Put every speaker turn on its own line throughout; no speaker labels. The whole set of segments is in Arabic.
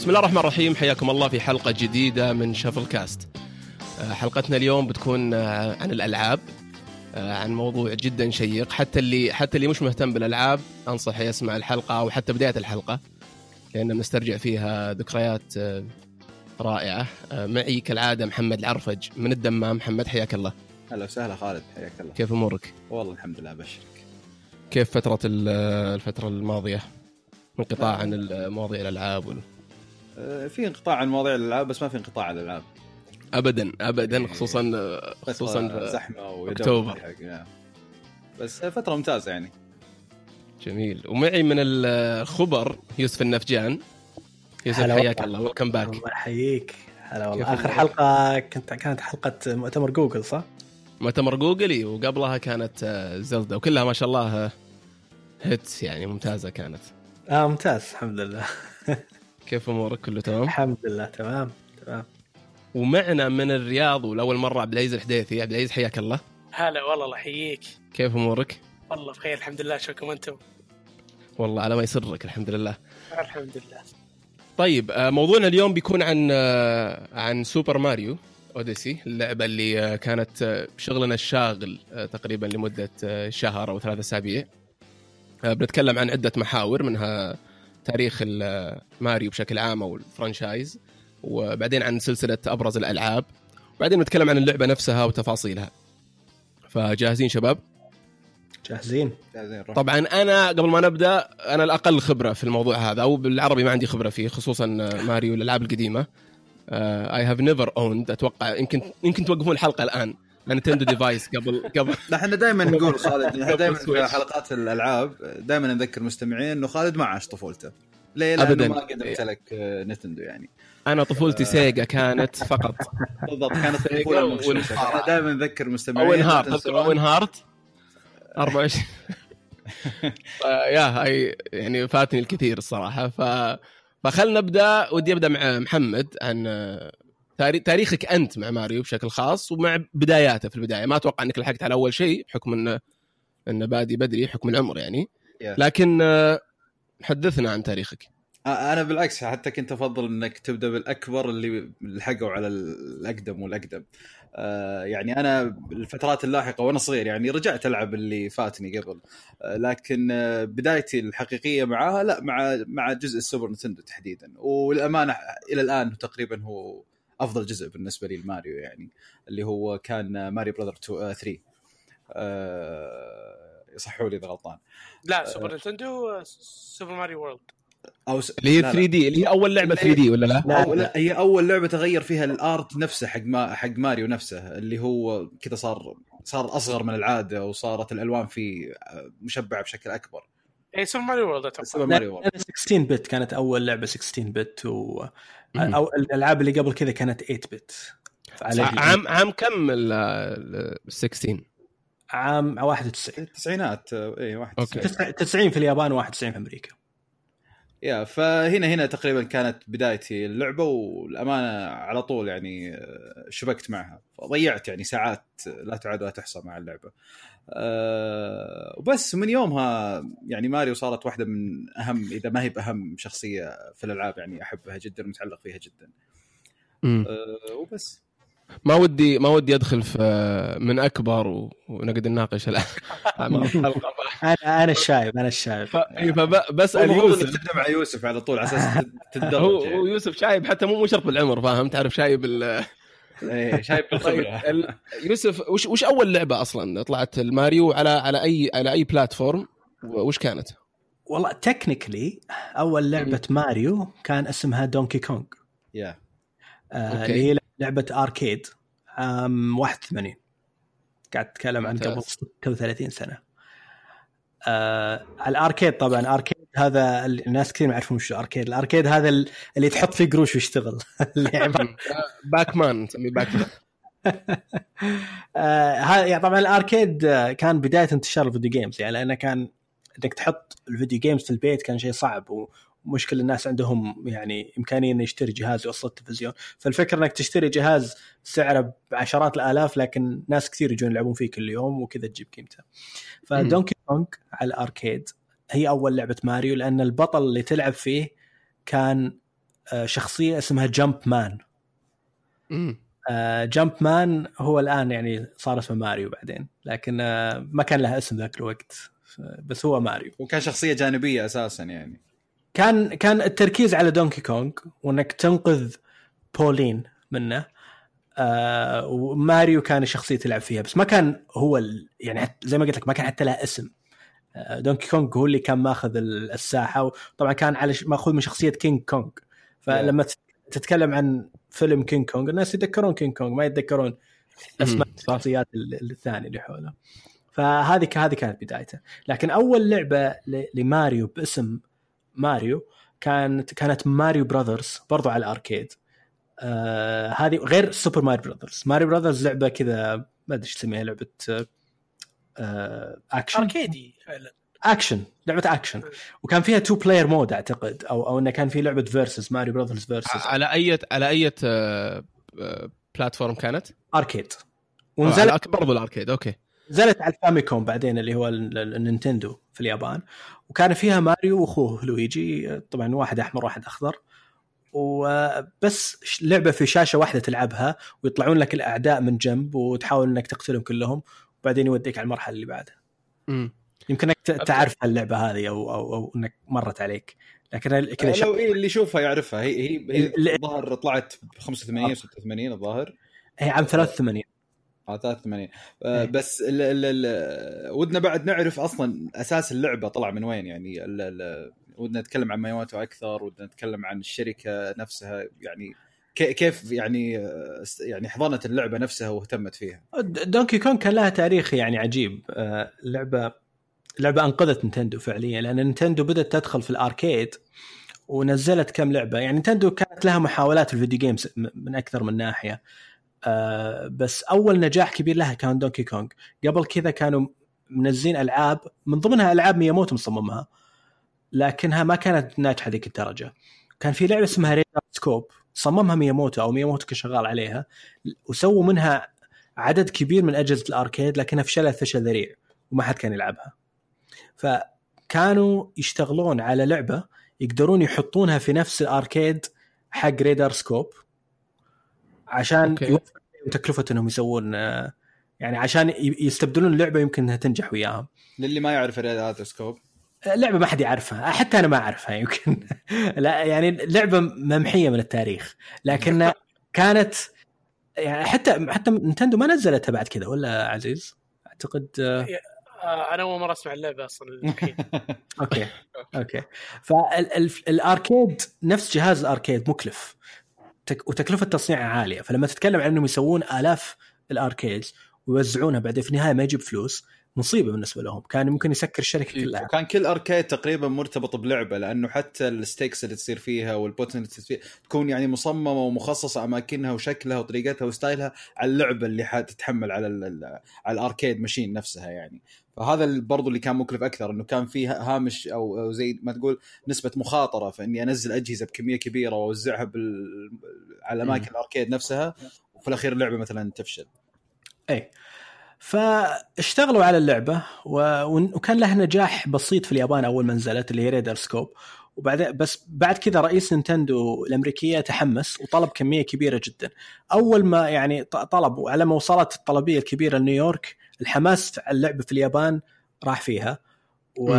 بسم الله الرحمن الرحيم. حياكم الله في حلقة جديدة من شفل كاست آه، حلقتنا اليوم بتكون آه، عن الألعاب. آه، عن موضوع جدا شيق. حتى اللي حتى اللي مش مهتم بالألعاب أنصح يسمع الحلقة أو حتى بداية الحلقة لأن بنسترجع فيها ذكريات رائعة. معي كالعادة محمد العرفج من الدمام. محمد حياك الله.
هلا وسهلا خالد حياك الله.
كيف أمورك؟
والله الحمد لله أبشرك.
كيف فترة ال- الفترة الماضية؟ انقطاع عن مواضيع الألعاب وال...
آه، في انقطاع عن مواضيع الألعاب بس ما في انقطاع عن الألعاب.
ابدا ابدا خصوصا خصوصا في-
زحمة نعم. بس فترة ممتازة يعني.
جميل. ومعي من ال- الخبر يوسف النفجان. يوسف حياك. الله. ويلكم باك
الله يحييك. هلا والله.
آخر؟
حلقة كنت كانت حلقة مؤتمر جوجل صح؟
مؤتمر جوجلي وقبلها كانت آه، Zelda. وكلها ما شاء الله آه، hits يعني ممتازة كانت.
آه ممتاز الحمد لله.
كيف أمورك؟ كله تمام؟
الحمد لله تمام تمام.
ومعنا من الرياض ولأول مرة عبد العزيز الحديثي. عبد العزيز حياك الله.
هلا والله الله يحييك.
كيف أمورك؟
والله بخير الحمد لله. شكرا أنتم
والله على ما يسرك الحمد لله.
الحمد لله.
طيب آه، موضوعنا اليوم بيكون عن آه، عن Super Mario أوديسي اللعبة اللي آه، كانت شغلنا الشاغل تقريبا لمدة شهر أو ثلاثة أسابيع. بنتكلم عن عدة محاور منها تاريخ ماريو بشكل عام أو الفرانشايز وبعدين عن سلسلة أبرز الألعاب وبعدين نتكلم عن اللعبة نفسها وتفاصيلها. فجاهزين شباب؟
جاهزين.
طبعا أنا قبل ما نبدأ أنا الأقل خبرة في الموضوع هذا أو بالعربي ما عندي خبرة فيه خصوصا ماريو الألعاب القديمة. I have never owned أتوقع يمكن يمكن توقفون الحلقة الآن. Nintendo device قبل قبل.
لا إحنا دائما نقول خالد إحنا دائما في. حلقات الألعاب دائما نذكر مستمعين إنه خالد ما عاش طفولته. ليه؟ لأنه
أبداً.
ما قد امتلك آه، Nintendo يعني.
أنا طفولتي Sega كانت فقط.
بالضبط كانت.
والمصارعة.
إحنا دائما نذكر مستمعين. Owen
Hart Owen Hart 24 آه، يا هاي يعني فاتني الكثير الصراحة. ف فخلنا نبدأ. ودي أبدأ مع محمد عن آه، تاريخك أنت مع ماريو بشكل خاص ومع بداياته في البداية. ما أتوقع إنك لحقت على أول شيء بحكم انه انه بادي بدري حكم العمر يعني. لكن آه، حدثنا عن تاريخك.
آه، أنا بالعكس حتى كنت أفضل إنك تبدأ بالأكبر اللي لحقوا على الأقدم والأقدم. آه، يعني أنا الفترات اللاحقة وأنا صغير يعني رجعت ألعب اللي فاتني قبل. آه، لكن آه، بدايتي الحقيقية معاها لا مع مع جزء ال Super Nintendo تحديدا. والأمانة إلى الآن تقريبا هو افضل جزء بالنسبة لي الماريو يعني اللي هو كان Mario Brother 3 آه، يصحوا لي اذا غلطان
لا Super Nintendo Super Mario World
أو س...
اللي هي
لا، لا.
3D اللي هي اول لعبه 3D ولا لا؟
لا
لا هي اول لعبه تغير فيها ال art نفسه حق ما حق ماريو نفسه اللي هو كذا صار صار اصغر من العاده وصارت الالوان فيه مشبعه بشكل اكبر
اي سوبر ماريو وورلد
سوبر
أتوقع
ماريو وورلد.
أنا 16 bit كانت اول لعبه 16 bit و. أو الألعاب اللي قبل كذا كانت 8 bit على
عام عام كم ال- ال 16
عام 91
التسعينات اي واحد
أوكي.
تسعين.
90 في اليابان و91 في أمريكا.
يا فهنا هنا تقريبا كانت بدايتي اللعبة والأمانة على طول يعني آه، شبكت معها. فضيعت يعني ساعات لا تعد ولا تحصى مع اللعبة. أه وبس من يومها يعني ماريو صارت واحدة من أهم إذا ما هي بأهم شخصية في الألعاب يعني أحبها جدا ومتعلق فيها جدا. أه وبس.
ما ودي ما ودي أدخل في من أكبر و- ونقعد نناقش الآن.
أنا أنا الشايب أنا الشايب.
ف-
فبسأل
يوسف
تبدا مع يوسف على طول على أساس تتدرج
هو
يعني.
يوسف شايب حتى مو مو شرط بالعمر فاهم؟ تعرف شايب ال-
إيه، شايف
طيب
بالخبرة.
ال- يوسف وش وش أول لعبة أصلا طلعت؟ الماريو على على اي على أي platform وش كانت؟
والله technically أول لعبة ماريو كان اسمها Donkey Kong
يا
آه،. اللي هي لعبة arcade عام 81 قاعد أتكلم عن قبل
ممتاز.
36 سنة. آه ال arcade طبعا arcade هذا ال- الناس كثير ما يعرفون شو arcade ال arcade هذا ال- اللي تحط فيه قروش ويشتغل. اللي عبارة-
Pac-Man نسميه Pac-Man
آه، يعني طبعا ال arcade آه، كان بداية انتشار ال video games يعني لأنه كان إنك تحط ال video games في البيت كان شيء صعب ومش كل الناس عندهم يعني إمكانية إنه يشتري جهاز يوصل التلفزيون. فالفكرة إنك تشتري جهاز سعره بعشرات الآلاف لكن ناس كثير يجون يلعبون فيه كل يوم وكذا تجيب قيمته. فدونكي كونغ على ال arcade. هي أول لعبة ماريو لأن البطل اللي تلعب فيه كان آه، شخصية اسمها جامب مان
مم.
جامب مان هو الآن يعني صار اسمه ماريو بعدين لكن آه، ما كان له اسم ذاك الوقت بس هو ماريو.
وكان شخصية جانبية أساسا يعني.
كان كان التركيز على دونكي كونغ وإنك تنقذ بولين منه. آه وماريو كان الشخصيه تلعب فيها بس ما كان هو ال... يعني زي ما قلت لك ما كان حتى له اسم. دونكي كونغ هو اللي كان ماخذ ال- الساحة وطبعا كان على. مأخوذ من شخصية كينج كونغ فلما تت- تتكلم عن فيلم كينج كونغ الناس يتذكرون كينج كونغ ما يتذكرون
أسماء.
الشخصيات ال- الثانية اللي حوله. فهذه هذه كانت بدايته. لكن أول لعبة لماريو باسم ماريو كانت كانت ماريو براذرز برضو على ال arcade. آه هذه غير سوبر ماريو براذرز. ماريو براذرز لعبة كذا ما أدري إيش تسميها لعبة آه، آه اكشن
أركيدي فعلا.
اكشن لعبة اكشن وكان فيها two player mode أعتقد أو أو إنه كان في لعبة versus ماريو براذرز versus
على اي على أي آه، آه، platform كانت؟
arcade
ونزلت
ونزلت
برضو ال arcade okay.
نزلت على الفاميكوم بعدين اللي هو ال- ال- النينتندو في اليابان. وكان فيها ماريو وأخوه لويجي طبعا واحد أحمر واحد أخضر. وبس ش- لعبة في شاشة واحدة تلعبها ويطلعون لك الأعداء من جنب وتحاول إنك تقتلهم كلهم. وبعدين يوديك على المرحلة اللي بعدها.
مم.
يمكن إنك تعرف اللعبه هذه أو أو, أو إنك مرت عليك. لكن كذا
لو إيه اللي يشوفها يعرفها. هي هي, هي
ال-
الظاهر طلعت ب 85 86 الظاهر.
هي عام 83
آه 83 آه
إيه.
بس ال ال ال ودنا بعد نعرف أصلا أساس اللعبة طلع من وين. يعني ال ال ودنا نتكلم عن مياموتو أكثر ودنا نتكلم عن الشركة نفسها. يعني كيف يعني يعني حضنت اللعبة نفسها واهتمت فيها؟
دونكي كونغ كان لها تاريخ يعني عجيب. آه، لعبة لعبة أنقذت نينتندو فعليا لأن نينتندو بدأت تدخل في ال arcade ونزلت كم لعبة. يعني نينتندو كانت لها محاولات في ال video games من أكثر من ناحية. آه، بس أول نجاح كبير لها كان دونكي كونغ قبل كذا كانوا منزلين ألعاب من ضمنها ألعاب مياموتو مصممها لكنها ما كانت ناجحة ذيك الدرجة. كان في لعبة اسمها ريدار سكوب صممها مياموتو أو مياموتو كان شغال عليها وسووا منها عدد كبير من أجهزة ال arcade لكنها فشلت فشل ذريع وما حد كان يلعبها. فكانوا يشتغلون على لعبة يقدرون يحطونها في نفس ال arcade حق ريدار سكوب عشان. يوفر تكلفة إنهم يسوون يعني عشان يستبدلون اللعبة يمكن إنها تنجح وياهم.
للي ما يعرف ريدار سكوب.
لعبه ما حد يعرفها حتى أنا ما أعرفها يمكن. لا يعني لعبة ممحية من التاريخ لكن كانت يعني حتى حتى نينتندو ما نزلتها بعد كذا ولا عزيز؟ أعتقد آه،
أنا أول مرة أسمع اللعبة أصلا. okay.
okay. فال arcade نفس جهاز ال arcade مكلف. تك- وتكلفة تصنيعه عالية فلما تتكلم عن إنهم يسوون آلاف ال arcades ويوزعونها بعدين في النهاية ما يجيب فلوس مصيبة بالنسبة لهم. كان ممكن يسكر الشركة كلها.
وكان كل arcade تقريبا مرتبط بلعبة لأنه حتى ال sticks اللي تصير فيها وال button اللي تصير فيها تكون يعني مصممة ومخصصة أماكنها وشكلها وطريقتها و style ها على اللعبة اللي حتتحمل على على ال arcade machine نفسها يعني. فهذا برضو اللي كان مكلف أكثر إنه كان فيه هامش أو أو زي ما تقول نسبة مخاطرة في اني أنزل أجهزة بكمية كبيرة وأوزعها بال... على أماكن ال arcade نفسها وفي الأخير اللعبة مثلا تفشل.
اي فاشتغلوا على اللعبة و... وكان لها نجاح بسيط في اليابان أول ما نزلت اللي هي ريدار سكوب وبعدين بس بعد كذا رئيس نينتندو الأمريكية تحمس وطلب كمية كبيرة جدا. أول ما يعني ط- طلبوا على ما وصلت الطلبية الكبيرة لنيويورك الحماس على اللعبة في اليابان راح فيها. و...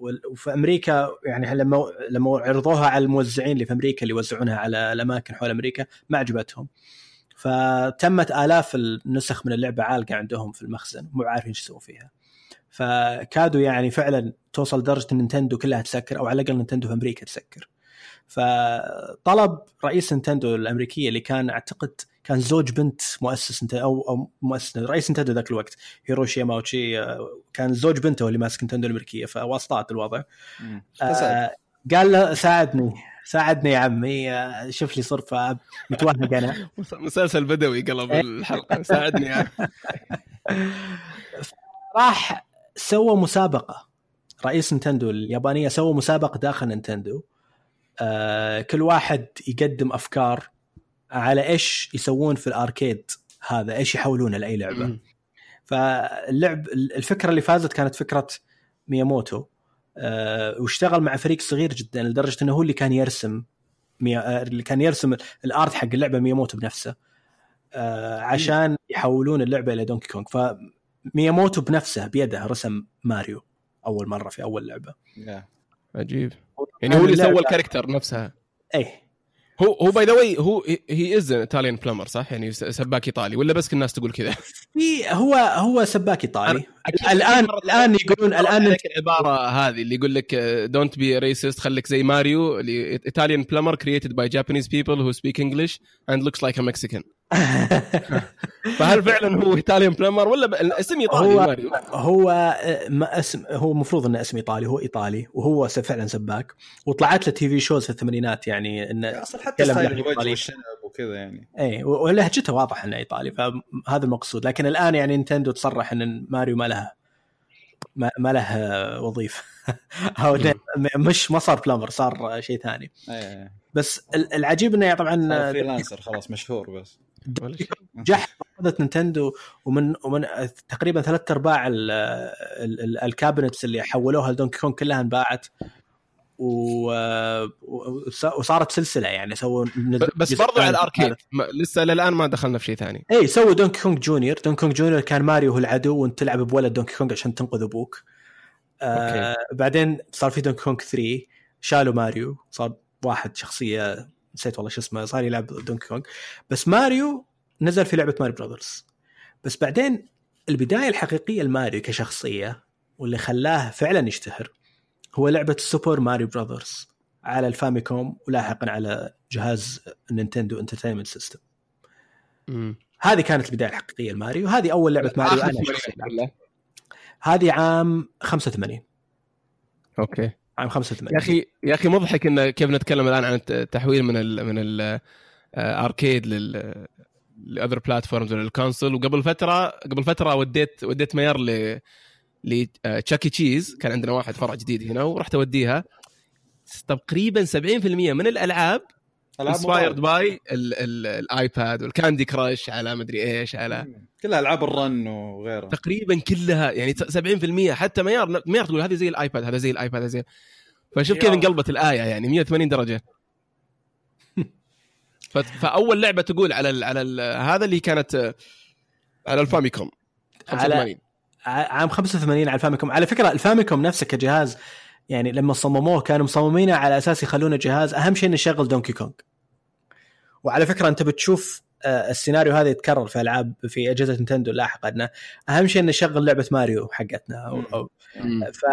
و... وفي أمريكا يعني لما لما عرضوها على الموزعين اللي في أمريكا اللي يوزعونها على الأماكن حول أمريكا ما عجبتهم. فتمت آلاف النسخ من اللعبة عالقة عندهم في المخزن مو عارفين إيش يسوون فيها. فكادوا يعني فعلا توصل لدرجه إن نينتندو كلها تسكر أو على الأقل نينتندو في أمريكا تسكر. فطلب رئيس نينتندو الأمريكية اللي كان أعتقد كان زوج بنت مؤسس أو أو مؤسس رئيس نينتندو ذاك الوقت هيروشي ياماوتشي آه، كان زوج بنته اللي ماسك نينتندو الأمريكية فواسطات الوضع. آه قال له ساعدني. ساعدني يا عمي شوف لي صرفة متوهق أنا.
مسلسل بدوي قلب الحلقة. ساعدني يعني.
راح سوى مسابقة. رئيس نينتندو اليابانية سوى مسابقة داخل نينتندو آه كل واحد يقدم أفكار على إيش يسوون في ال arcade هذا إيش يحولونه لأي
لعبة.
فاللعب الفكرة اللي فازت كانت فكرة مياموتو. أه واشتغل مع فريق صغير جدا لدرجة إنه هو اللي كان يرسم ميا... آه، اللي كان يرسم ال art حق اللعبة مياموتو بنفسه آه عشان يحولون اللعبة إلى دونكي كونغ فمياموتو بنفسه بيده رسم ماريو أول مرة في أول لعبة.
يا.
عجيب. يعني هو اللي سوى ال character نفسها.
إيه.
هو هو by the way هو he is Italian plumber صح؟ يعني سباك إيطالي. ولا بس كل الناس تقول كذا؟
في هو هو سباك
إيطالي.
الان الآن يقولون الآن
الان العبارة هذه اللي يقول لك don't be racist خليك زي ماريو Italian plumber created by Japanese people who speak English and looks like a Mexican فهل فعلا هو Italian plumber ولا ب... الاسم إيطالي
هو
ماريو؟
هو آه، ما اسم هو المفروض إنه اسم إيطالي هو إيطالي وهو فعلا سباك. وطلعت له TV shows في الثمانينات يعني انه
أصلا حتى
style
الوجه. والشنب وكذا يعني.
اي ولهجته واضح إنه إيطالي فهذا المقصود. لكن الآن يعني نينتندو تصرح إن ماريو ما لها ما, ما له وظيفة. أو مش ما صار plumber صار شيء ثاني.
إيه
بس ال- العجيب إنه طبعا
freelancer خلاص مشهور بس.
نجحت أخذت نينتندو ومن ومن تقريبا ثلاث أرباع ال- ال- ال- ال cabinets اللي حولوها لدونكي كونغ كلها انباعت. و... وص- وصارت سلسلة يعني سووا
بس برضو على ال arcade. لسه للان ما دخلنا في شيء ثاني.
اي سووا دونكي كونغ جونيور دونكي كونغ جونيور كان ماريو هو العدو وأنت تلعب بولد دونكي كونغ عشان تنقذ أبوك. آه بعدين صار في دونكي كونغ 3 شالوا ماريو. صار واحد شخصية نسيت والله شو اسمه صار يلعب دونكي كونغ بس ماريو نزل في لعبة ماريو براذرز بس بعدين البداية الحقيقية لماريو كشخصية واللي خلاه فعلا يشتهر هو لعبة سوبر ماريو براذرز على الفاميكوم ولاحقا على جهاز نينتندو انترتينمنت سيستم. هذه كانت البداية الحقيقية لماريو هذه أول لعبة ماريو شخصياً.
ولا؟
هذه عام 85
أوكي
عام 85
يا أخي يا أخي مضحك إن كيف نتكلم الآن عن التحويل من ال من ال arcade لل ل other platforms لل console وقبل فتره قبل فترة وديت وديت ميار ل لتشاكي تشيز كان عندنا واحد فرع جديد هنا ورحت أوديها. تقريبا 70% من الألعاب inspired by الآيباد والكاندي كراش على مدري إيش على
كلها ألعاب ال run وغيرها.
تقريبا كلها يعني 70% حتى ميار ميار تقول هذه زي الآيباد هذا زي الآيباد هذا زي فشوف كيف. انقلبت الآية يعني 180 درجة. فأول لعبة تقول على ال على ال هذا اللي كانت آه، على الفاميكوم
على
85
ع- عام 85 على الفاميكوم. على فكرة الفاميكوم نفسه كجهاز يعني لما صمموه كانوا مصممينه على أساس يخلونه جهاز. أهم شيء إنه يشغل دونكي كونغ وعلى فكرة أنت بتشوف آه، السيناريو هذا يتكرر في ألعاب في أجهزة نينتندو لاحقا. انه أهم شيء إنه يشغل لعبة ماريو حقتنا. أو أو. ف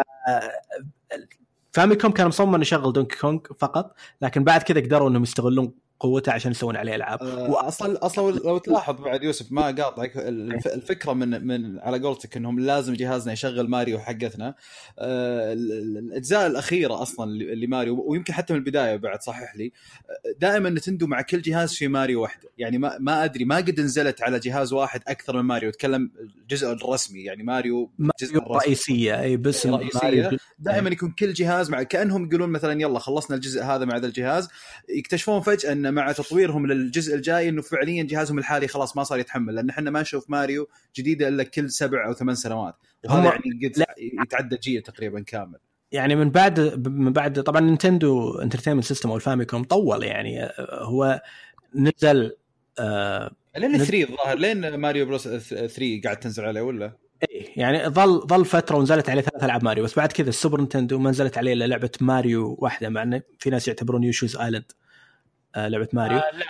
فاميكوم كان مصمم إنه يشغل دونكي كونغ فقط لكن بعد كذا قدروا إنهم يستغلون قوته عشان يسوون عليه ألعاب.
آه، أصلا أصلا لو تلاحظ بعد يوسف ما قاطعك الف- الفكرة من من على قولتك إنهم لازم جهازنا يشغل ماريو حقتنا. آه، ال- ال- الأجزاء الأخيرة أصلا اللي ماريو ويمكن حتى من البداية بعد صحح لي. آه، دائما نتندو مع كل جهاز في ماريو واحدة يعني ما ما أدري ما قد نزلت على جهاز واحد أكثر من ماريو. أتكلم الجزء الرسمي يعني ماريو الجزء
الرئيسيه إي
رئيسية.
ماريو
دائما يكون كل جهاز مع كأنهم يقولون مثلا يلا خلصنا الجزء هذا مع ذا الجهاز. يكتشفون فجأة إن مع تطويرهم للجزء الجاي إنه فعليا جهازهم الحالي خلاص ما صار يتحمل لأن إحنا ما نشوف ماريو جديدة إلا كل سبع أو ثمان سنوات وهذا
هم-
يعني قد. يتعدى جيل تقريبا كامل
يعني من بعد من بعد طبعا نينتندو انترتينمنت سيستم أو الفاميكوم طول يعني هو نزل آه
لين
نت-
3 الظاهر لين ماريو بروس 3 قاعد تنزل عليه ولا؟
إيه، يعني ظل ظل فترة ونزلت عليه ثلاث ألعاب ماريو بس بعد كذا السوبر نينتندو ما نزلت عليه إلا لعبة ماريو واحدة مع انه في ناس يعتبرون يوشيز آيلاند لعبة ماريو.
آه لا لا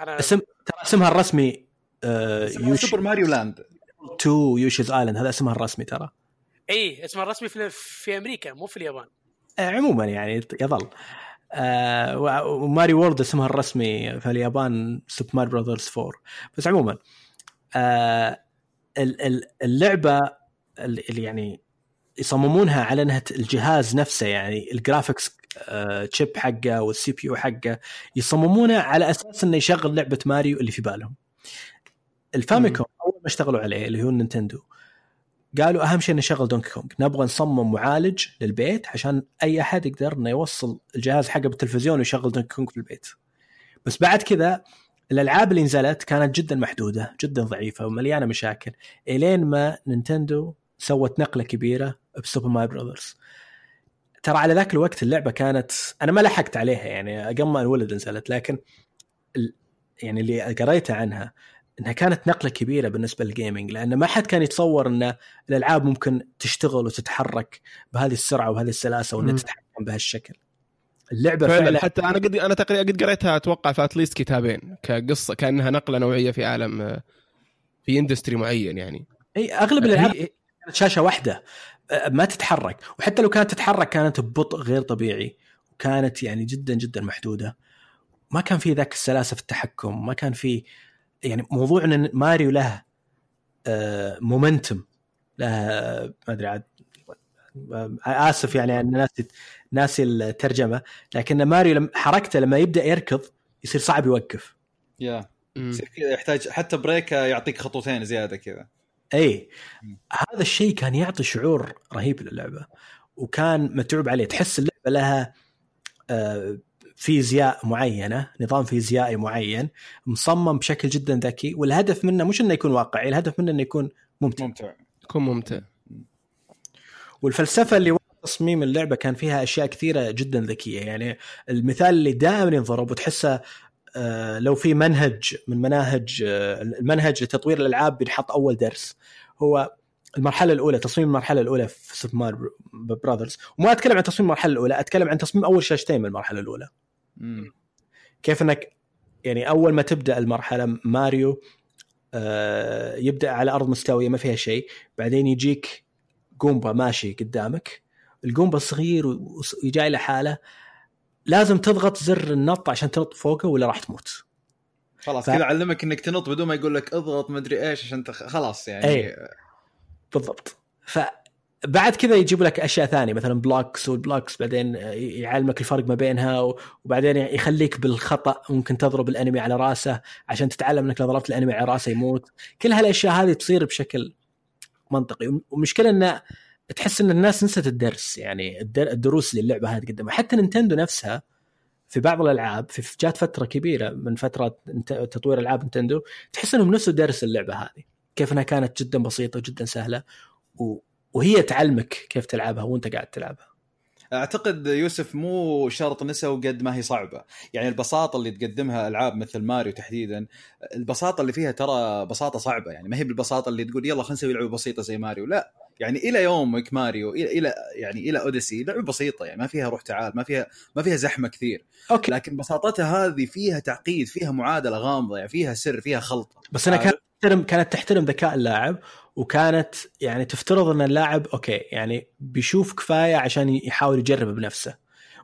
أنا
اسم ترى اسمها الرسمي آه يوشي
سوبر ماريو لاند.
2 يوشيز آيلاند. هذا اسمها الرسمي ترى.
اي اسمه الرسمي في, في أمريكا مو في اليابان.
آه عموما يعني يظل. آه و- وماريو وورد اسمها الرسمي في اليابان سوبر ماريو براذرز 4 بس عموما آه ال- ال- اللعبة اللي يعني يصممونها على انها الجهاز نفسه يعني ال graphics آه chip حقه وال CPU حقه يصممونه على أساس إنه يشغل لعبة ماريو اللي في بالهم. الفاميكوم أول ما اشتغلوا عليه اللي هو نينتندو قالوا أهم شيء نشغل دونكي كونغ نبغى نصمم معالج للبيت عشان أي أحد يقدر إنه يوصل الجهاز حقه بالتلفزيون ويشغل دونكي كونغ في البيت. بس بعد كذا الألعاب اللي نزلت كانت جدا محدودة جدا ضعيفة ومليانة مشاكل. إلين ما نينتندو سوت نقلة كبيرة بسوبر ماريو براذرز. ترى على ذاك الوقت اللعبة كانت أنا ما لحقت عليها يعني قبل ما الولد نزلت لكن ال... يعني اللي قريته عنها إنها كانت نقلة كبيرة بالنسبة لل gaming لأن ما حد كان يتصور إن الألعاب ممكن تشتغل وتتحرك بهذه السرعة وبهذه السلاسة
وإنها.
تتحكم بهالشكل. اللعبة
فعلا,
فعلا
حتى أنا قد أنا تقريبا قد قريتها أتوقع في at least كتابين كقصة كأنها نقلة نوعية في عالم آه، في industry معين يعني.
إي أغلب
الألعاب
كانت شاشة واحدة ما تتحرك. وحتى لو كانت تتحرك كانت ببطء غير طبيعي. وكانت يعني جدا جدا محدودة. ما كان في ذاك السلاسة في التحكم. ما كان في يعني موضوع إن ماريو له مومنتم. له ما أدري عاد آسف يعني ان ناسي ناسي الترجمة. لكن ماريو لما حركته لما يبدأ يركض يصير صعب يوقف.
يا. كذا يحتاج حتى بريك يعطيك خطوتين زيادة كذا.
اي. هذا الشيء كان يعطي شعور رهيب للعبة وكان متعوب عليه. تحس اللعبة لها آه، فيزياء معينة نظام فيزيائي معين مصمم بشكل جدا ذكي. والهدف منه مش إنه يكون واقعي الهدف منه إنه يكون ممتع.
ممتع.
يكون ممتع.
والفلسفة اللي تصميم اللعبة كان فيها أشياء كثيرة جدا ذكية. يعني المثال اللي دائما ينضرب وتحسه لو في منهج من مناهج آه، المنهج لتطوير الألعاب بينحط أول درس. هو المرحلة الأولى تصميم المرحلة الأولى في سوبر ماريو براذرز وما أتكلم عن تصميم المرحلة الأولى أتكلم عن تصميم أول شاشتين من المرحلة الأولى.
مم.
كيف إنك يعني أول ما تبدأ المرحلة ماريو آه، يبدأ على أرض مستوية ما فيها شيء. بعدين يجيك قومبا ماشي قدامك. القومبا صغير وجاي لحاله. لازم تضغط زر النط عشان تنط فوقه ولا راح تموت.
خلاص
ف-
كذا علمك إنك تنط بدون ما يقول لك اضغط مدري إيش عشان تخ... خلاص يعني.
أي. بالضبط. فبعد كذا يجيب لك أشياء ثانية مثلا blocks وال blocks بعدين يعلمك الفرق ما بينها وبعدين يخليك بالخطأ ممكن تضرب ال enemy على رأسه عشان تتعلم إنك لو ضربت ال enemy على رأسه يموت. كل هالأشياء هذه تصير بشكل منطقي. والمشكلة إن تحس إن الناس نسيت الدرس يعني الدر- الدروس اللي اللعبة هذه تقدمها. حتى نينتندو نفسها في بعض الألعاب في جات فترة كبيرة من فترة تطوير ألعاب نينتندو تحس إنهم نسوا درس اللعبة هذه. كيف انها كانت جدا بسيطة وجدا سهلة و... وهي تعلمك كيف تلعبها وانت قاعد تلعبها.
أعتقد يوسف مو شرط نسوا قد ما هي صعبة. يعني البساطة اللي تقدمها ألعاب مثل ماريو تحديدا البساطة اللي فيها ترى بساطة صعبة. يعني ما هي بالبساطة اللي تقول يلا خلينا نسوي لعبة بسيطة زي ماريو لا. يعني إلى يومك ماريو إلى يعني إلى أوديسي لعبة بسيطة يعني ما فيها روح تعال ما فيها ما فيها زحمة كثير.
أوكي.
لكن بساطتها هذه فيها تعقيد فيها معادلة غامضة يعني فيها سر فيها خلطة.
بس أنا كانت تحترم كانت تحترم ذكاء اللاعب وكانت يعني تفترض إن اللاعب أوكي يعني بيشوف كفاية عشان يحاول يجرب بنفسه.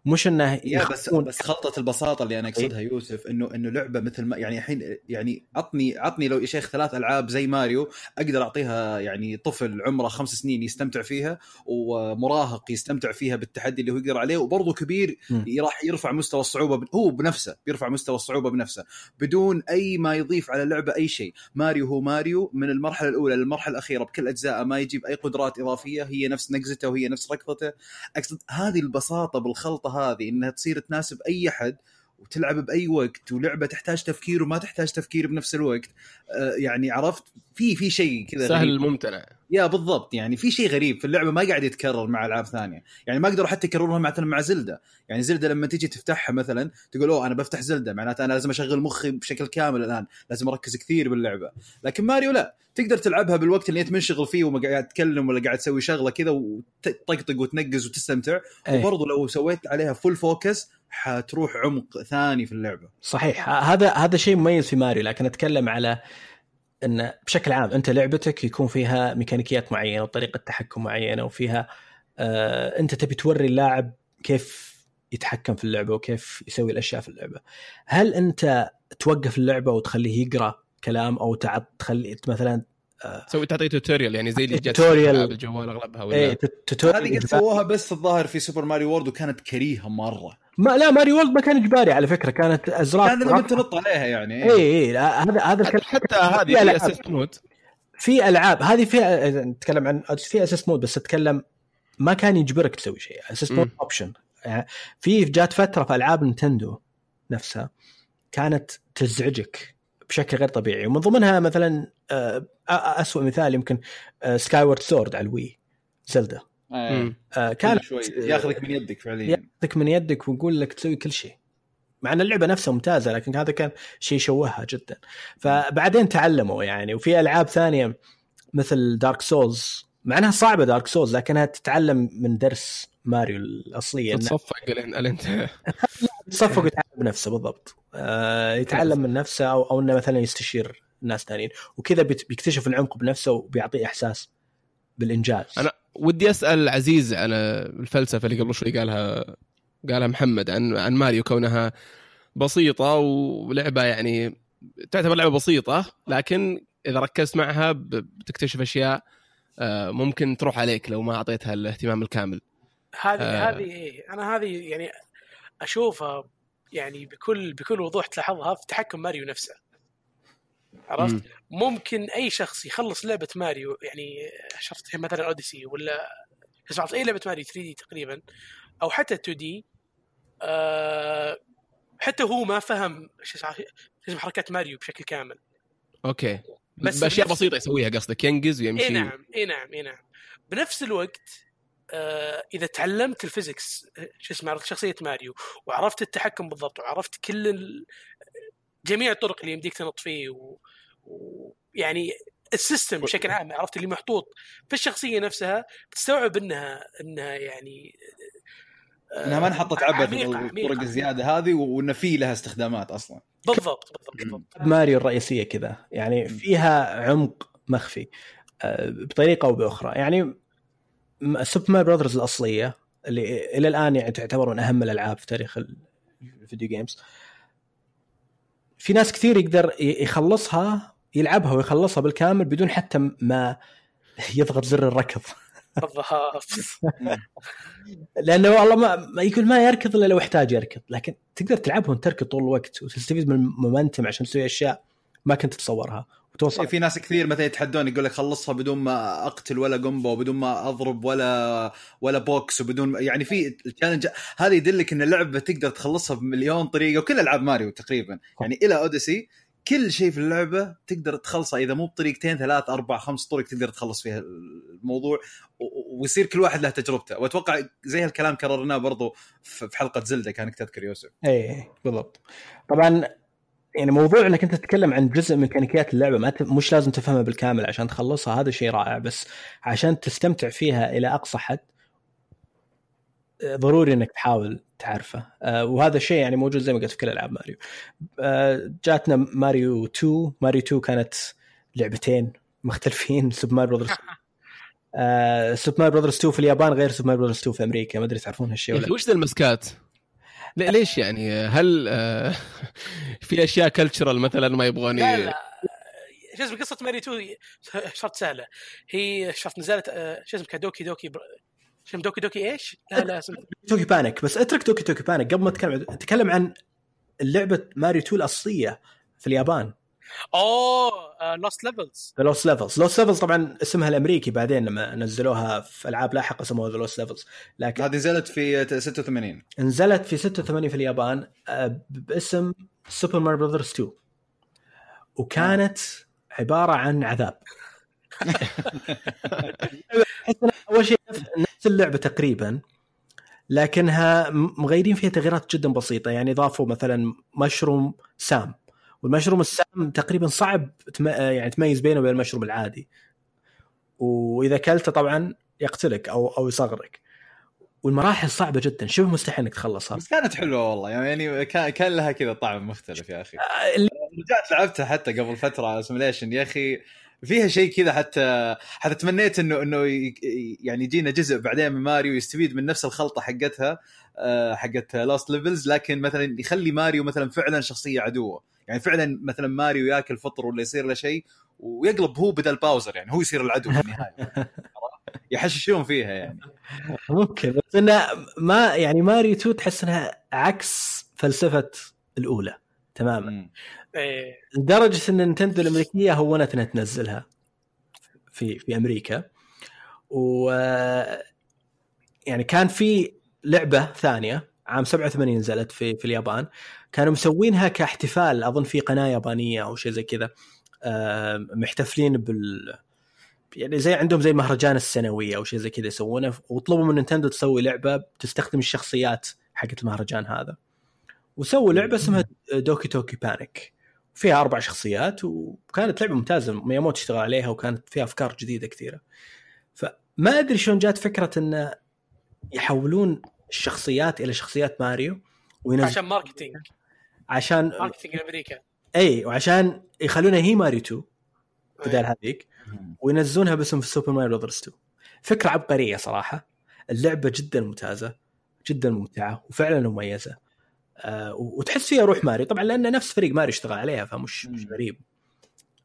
مش إنه
يا بس بس خلطة البساطة اللي أنا أقصدها يوسف إنه إنه لعبة مثل ما يعني الحين يعني عطني عطني لو يا شيخ ثلاث ألعاب زي ماريو أقدر أعطيها يعني طفل عمره خمس سنين يستمتع فيها ومراهق يستمتع فيها بالتحدي اللي هو يقدر عليه وبرضه كبير. راح يرفع مستوى الصعوبة. هو بنفسه بيرفع مستوى الصعوبة بنفسه بدون أي ما يضيف على اللعبة أي شيء ماريو هو ماريو من المرحلة الأولى للمرحلة الأخيرة بكل اجزائه ما يجيب أي قدرات إضافية هي نفس نقزته وهي نفس ركضته أقصد هذه البساطة بالخلطة هذه إنها تصير تناسب أي أحد وتلعب بأي وقت ولعبة تحتاج تفكير وما تحتاج تفكير بنفس الوقت. آه يعني عرفت في في شيء كذا
سهل
غريب.
ممتنع
يا بالضبط يعني في شيء غريب في اللعبة ما قاعد يتكرر مع ألعاب ثانية. يعني ما قدروا حتى يكررونها مثلا مع زلدة. يعني زلدة لما تيجي تفتحها مثلا تقول أوه أنا بفتح زلدة معناته أنا لازم أشغل مخي بشكل كامل الآن لازم أركز كثير باللعبة. لكن ماريو لا تقدر تلعبها بالوقت اللي أنت منشغل فيه وما قاعد تتكلم ولا قاعد تسوي شغلة كذا وتطقطق وتنقز وتستمتع.
أي.
وبرضه لو سويت عليها full focus حتروح عمق ثاني في اللعبة.
صحيح. هذا هذا شيء مميز في ماريو لكن أتكلم على إن بشكل عام أنت لعبتك يكون فيها ميكانيكيات معينة وطريقة تحكم معينة وفيها آه أنت تبي توري اللاعب كيف يتحكم في اللعبة وكيف يسوي الأشياء في اللعبة. هل أنت توقف اللعبة وتخليه يقرأ كلام أو تعط تخلي مثلا
تسوي تعطي tutorial يعني زي اللي جت ألعاب الجوال أغلبها ولا؟
إيه tutorial
هذه قد سووها بس الظاهر في سوبر ماريو وورلد وكانت كريهة مرة.
ما لا ماريو وورلد ما كان إجباري على فكرة كانت ازرار
كان لما تنط عليها يعني
اي اي لا، هذا هذا الكلام
حتى هذه
في.
assist mode
في ألعاب هذه فيها نتكلم عن في assist mode بس اتكلم ما كان يجبرك تسوي شيء.
assist
mode. option في جات فترة في ألعاب نينتندو نفسها كانت تزعجك. بشكل غير طبيعي. ومن ضمنها مثلا آه، أ- اسوء مثال يمكن سكاي وورد سوورد على الوي زلدا
آه.
آه
كان شوي ياخذك من يدك فعليا.
ياخذك من يدك ويقول لك تسوي كل شيء. مع إن اللعبة نفسها ممتازة لكن هذا كان شيء شوهها جدا. فبعدين تعلموا يعني. وفي ألعاب ثانية مثل دارك سولز مع إنها صعبة دارك سولز لكنها تتعلم من درس ماريو الاصليه إنه
تتصفق لين
ويتعلم بنفسه بالضبط. آه يتعلم من نفسه أو أو إنه مثلا يستشير ناس ثانيين. وكذا بيكتشف العمق بنفسه وبيعطيه إحساس بالإنجاز.
أنا- ودي أسأل عزيز على الفلسفة اللي قبل شوي قالها قالها محمد عن عن ماريو كونها بسيطة ولعبة يعني تعتبر لعبة بسيطة لكن إذا ركزت معها بتكتشف أشياء آه، ممكن تروح عليك لو ما أعطيتها الاهتمام الكامل.
هذه
آه.
هذه إيه، أنا هذه يعني أشوفها يعني بكل بكل وضوح تلاحظها في تحكم ماريو نفسه. عرفت؟
مم.
ممكن أي شخص يخلص لعبة ماريو يعني شفت مثلا أوديسي ولا عرفت أي لعبة ماريو 3 دي تقريبا أو حتى 2 دي آه حتى هو ما فهم شو حركات ماريو بشكل كامل.
أوكي.
بس
بأشياء
بنفس-
بسيطة يسويها قصدك ينقز ويمشي.
إي نعم إي نعم إي نعم. بنفس الوقت إذا تعلمت ال physics آه، شو اسمه عرفت شخصية ماريو وعرفت التحكم بالضبط وعرفت كل ال... جميع الطرق اللي يمديك تنط فيه و... و... يعني ال system بشكل عام عرفت اللي محطوط في الشخصية نفسها بتستوعب إنها إنها يعني آه،
إنها ما انحطت عبث بالطرق. الزيادة هذه وان في لها استخدامات أصلا.
بالضبط بالضبط بالضبط.
ماريو الرئيسية كذا يعني فيها عمق مخفي آه، بطريقة أو بأخرى. يعني سوبر ماريو براذرز الأصلية اللي إلى الآن يعني تعتبر من أهم الألعاب في تاريخ ال- الفيديو جيمز في ناس كثير يقدر يخلصها يلعبها ويخلصها بالكامل بدون حتى ما يضغط زر الركض.
بالضبط.
لأنه والله ما, ما يقول ما يركض إلا لو احتاج يركض. لكن تقدر تلعبها وانت تركض طول الوقت وتستفيد من المومنتم عشان تسوي أشياء ما كنت تتصورها وتوصل
في ناس كثير مثلا يتحدون يقول لك خلصها بدون ما أقتل ولا قنبه وبدون ما أضرب ولا ولا box وبدون يعني في ال challenge هذا يدلك إن اللعبة تقدر تخلصها بمليون طريقة وكل ألعاب ماريو تقريبا. يعني إلى أوديسي كل شيء في اللعبة تقدر تخلصه إذا مو بطريقتين ثلاث أربع خمس طرق تقدر تخلص فيها الموضوع ويصير كل واحد له تجربته. وأتوقع زي هالكلام كررناه برضو في حلقة زلدا كانك تذكر يوسف.
اي إيه، بالضبط. طبعا يعني موضوع انك انت تتكلم عن جزء من ميكانيكيات اللعبة ما ت... مش لازم تفهمها بالكامل عشان تخلصها هذا شيء رائع بس عشان تستمتع فيها إلى أقصى حد ضروري إنك تحاول تعرفه. آه، وهذا الشيء يعني موجود زي ما قلت في كل ألعاب ماريو. آه، جاتنا ماريو 2 ماريو 2 كانت لعبتين مختلفين. سوبر ماريو براذرز آه، سوبر ماريو براذرز 2 في اليابان غير سوبر ماريو براذرز 2 في أمريكا. ما أدري تعرفون هالشيء ولا
وش ذا المسكات؟ ليش يعني؟ هل آه، في أشياء cultural مثلا ما يبغون
لا لا شو اسمه قصة ماريو 2 شرط سهلة. هي شرط نزلت آه، شو اسمه دوكي دوكي بر... شو دوكي دوكي إيش؟ لا لا اسمه.
دوكي بانيك بس اترك دوكي دوكي بانيك قبل ما تتكلم عن- تكلم عن لعبه ماريو 2 الأصلية في اليابان.
أوه لوست ليفلز
لوست ليفلز لوست ليفلز طبعا اسمها الأمريكي بعدين لما نزلوها في ألعاب لاحقة سموها لوست ليفلز لكن
هذه نزلت في 86
نزلت في 86 في اليابان آه، باسم سوبر ماريو براذرز 2 وكانت عبارة عن عذاب. أول شيء نفس اللعبة تقريبا لكنها مغيرين فيها تغييرات جدا بسيطة. يعني ضافوا مثلا مشروم سام والمشروم السام تقريبا صعب. يعني تميز بينه وبين المشروم العادي. وإذا اكلته طبعا يقتلك أو أو يصغرك. والمراحل صعبة جدا. شبه مستحيل إنك تخلصها.
بس كانت حلوة والله. يعني كان كان لها كذا طعم مختلف يا أخي.
آه، اللي
رجعت لعبتها حتى قبل فترة simulation يا أخي. فيها شيء كذا حتى حتى تمنيت انه إنه يعني يجينا جزء بعدين من ماريو يستفيد من نفس الخلطة حقتها آه، حقت لوست ليفلز لكن مثلا يخلي ماريو مثلا فعلا شخصية عدوة. يعني فعلا مثلا ماريو ياكل فطر ولا يصير له شيء ويقلب هو بدل باوزر يعني هو يصير العدو في النهاية يحششون فيها يعني
ممكن بس إنه ما يعني ماريو 2 تحس إنها عكس فلسفة الأولى تماما.
إيه.
لدرجة إن نينتندو الأمريكية هونت إنها تنزلها في في أمريكا و يعني كان في لعبة ثانية عام 87 نزلت في في اليابان. كانوا مسوينها كاحتفال أظن في قناة يابانية أو شيء زي كذا. محتفلين بال يعني زي عندهم زي المهرجان السنوي أو شيء زي كذا يسوونه. وطلبوا من نينتندو تسوي لعبة تستخدم الشخصيات حقت المهرجان هذا. وسووا لعبة اسمها دوكي دوكي بانيك فيها أربع شخصيات وكانت لعبة ممتازة. مياموتو اشتغل عليها وكانت فيها أفكار جديدة كثيرة. فما أدري شلون جات فكرة انه يحولون الشخصيات إلى شخصيات ماريو وينزل
عشان marketing.
عشان
marketing أمريكا.
إي وعشان يخلونها هي ماريو 2 بدال هذيك وينزلونها باسم في Super Mario Bros 2 فكرة عبقرية صراحة. اللعبة جدا ممتازة جدا ممتعة وفعلا مميزة. آه وتحس فيها روح ماريو. طبعا لأن نفس فريق ماريو اشتغل عليها فمش مش. غريب.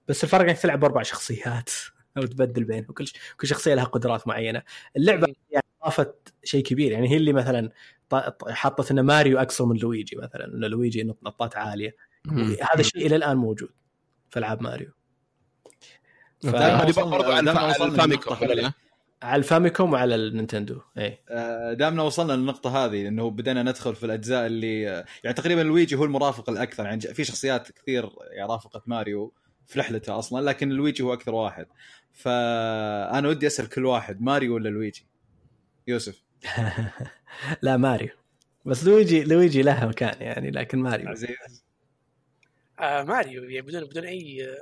بس الفرق إنك تلعب بأربع شخصيات أو تبدل بينهم. كل كل شخصية لها قدرات معينة.
اللعبة.
يعني أضافت شيء كبير. يعني هي اللي مثلا حطت إن ماريو اقصر من لويجي مثلا إن لويجي نطات عالية.
مم.
هذا الشيء إلى الآن موجود في ألعاب ماريو. ف-
برضو على الفاميكوم؟
على وعلى النينتندو اي
آه، دامنا وصلنا للنقطة هذه إنه بدأنا ندخل في الأجزاء اللي يعني تقريبا لويجي هو المرافق الأكثر. يعني ج- في شخصيات كثير يعني رافقت ماريو في رحلته أصلا لكن لويجي هو أكثر واحد. فأنا ودي أسأل كل واحد ماريو ولا لويجي؟ يوسف.
لا ماريو. بس لويجي لويجي لها مكان يعني لكن ماريو.
عزيز.
آه ماريو يعني بدون بدون أي آه،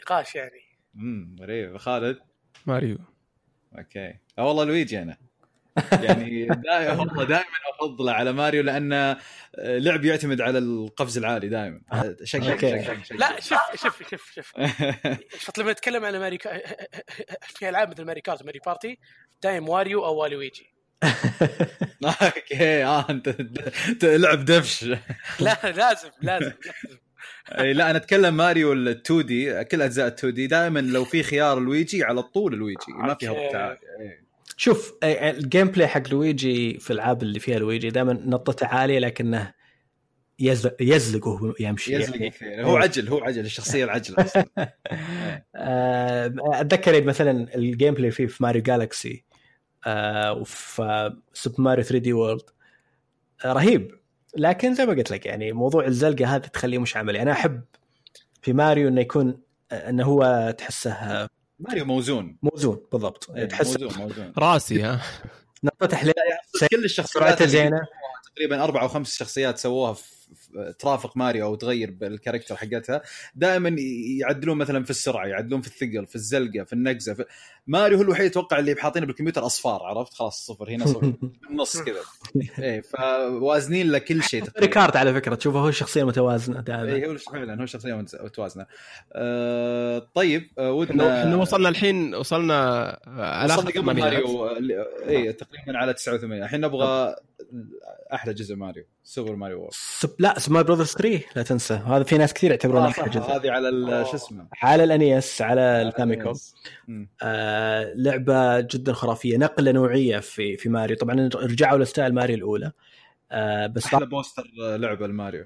نقاش يعني.
امم غريب. خالد؟
ماريو.
أوكي. آه والله لويجي أنا. يعني دائما والله دائما افضله على ماريو لأنه آه، لعب يعتمد على القفز العالي دائما. شق شق
أوكي.
شق شق
لا شوف شوف شوف شوف. شوف لما نتكلم على ماري كا... في ألعاب مثل ماري كارت وماري بارتي دايم واريو أو والويجي
أوكي آه أنت أنت لعب دفش
لا لازم لازم لازم.
إي لا أنا أتكلم ماريو ال 2D كل أجزاء ال 2D دائما لو في خيار لويجي على طول لويجي ما فيها
أوكي.
إيه.
شوف ال gameplay حق لويجي في الالعاب اللي فيها لويجي دائما نطته عالية لكنه يزلق يزلق وهو يمشي
يزلق
يعني.
كثير هو عجل هو عجل الشخصية
العجلة أصلا أتذكر مثلا ال gameplay فيه في ماريو جالكسي آه، وفي Super Mario 3D World آه، رهيب لكن زي ما قلت لك يعني موضوع الزلقة هذا تخليه مش عملي أنا أحب في ماريو إنه يكون آه، إنه هو تحسه
ماريو موزون.
موزون بالضبط.
إيه،
تحس
موزون موزون.
راسي ها؟
نطته حليل
كل الشخصيات
زينه
تقريبا أربع أو خمس شخصيات سووها في في- ترافق ماريو أو تغير بال character حقتها. دائما يعدلون مثلا في السرعة يعدلون في الثقل في الزلقة في النقزة في... ماريو هو الوحيد أتوقع اللي حاطينه بالكمبيوتر أصفار عرفت؟ خلاص صفر هنا صفر. بالنص كذا. إيه فوازنين له كل شيء
ريكارد على فكرة تشوفه هو الشخصيه المتوازنه دائما
اي هو فعلا هو شخصيه متز- متوازنة. آه طيب آه ودنا
إنه وصلنا الحين وصلنا على
وصلنا
آخر
قبل. ماريو آه، اي تقريبا على 89 الحين نبغى أحلى جزء ماريو سوبر ماريو وورد
سب... لا سماي براذرز 3 لا تنسى. هذا في ناس كثير يعتبرونه
آه، أحلى
جزء.
هذه على ال- شو اسمه؟
على ال NES على الفاميكوم
مم.
آه لعبة جدا خرافية نقلة نوعية في في ماريو. طبعا رجعوا ل style ماريو الأولى. آه بس
أحلى poster لعبة الماريو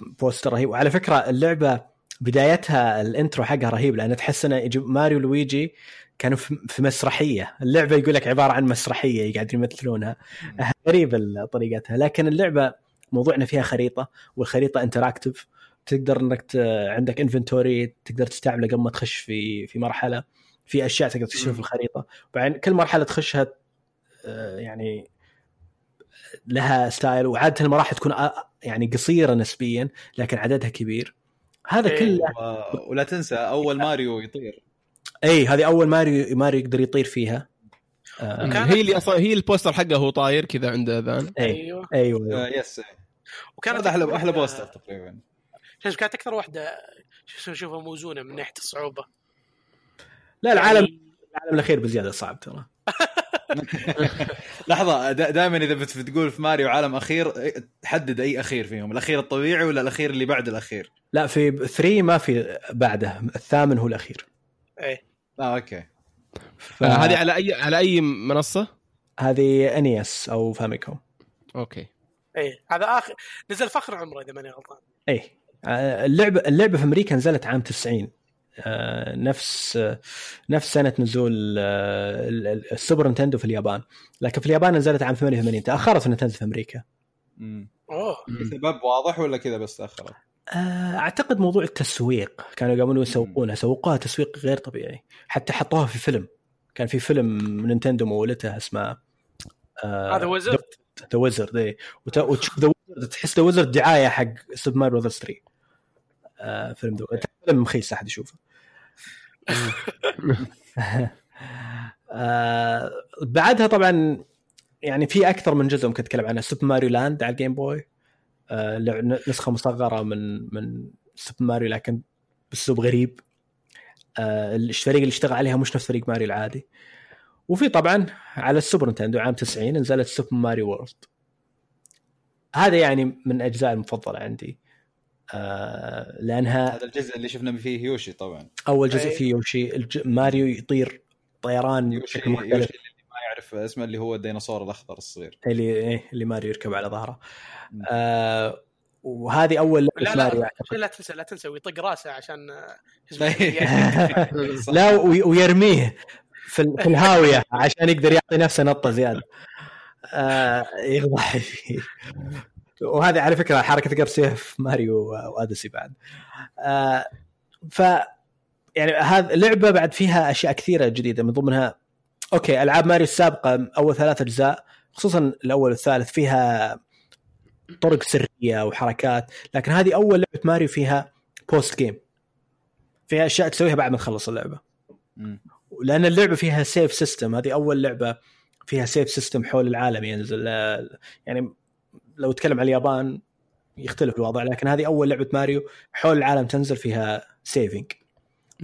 poster رهيب. وعلى فكرة اللعبة بدايتها ال intro حقها رهيب لأن تحس إنه ماريو لويجي كانوا في مسرحية، اللعبة يقول لك عبارة عن مسرحية قاعدين يمثلونها. غريب ال- طريقتها. لكن اللعبة موضوعنا فيها خريطة والخريطة interactive تقدر إنك ت... عندك inventory تقدر تستعمله قبل ما تخش في في مرحلة. في أشياء تقدر تكتشفها في الخريطة. وبعدين كل مرحلة تخشها آه، يعني لها style وعادة المراحل تكون آه، يعني قصيرة نسبيا لكن عددها كبير. هذا
إيه.
كله
و- ولا تنسى أول ماريو يطير.
اي هذه أول ماريو ماريو يقدر يطير فيها. آه،
هي اللي أصلا هي ال poster حقه هو طاير كذا عنده اذان
اي
أيوه.
أيوه.
آه، yes.
وكانت
هذا أحلى
أحلى
poster تقريبا.
شوف كانت أكثر واحدة شو اسمه اشوفها موزونة من ناحية الصعوبة.
لا العالم
يعني
العالم الأخير بزيادة صعب ترى.
لحظة دائما إذا بت- بتقول في ماريو عالم أخير إيه، تحدد أي أخير فيهم الأخير الطبيعي ولا الأخير اللي بعد الأخير؟
لا في 3 ما في بعده الثامن هو الأخير.
إيه.
آه أوكي.
ف-
آه، هذه على اي على أي منصة؟
هذه NES أو فاميكوم
أوكي.
إيه هذا اخر نزل فخر عمره إذا ماني غلطان.
اي آه، اللعبه اللعبة في أمريكا نزلت عام 90 آه، نفس آه، نفس سنة نزول آه، ال- ال- السوبر نينتندو في اليابان. لكن في اليابان نزلت عام 88 تأخرت نينتندو في أمريكا.
مم.
اوه
سبب واضح ولا كذا بس تأخرت؟
آه، أعتقد موضوع التسويق. كانوا يقومون يسوقونها سوقوها تسويق غير طبيعي. حتى حطوها في فيلم. كان في فيلم نينتندو مولته اسمه
هذا Wizard
The Wizard اي وتشوف The Wizard تحس The Wizard دعاية حق Super Mario Bros 3 آه فيلم ذا فيلم مخيس أحد يشوفه. آه بعدها طبعا يعني في أكثر من جزء ممكن أتكلم عنه. Super Mario Land على ال Game Boy آه نسخة مصغرة من من سوبر ماريو لكن بأسلوب غريب. آه الفريق اللي اشتغل عليها مش نفس فريق ماريو العادي. وفي طبعا على السوبر نتندو عام 90 نزلت Super Mario World هذا يعني من الاجزاء المفضلة عندي. آه لأنها
هذا الجزء اللي شفنا فيه يوشي طبعا
أول جزء
أي.
فيه يوشي الج... ماريو يطير طيران
يوشي
بشكل
يوشي
مختلف
اللي ما يعرف اسمه اللي هو الديناصور الأخضر الصغير
اللي إيه اللي ماريو يركب على ظهره. آه وهذه أول لعبه
لا
ماريو
لا
أعتقد.
لا تنسى لا تنسى ويطق راسه عشان آه،.
لا وي- ويرميه في, في الهاوية عشان يقدر يعطي نفسه نطة زيادة آه يفضح فيه وهذه على فكرة حركة تقدر تسويها في ماريو و أوديسي بعد. آه ف يعني هذه اللعبه بعد فيها أشياء كثيرة جديدة من ضمنها okay ألعاب ماريو السابقة أول ثلاث أجزاء خصوصا الأول والثالث فيها طرق سرية وحركات لكن هذه أول لعبة ماريو فيها post game فيها أشياء تسويها بعد ما تخلص
اللعبة.
لأن اللعبة فيها save system هذه أول لعبة فيها save system حول العالم ينزل يعني لو تكلم عن اليابان يختلف الوضع لكن هذه أول لعبة ماريو حول العالم تنزل فيها saving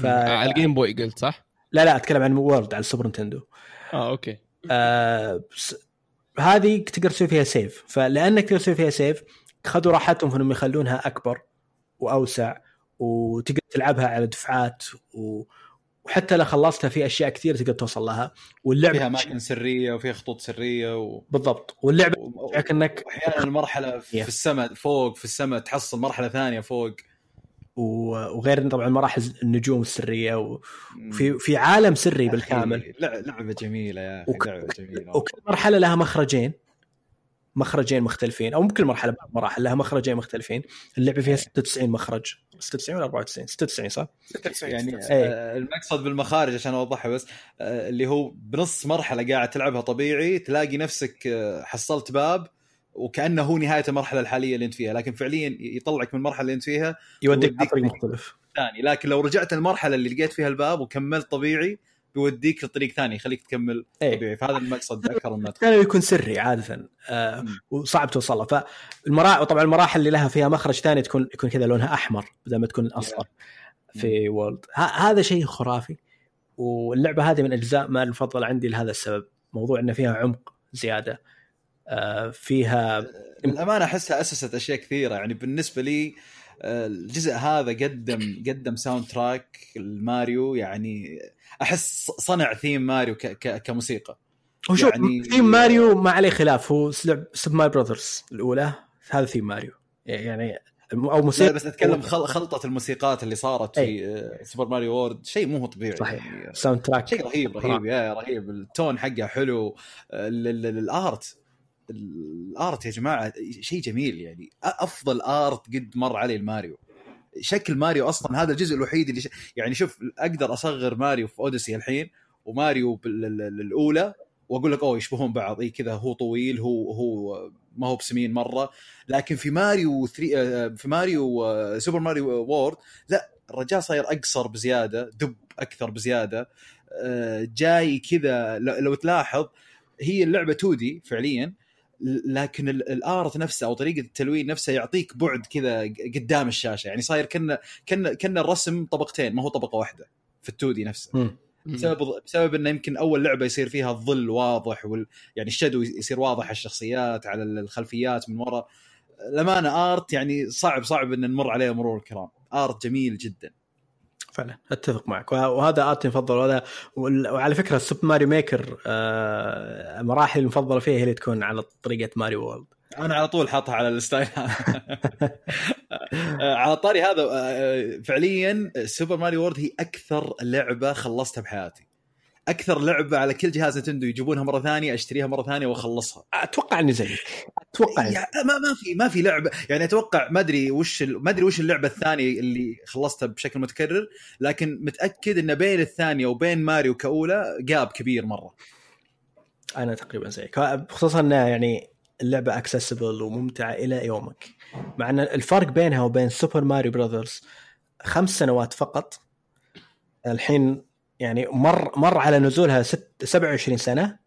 ف...
على الجيم بوي قلت صح؟
لا لا أتكلم عن World على السوبر نتندو
آه okay.
آه بس هذه تقدر تسوي فيها save فلأنك تقدر تسوي فيها save خذوا راحتهم في إنهم يخلونها أكبر وأوسع وتقدر تلعبها على دفعات و... وحتى لو خلصتها في أشياء كثير تقدر توصل لها. واللعبه
فيها أماكن سرية وفيها خطوط سرية و...
بالضبط. واللعبه
و-
إنك
وأحيانا المرحلة في
Yeah.
السماء فوق في السماء تحصل مرحلة ثانية فوق.
و- وغير طبعا مراحل النجوم
السرية.
وفي في عالم سري بالكامل.
لع- لعبة جميلة يا أخي
وك-
لعبة جميلة.
وكل مرحلة لها مخرجين. مخرجين مختلفين أو مو كل مرحلة بعض مراحل لها مخرجين مختلفين. اللعبة فيها 96 مخرج. 96 ولا 94 96 صح؟
يعني
إيه.
آه، المقصد بالمخارج عشان أوضحها بس آه، اللي هو بنص مرحلة قاعد تلعبها طبيعي تلاقي نفسك آه، حصلت باب وكأنه هو نهاية المرحلة الحالية اللي أنت فيها. لكن فعليا يطلعك من المرحلة اللي أنت فيها
يوديك طريق. مختلف.
ثاني. لكن لو رجعت المرحلة اللي لقيت فيها الباب وكملت طبيعي بيوديك لطريق ثاني يخليك تكمل.
إيه.
طبيعي. فهذا المقصد أكثر من
كان يكون سري عادة آه. وصعب توصل له فالمراحل طبعا المراحل اللي لها فيها مخرج ثاني تكون يكون كذا لونها أحمر بدل ما تكون أصفر في World هذا شيء خرافي. واللعبة هذه من أجزاء ماريو المفضلة عندي لهذا السبب. موضوع ان فيها عمق زيادة آه فيها
للأمانة أحسها أسست أشياء كثيرة. يعني بالنسبة لي آه، الجزء هذا قدم قدم soundtrack الماريو يعني أحس صنع ثيم ماريو ك ك كموسيقى.
وشوف
يعني-
يعني ثيم ماريو ما عليه خلاف هو لعب سوبر ماريو براذرز الأولى هذا ثيم ماريو. يعني
أو
موسيقى
بس أتكلم خل خلطة الموسيقات اللي صارت في آه، سوبر ماريو World شيء مو هو طبيعي.
صحيح.
يعني
soundtrack
شيء رهيب رهيب يا رهيب. ال tone حقه حلو. ال- ال art ال art يا جماعة شيء جميل يعني. أفضل art قد مر علي الماريو شكل ماريو أصلا هذا الجزء الوحيد اللي ش... يعني شوف أقدر أصغر ماريو في أوديسي الحين وماريو بال- ال- ال- الاولى وأقول لك أوه يشبهون بعض. اي كذا هو طويل هو هو ما هو بسمين مرة. لكن في ماريو 3 آه، في ماريو آه، سوبر ماريو World لا الرجال صاير أقصر بزيادة دب أكثر بزيادة. آه، جاي كذا لو تلاحظ هي اللعبة 2D فعليا. لكن ال- ال art نفسه أو طريقة التلوين نفسه يعطيك بعد كذا قدام الشاشة. يعني صاير كنا كنا كنا الرسم طبقتين ما هو طبقة واحدة في ال 2D نفسه. بسبب بسبب إنه يمكن أول لعبة يصير فيها الظل واضح وال يعني ال shadow يصير واضح على الشخصيات على الخلفيات من وراء لمانه art يعني صعب صعب إن نمر عليه مرور الكرام. art جميل جدا.
فعلا. أتفق معك. وه- وهذا art ي المفضل وهذا وعلى فكرة سوبر ماريو ميكر آه مراحل المفضلة فيها هي اللي تكون على طريقة ماريو World
أنا على طول حاطها على ال style على طاري هذا آه، فعليا سوبر ماريو World هي أكثر لعبة خلصتها بحياتي. أكثر لعبة على كل جهاز نتندو يجيبونها مرة ثانية أشتريها مرة ثانية وأخلصها.
أتوقع اني زيك أتوقع
يا- ما ما في ما في لعبة. يعني أتوقع ما أدري وش ال- ما أدري وش اللعبة الثانية اللي خلصتها بشكل متكرر لكن متأكد إن بين الثانية وبين ماريو كأولى gap كبير مرة.
أنا تقريبا زيك. خصوصا انها يعني اللعبة accessible وممتعة إلى يومك. مع إن الفرق بينها وبين سوبر ماريو براذرز خمس سنوات فقط. الحين يعني مر مر على نزولها ست 27 سنة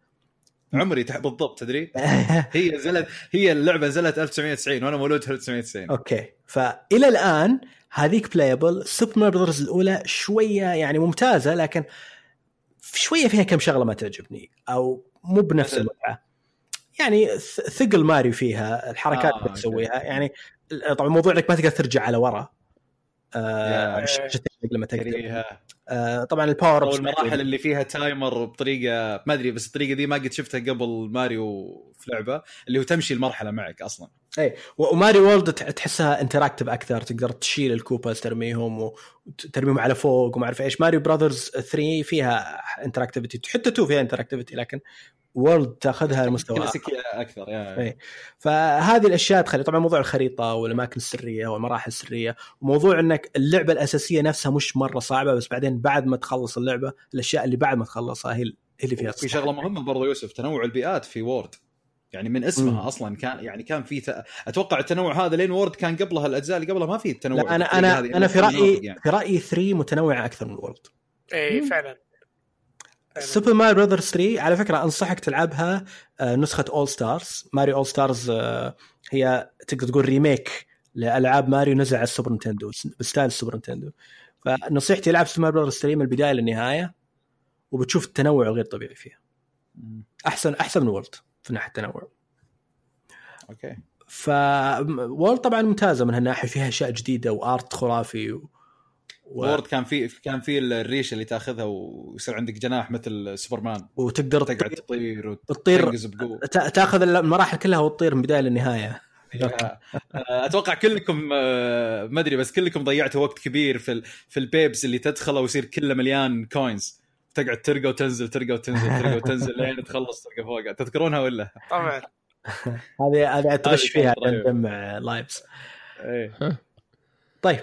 عمري تح- بالضبط تدري هي نزلت هي اللعبة نزلت 1990 وأنا مولود في 1990
okay فإلى الآن هذيك playable سوبر براذرز الأولى شوية يعني ممتازة لكن شوية فيها كم شغلة ما تعجبني أو مو بنفس؟ المتعه يعني ثقل ماريو فيها الحركات
آه،
اللي. تسويها يعني طبعا موضوع إنك ما تقدر ترجع على ورا. آه تقلق لما تقدر. آه طبعا ال
power
أو
المراحل اللي فيها timer بطريقة ما أدري بس الطريقة دي ما قد شفتها قبل ماريو في لعبة اللي هو تمشي المرحلة معك أصلا.
اي وماريو World تح- تحسها interactive أكثر تقدر تشيل الكوباز ترميهم وترميهم على فوق وما أعرف إيش. ماريو براذرز 3 فيها interactivity حتى 2 فيها interactivity لكن World تاخذها لمستوى
أكثر يا.
إيه. فهذه الأشياء تخلي طبعا موضوع الخريطة والأماكن السرية والمراحل السرية وموضوع إنك اللعبة الأساسية نفسها مش مرة صعبة بس بعدين بعد ما تخلص اللعبة الأشياء اللي بعد ما تخلصها هي هي اللي فيها
في شغلة مهمة برضو يوسف تنوع البيئات في World. يعني من اسمها
مم.
أصلا كان يعني كان في ت... أتوقع التنوع هذا لين World كان قبلها الأجزاء اللي قبلها ما في التنوع
لا أنا
أنا.
أنا في رأيي
يعني.
في رأيي 3 متنوعة أكثر من World
اي. فعلا.
سوبر ماريو براذرز 3 على فكرة أنصحك تلعبها آه، نسخة All-Stars ماريو All-Stars هي تقدر تقول remake لألعاب ماريو نزل على السوبر نينتندو ب style السوبر نينتندو فنصيحتي ألعب سوبر ماريو براذرز 3 من البداية للنهاية وبتشوف التنوع الغير طبيعي فيها. أحسن أحسن من World في ناحية التنوع.
أوكي.
ف World طبعا ممتازة من هالناحية فيها أشياء جديدة و art خرافي و... و...
World كان في كان في الريشه اللي تاخذها ويصير عندك جناح مثل سوبرمان.
وتقدر
تقعد
تطير,
تطير
تطير
وتنقز بقوة.
تا- تاخذ المراحل كلها وتطير من البداية
للنهاية. أتوقع كلكم آه، ما أدري بس كلكم ضيعتوا وقت كبير في ال- في ال pipes اللي تدخله ويصير كله مليان coins تقعد ترقى وتنزل ترقى وتنزل ترقى وتنزل لين تخلص تلقى فوقها تذكرونها ولا؟
طبعا.
هذه هذه تغش فيها تجمع lives
إيه.
طيب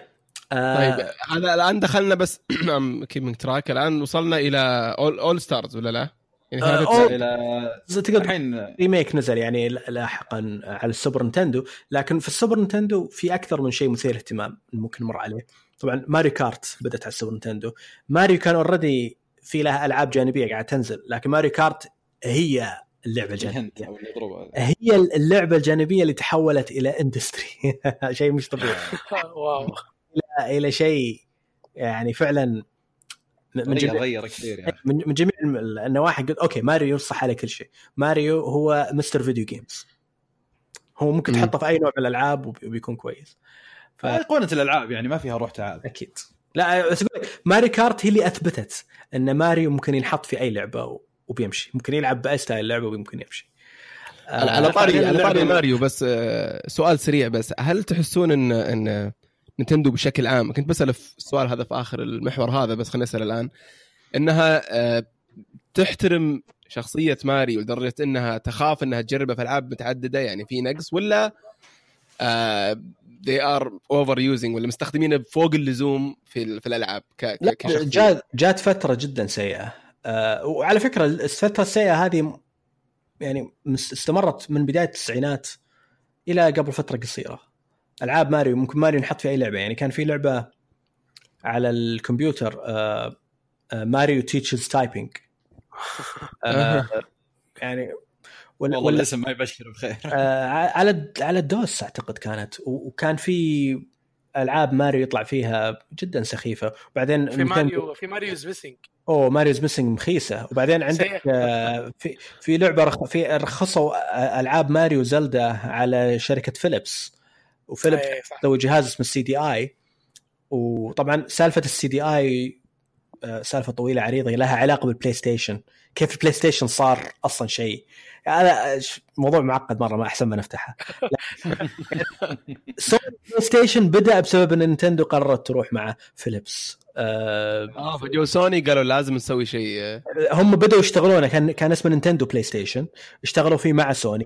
آه
طيب هذا الآن دخلنا بس keeping track؟ الآن وصلنا إلى All, All-Stars ولا لا؟ يعني
آه،
هذا
إلى تقدر
الحين
remake نزل يعني لاحقا على السوبر نينتندو لكن في السوبر نينتندو في أكثر من شيء مثير اهتمام ممكن نمر عليه. طبعا ماريو كارت بدأت على السوبر نينتندو ماريو كان already في لها ألعاب جانبية قاعدة تنزل لكن ماريو كارت هي اللعبة الجانبية.
الهنت أو المضروبه
هي اللعبة الجانبية اللي تحولت إلى industry شيء مش طبيعي.
واو.
إلى شيء يعني فعلا من جميع
غير كثير يعني.
من جميع النواحي. قلت أوكي ماريو يصح عليه كل شيء. ماريو هو mister video games هو ممكن
مم.
تحطه في أي نوع من الألعاب وبي- وبيكون كويس.
ايقونه الألعاب يعني ما فيها روح تعال.
فاكيد لا ماريو كارت هي اللي أثبتت إن ماريو ممكن ينحط في أي لعبة وبيمشي. ممكن يلعب بأي style لعبه وممكن يمشي.
على
آه،
طاري على طاري ماريو بس آه، سؤال سريع بس. هل تحسون ان إن نينتندو بشكل عام كنت بسال السؤال هذا في آخر المحور هذا بس خليني أسأل الآن. إنها آه، تحترم شخصية ماريو لدرجة إنها تخاف إنها تجربه في ألعاب متعددة يعني في نقص ولا they are over using ولا مستخدمينه فوق اللزوم في ال- في الألعاب ك- ك-
لا؟ جات جات فترة جدا سيئة. آه وعلى فكرة الفترة السيئة هذه يعني استمرت من بداية التسعينات إلى قبل فترة قصيرة. ألعاب ماريو ممكن ماريو نحط في أي لعبة. يعني كان في لعبة على الكمبيوتر آه آه Mario Teaches Typing آه يعني ولا,
والله
ولا
الاسم ما يبشر بخير.
آه على على ال DOS أعتقد كانت. وكان في ألعاب ماريو يطلع فيها جدا سخيفة. وبعدين
في ماريو في Mario's Missing
أوه Mario's Missing مخيسة. وبعدين عندك. آه في في لعبة رخ في رخصوا آه، ألعاب ماريو زلدا على شركة فيليبس وفيليبس. تسوي جهاز اسمه ال CD-i وطبعا سالفة ال CD-i سالفة طويلة عريضة لها علاقة بالبلاي ستيشن كيف البلاي ستيشن صار أصلا شيء؟ هذا ش- موضوع معقد مرة ما أحسن ما نفتحه. سوني بلاي ستيشن بدأ بسبب إن نينتندو قررت تروح مع فيليبس آه،
آه فجو سوني قالوا لازم نسوي شيء. آه،
هم بدأوا يشتغلونه كان كان اسمه نينتندو بلاي ستيشن اشتغلوا فيه مع سوني.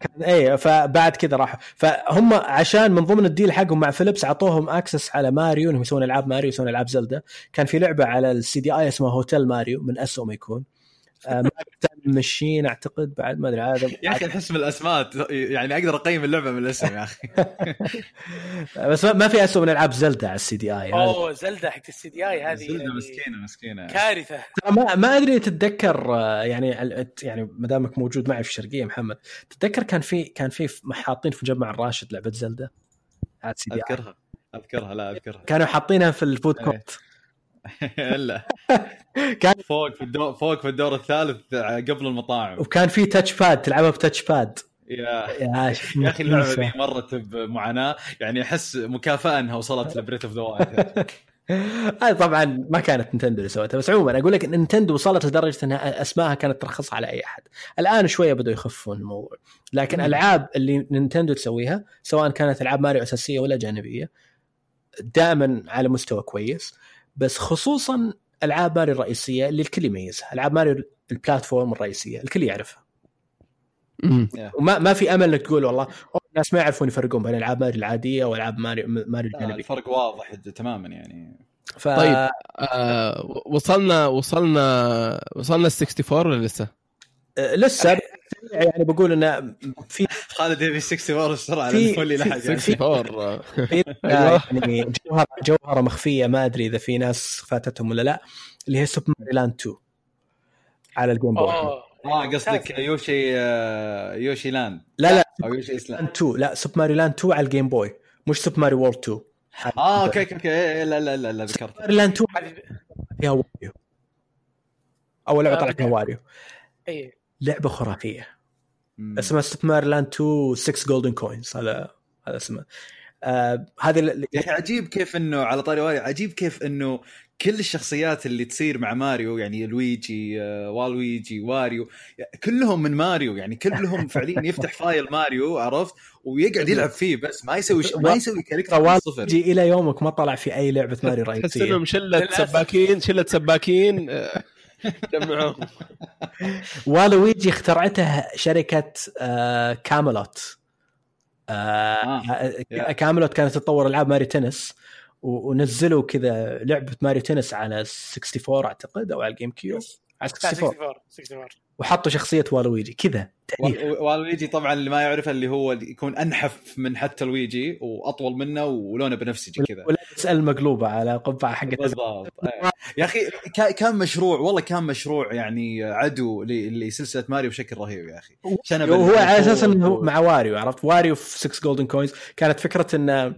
كان اي فبعد كذا راحوا. فهم عشان من ضمن ال deal حقهم مع فيليبس أعطوهم access على ماريو إنهم يسوون ألعاب ماريو يسوون ألعاب زلدا كان في لعبة على ال CD-i اسمها Hotel Mario من اسوء ما يكون. آه، ماشين أعتقد بعد ما أدري هذا
يا أخي نحس من الاسماء يعني أقدر أقيم اللعبة من الاسم يا أخي.
بس ما- ما في اسوء من ألعاب زلدا على ال CD-i
أوه زلدا حقت ال CD-i هذه
زلدا
يعني
مسكينة
مسكينة.
كارثة. ما ما أدري تتذكر يعني ال- يعني ما دامك موجود معي في الشرقية محمد تتذكر كان في كان في حاطين في مجمع الراشد لعبة زلدا على ال CD-i.
أذكرها أذكرها لا أذكرها.
كانوا حاطينها في ال food
إيه.
court.
الا.
كان
فوق في الدور فوق في الدور الثالث قبل المطاعم.
وكان في touch pad تلعبها ب touch
pad
يا.
يا أخي اللعبة ذي مرت بمعاناة. يعني أحس مكافأة إنها وصلت ل Breath of the Wild
هذه طبعا ما كانت نينتندو اللي سوتها بس عموما أقول لك إن نينتندو وصلت لدرجة إنها أسمائها كانت ترخص على أي أحد. الآن شوية بدوا يخفون الموضوع. لكن ألعاب اللي نينتندو تسويها سواء كانت ألعاب ماريو أساسية ولا جانبية دائما على مستوى كويس. بس خصوصا ألعاب ماريو الرئيسية اللي الكل يميزها ألعاب ماريو البلاتفورم الرئيسية الكل يعرفها. وما ما في أمل إنك تقول والله الناس ما يعرفون يفرقون بين ألعاب ماريو العادية وألعاب ماريو ماريو الجانبية
الفرق واضح تماما يعني
ف...
طيب. آه وصلنا وصلنا وصلنا ال 64 ولا لسه؟
آه، لسه يعني بقول انه في
خالد يبي 64 بسرعة
في-
لحق يعني.
64 آه.
في يعني جوهره جوهرة مخفية ما أدري إذا في ناس فاتتهم ولا لا اللي هي Super Mario Land 2 على الجيم بوي
آه قصدك يوشي Yoshi Land
لا لا
أو Yoshi
Land 2 لا Super Mario Land 2 على الجيم بوي مش Super Mario World 2
آه okay okay okay. إيه، لا لا لا لا ذكرت
Super Mario Land 2
هذه
فيها واريو أول
لعبة
طلعت فيها واريو
اي
لعبة خرافية.
مم.
اسمها Mario Land 2 6 Golden Coins هذا هذا اسمه. آه هذه ال-
يا أخي عجيب كيف إنه على طاري واريو عجيب كيف إنه كل الشخصيات اللي تصير مع ماريو يعني لويجي آه، والويجي واريو كلهم من ماريو يعني كلهم فعليا يفتح file ماريو عرفت؟ ويقعد يلعب فيه بس ما يسوي ش... ما يسوي character من الصفر
والويجي إلى يومك ما طلع في أي لعبة ماريو
تحس
رئيسيه
إنهم
شلة.
سباكين شلة سباكين. آه، جمعوهم
والويجي اخترعتها شركة آه كاميلوت. آه.
آه.
كاميلوت كانت تطور ألعاب ماريو تنس ونزلوا كذا لعبة ماريو تنس على 64 أعتقد أو على الجيم كيوب على 64
64 64
وحطوا شخصية والويجي كذا
والويجي طبعا اللي ما يعرفه اللي هو اللي يكون أنحف من حتى لويجي وأطول منه ولونه بنفسجي كذا.
ولا L مقلوبة على قبعة حقت
بالضبط إيه. يا أخي كا- كان مشروع والله كان مشروع يعني عدو ل- لسلسلة ماريو بشكل رهيب يا أخي.
وهو على
أساس إنه
مع واريو عرفت؟ واريو في 6 Golden Coins كانت فكرة إن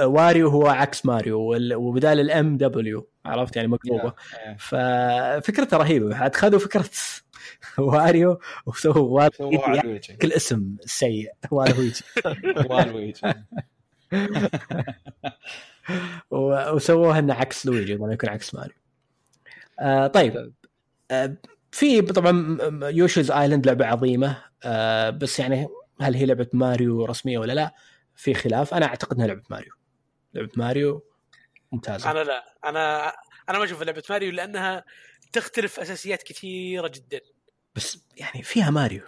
واريو هو عكس ماريو وبدال ال M W عرفت؟ يعني
مقلوبة.
ففكرته رهيبة. عاد خذوا فكرة واريو وسووا
على
يعني كل اسم سيء والويجي ولويجي وسووها إنه عكس لويجي ولا يكون عكس ماريو. آه طيب. آه في طبعا Yoshi's Island لعبة عظيمة. آه بس يعني هل هي لعبة ماريو رسمية ولا لا؟ في خلاف. أنا أعتقد إنها لعبة ماريو. لعبة ماريو. ممتازة.
أنا لا أنا أنا ما أشوف لعبة ماريو لأنها تختلف أساسيات كثيرة جدا.
بس يعني فيها ماريو.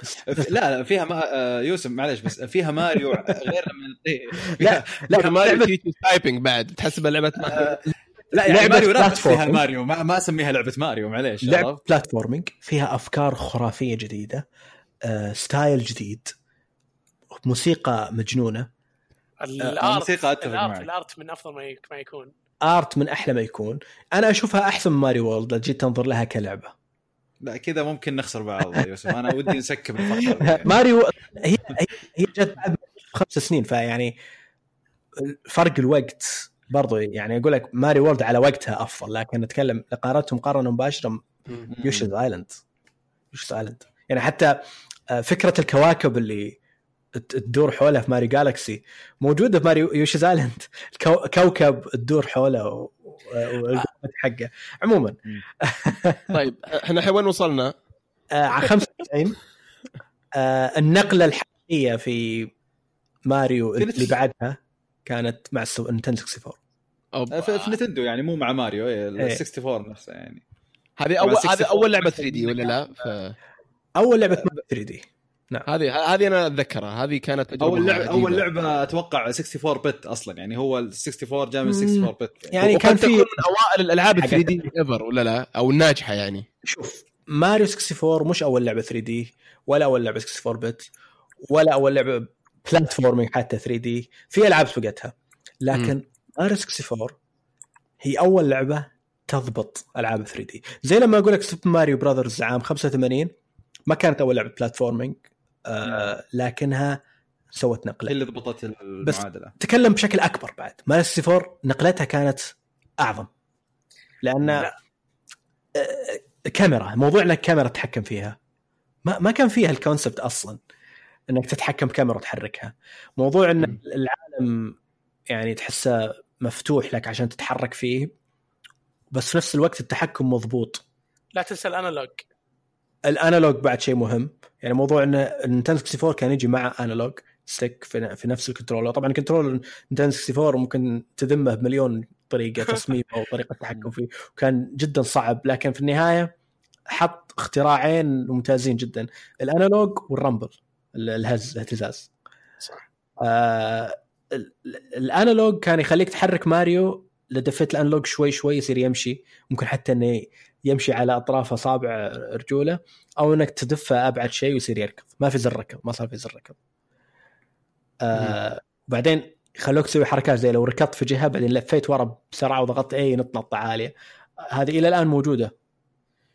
بس, بس
لا لا فيها ما آه، يوسف معلش بس فيها ماريو غير من إيه.
لا
لا
لا
ماريو تيتش تايبنج بعد. تحسبها لعبة ماريو.
لا يعني
لعبة
ماريو رابط فيها. ماريو. ما, ما أسميها لعبة ماريو معليش عرفت؟
بلاتفورمينج فيها أفكار خرافية جديدة آه ستايل جديد موسيقى مجنونة
الارت
الموسيقى أتفق
الارت
معك.
الآرت من أفضل ما يك- ما يكون.
آرت من أحلى ما يكون. أنا أشوفها أحسن من ماريو World لو جيت تنظر لها كلعبة.
لا كذا ممكن نخسر بعض يوسف. أنا ودي نسكب الفقره
ماريو هي هي, هي جت بعد خمس سنين فيعني فرق الوقت برضو. يعني أقول لك ماريو World على وقتها أفضل لكن نتكلم قارنتهم مقارنة مباشرة Yoshi's Island. Yoshi's Island. يعني حتى آه، فكرة الكواكب اللي تدور حولها في ماريو Galaxy موجودة في ماريو Yoshi's Island كوكب تدور حوله و- والقوات حقه. عموما.
طيب إحنا الحين وين وصلنا؟
آه، على 95 آه، النقلة الحقيقية في ماريو اللي بعدها كانت مع. نينتندو 64
أو
آه، في, في نتندو يعني مو مع ماريو. إيه، ال
إيه.
64 نفسه يعني.
هذه اول هذه
64
أول لعبة 3D ولا لا؟ ف-
أول لعبة 3D
هذه هذه أنا أتذكرها. هذه كانت
أول لعبه. أول لعبة أتوقع 64 bit أصلا. يعني هو ال 64 جاء من 64 bit
يعني
وقد
كان في
من أوائل الألعاب ال
حاجات
3D ever ولا لا؟ أو الناجحة يعني.
شوف ماريو 64 مش أول لعبة 3D ولا أول لعبة 64 bit ولا أول لعبة platforming حتى 3D في ألعاب سبقتها لكن ماريو 64 هي أول لعبة تضبط ألعاب 3D زي لما أقول لك Super Mario Brothers عام 85 ما كانت أول لعبة platforming آه لكنها سوت
هي
نقله
اللي ضبطت المعادلة.
تكلم بشكل أكبر بعد. ماريو 64 نقلتها كانت أعظم. لأن
لا.
آه، كاميرا موضوع إنك كاميرا تتحكم فيها. ما ما كان فيها ال concept أصلا إنك تتحكم بكاميرا وتحركها. موضوع
إن.
العالم يعني تحسه مفتوح لك عشان تتحرك فيه بس في نفس الوقت التحكم مضبوط.
لا تنسى ال
analog. ال analog بعد شيء مهم. يعني موضوع إن النينتندو 64 كان يجي مع analog stick في, في نفس ال controller طبعا ال controller نينتندو 64 ممكن تذمه بمليون طريقة تصميم أو طريقه تحكم فيه وكان جدا صعب. لكن في النهاية حط اختراعين ممتازين جدا. ال analog وال rumble ال- الهز الاهتزاز.
صح.
آه ال- ال- ال analog كان يخليك تحرك ماريو لدفيت ال analog شوي شوي يصير يمشي. ممكن حتى إنه يمشي على اطراف اصابع رجوله أو إنك تدفه أبعد شيء ويصير يركض. ما في زر ركض ما صار في زر ركض. آه بعدين خلوك تسوي حركات زي لو ركضت في جهة بعدين لفيت ورا بسرعة وضغطت A ينط نطة عالية. هذه إلى الآن موجودة.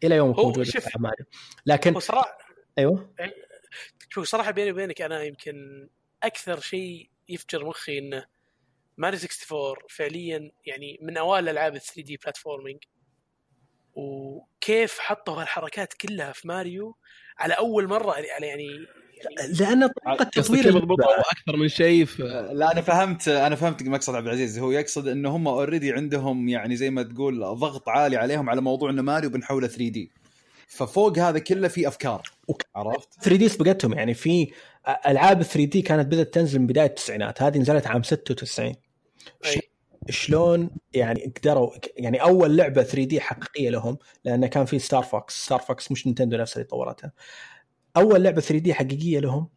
إلى يومك
موجودة
في ماريو لكن
وصراحه
أيوه.
شوف صراحة بيني وبينك أنا يمكن أكثر شيء يفجر مخي إنه ماريو 64 فعليا يعني من أوائل الالعاب ال 3D platforming وكيف حطوا هالحركات كلها في ماريو على أول مرة على يعني, يعني
لأن طريقة
قصدك
تطوير
أكثر من شيء في
لا أنا فهمت أنا فهمت مقصد عبد العزيز هو يقصد إنه هم already عندهم يعني زي ما تقول ضغط عالي عليهم على موضوع إنه ماريو بنحوله 3D ففوق هذا كله في
أفكار
عرفت؟
3D سبقتهم يعني في ألعاب 3D كانت بدأت تنزل من بداية التسعينات هذه نزلت عام 96
أي.
شلون يعني قدروا يعني أول لعبة 3D حقيقية لهم لأن كان في Star Fox Star Fox مش نينتندو نفسها اللي طورتها أول لعبة 3D حقيقية لهم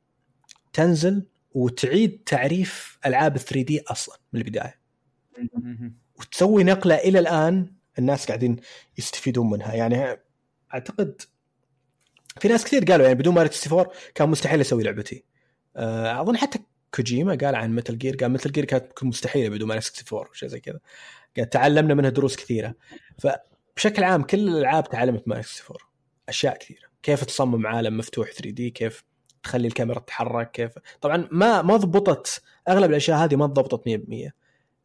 تنزل وتعيد تعريف ألعاب 3D أصلا من البداية. وتسوي نقلة إلى الآن الناس قاعدين يستفيدون منها. يعني أعتقد في ناس كثير قالوا يعني بدون ماريو 64 كان مستحيل أسوي لعبتي. آه، أظن حتى كوجيما قال عن متل جير قال متل جير كانت مستحيلة بدون ماريو 64 شيء زي كذا. قال تعلمنا منها دروس كثيرة. فبشكل عام كل الألعاب تعلمت ماريو 64 أشياء كثيرة. كيف تصمم عالم مفتوح 3 دي كيف تخلي الكاميرا تتحرك كيف طبعا ما ما ضبطت أغلب الأشياء هذه ما ضبطت 100%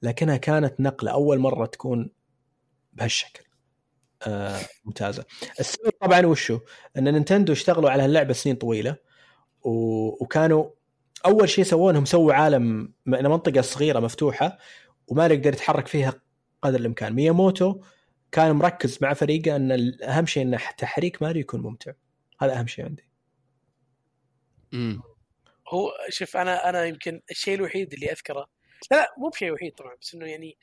لكنها كانت نقلة أول مرة تكون بهالشكل. آه ممتازة. السبب طبعا وشو؟ إن نينتندو اشتغلوا على هاللعبه سنين طويلة و... وكانوا أول شيء سووه إنهم سووا عالم منطقة صغيرة مفتوحة وما يقدر يتحرك فيها قدر الإمكان. مياموتو كان مركز مع فريقه إن أهم شيء إن تحريك ماريو يكون ممتع. هذا أهم شيء عندي.
مم.
هو شوف أنا أنا يمكن الشيء الوحيد اللي أذكره لا لا مو بشيء وحيد طبعا بس إنه يعني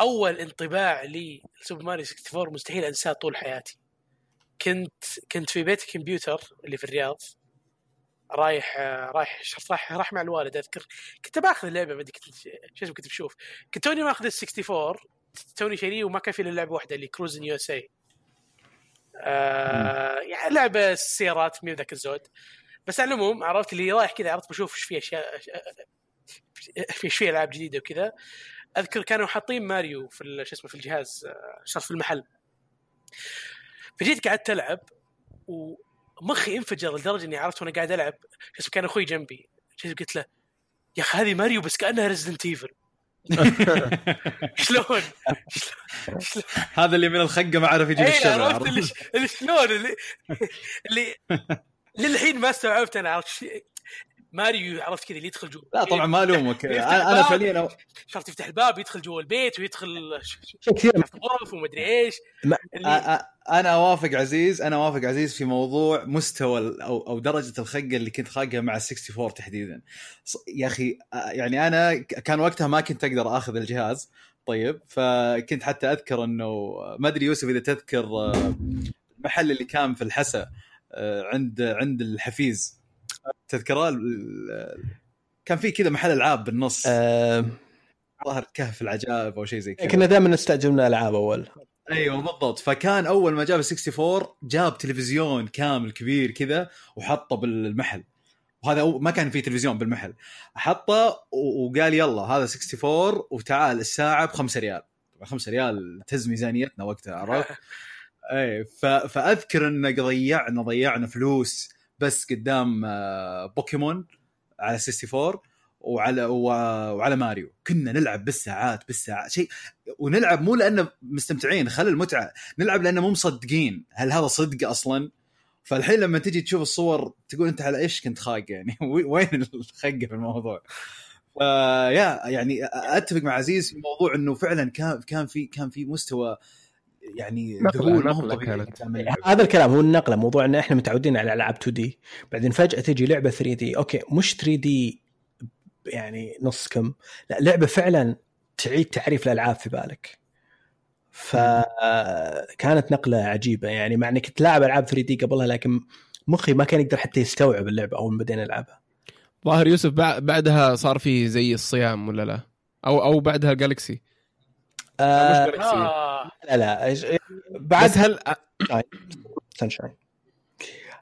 أول انطباع لي ل Super Mario 64 مستحيل أنساه طول حياتي. كنت كنت في بيت الكمبيوتر اللي في الرياض. رايح رايح رايح رايح مع الوالد. أذكر كنت بأخذ اللعبة ما أدري كنت شو اسمه كنت بشوف. كنت توني ماخذ ال 64 توني شاريه وما كان في إلا لعبة واحدة اللي Cruis'n USA يعني لعبة سيارات مو ذاك الزود. بس على العموم عرفت اللي رايح كذا عرفت بشوف إيش في أشياء في إيش في ألعاب جديدة وكذا. أذكر كانوا حاطين ماريو في شو اسمه في الجهاز آه، صار في المحل. فجيت قعدت ألعب ومخي انفجر لدرجة إني عرفت وأنا قاعد ألعب كان أخوي جنبي. قلت له يا أخي هذه ماريو بس كأنها Resident Evil شلون؟
هذا اللي من الخقه ما عرف يجيب
اي
الشغل
عرفت اللي, شلون؟ اللي اللي للحين ما استوعبت أنا عرفت ماريو عرفت كذا اللي يدخل جوا
لا طبعا ما الومك
يفتح
أنا. فعليا
شرط يفتح الباب يدخل جوا البيت ويدخل
كثير
غرف ومدري
إيش. أنا أوافق عزيز أنا أوافق عزيز في موضوع مستوى أو أو درجة الخقة اللي كنت خاقها مع ال 64 تحديدا. يا أخي يعني أنا كان وقتها ما كنت أقدر آخذ الجهاز. طيب فكنت حتى أذكر إنه ما أدري يوسف إذا تذكر المحل اللي كان في الحسا عند عند الحفيز. تذكرة كان في كذا محل ألعاب بالنص.
آه
ظهر كهف العجائب أو شيء زي كذا.
كنا دائما نستعجل من الألعاب أول.
أيوه بالضبط. فكان أول ما جاب ال 64 جاب تلفزيون كامل كبير كذا وحطه بالمحل. وهذا ما كان في تلفزيون بالمحل. حطه وقال يلا هذا 64 وتعال الساعة ب 5 ريال. طبعا 5 ريال تهز ميزانيتنا وقتها عرفت؟ اي. فأذكر إن ضيعنا ضيعنا فلوس بس قدام آه، بوكيمون على 64 وعلى. وعلى ماريو. كنا نلعب بالساعات بالساعات شيء ونلعب مو لأنه مستمتعين خل المتعة نلعب لأنه مو مصدقين هل هذا صدق أصلا. فالحين لما تجي تشوف الصور تقول أنت على إيش كنت خاق يعني؟ وين الخقه في الموضوع؟ فيا يعني أتفق مع عزيز في موضوع إنه فعلا كان كان في كان في مستوى يعني
نقلة-
ذهول ما هو
نقلة
طبيعي. اللعب.
هذا الكلام هو النقلة موضوع إن إحنا متعودين على ألعاب 2 دي بعدين فجأة تجي لعبة 3 دي أوكي مش 3 دي يعني نص كم. لا لعبة فعلا تعيد تعريف الألعاب في بالك. فكانت نقلة عجيبة. يعني مع اني كنت لاعب ألعاب 3 D قبلها لكن مخي ما كان يقدر حتى يستوعب اللعبة أول ما بدينا نلعبها.
ظاهر يوسف بع- بعدها صار في زي الصيام ولا لا؟ أو أو بعدها Galaxy
آه
مش Galaxy
آه.
لا لا إيش-
بعد
بعد
هل
Sunshine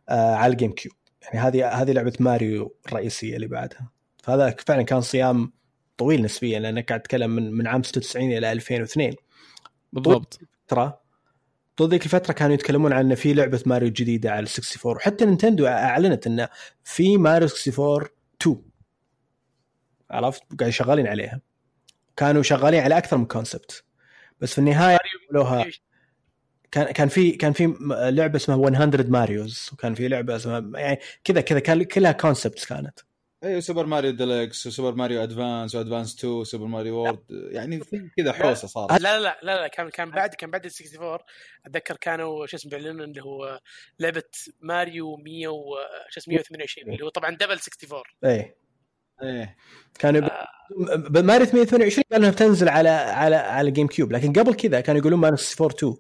آه على ال GameCube. يعني هذه هذه لعبة ماريو الرئيسية اللي بعدها. فهذا فعلا كان صيام طويل نسبيا لأنك قاعد تتكلم من من عام 96 إلى 2002
بالضبط.
فتره طول ذيك الفترة كانوا يتكلمون عن إن في لعبة ماريو جديدة على 64 وحتى نينتندو أعلنت انه في ماريو 64 2 عرفت؟ قاعد شغالين عليها. كانوا شغالين على أكثر من concept بس في النهاية عملوها كان كان في كان في لعبة اسمها 100 Marios وكان في لعبة اسمها يعني كذا كذا كان كلها concepts كانت.
أيوه Super Mario Deluxe و Super Mario Advance و Advance 2 و Super Mario World يعني في كذا حوسة صارت.
لا لا لا لا, كان كان بعد كان بعد ال 64 أتذكر كانوا شو اسمه بيعلنون اللي هو لعبة ماريو 100 و شو اسمه 128 اللي هو طبعا double 64
إيه.
إيه.
كانوا ب... ب- ماريو 128 قالوا إنها بتنزل على على على GameCube. لكن قبل كذا كانوا يقولون ماريو 64 2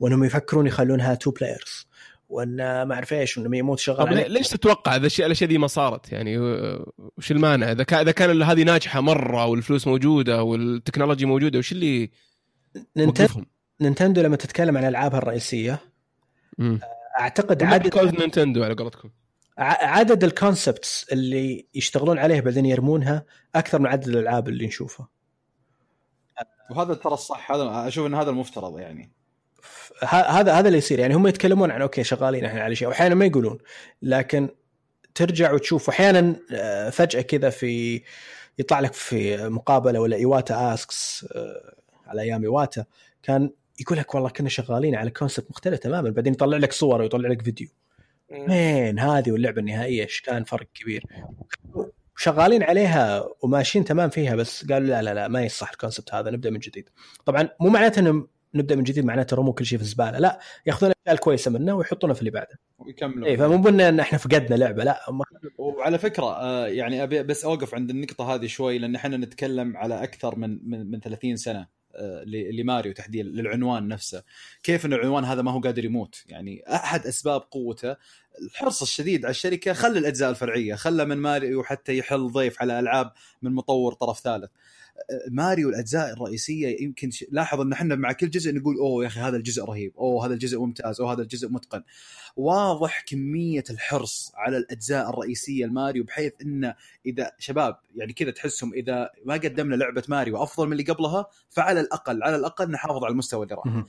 وإنهم يفكرون يخلونها 2 players وإن ما أعرف إيش وانه يموت شغال
طب ليش تتوقع إذا الشيء الأشياء دي ما صارت؟ يعني وش المانع؟ إذا كان إذا كان هذه ناجحة مرة والفلوس موجودة والتكنولوجيا موجودة وش اللي
نينتندو؟ نينتندو لما تتكلم عن ألعابها
الرئيسية.
أعتقد
عدد
عدد
نينتندو على قولتكم.
عدد ال concepts اللي يشتغلون عليه بعدين يرمونها أكثر من عدد الألعاب اللي نشوفها.
وهذا ترى الصح هذا أشوف إن هذا المفترض يعني.
هذا هذا اللي يصير. يعني هم يتكلمون عن okay شغالين إحنا على شيء وأحيانا ما يقولون. لكن ترجع وتشوف وأحيانا آه، فجأة كذا في يطلع لك في مقابلة ولا Iwata Asks على أيام إيواتا كان يقول لك والله كنا شغالين على concept مختلف تماما. بعدين يطلع لك صور ويطلع لك فيديو. وين هذه واللعبة النهائية؟ إيش كان فرق كبير؟ شغالين عليها وماشيين تمام فيها بس قالوا لا لا لا ما يصح الكونسبت هذا نبدأ من جديد. طبعا مو معناته إنه نبدأ من جديد معناته رموا كل شيء في الزبالة لا ياخذون الاشياء الكويسه منه ويحطونها في اللي بعده.
ويكملوا
اي فمو بنا إن إحنا فقدنا لعبة لا هم
وعلى فكرة آه، يعني أبي بس أوقف عند النقطة هذه شوي لأن إحنا نتكلم على أكثر من من, من 30 سنة. لماريو تحديدا للعنوان نفسه. كيف إن العنوان هذا ما هو قادر يموت؟ يعني أحد أسباب قوته الحرص الشديد على الشركة خلى الأجزاء الفرعية خلى من ماريو حتى يحل ضيف على ألعاب من مطور طرف ثالث. آه، ماريو الأجزاء الرئيسية يمكن ش... لاحظ إن إحنا مع كل جزء نقول أوه يا أخي هذا الجزء رهيب أوه هذا الجزء ممتاز أوه هذا الجزء متقن. واضح كمية الحرص على الأجزاء الرئيسية الماريو بحيث انه إذا شباب يعني كذا تحسهم إذا ما قدمنا لعبة ماريو أفضل من اللي قبلها فعلى الأقل على الأقل نحافظ على المستوى اللي راح.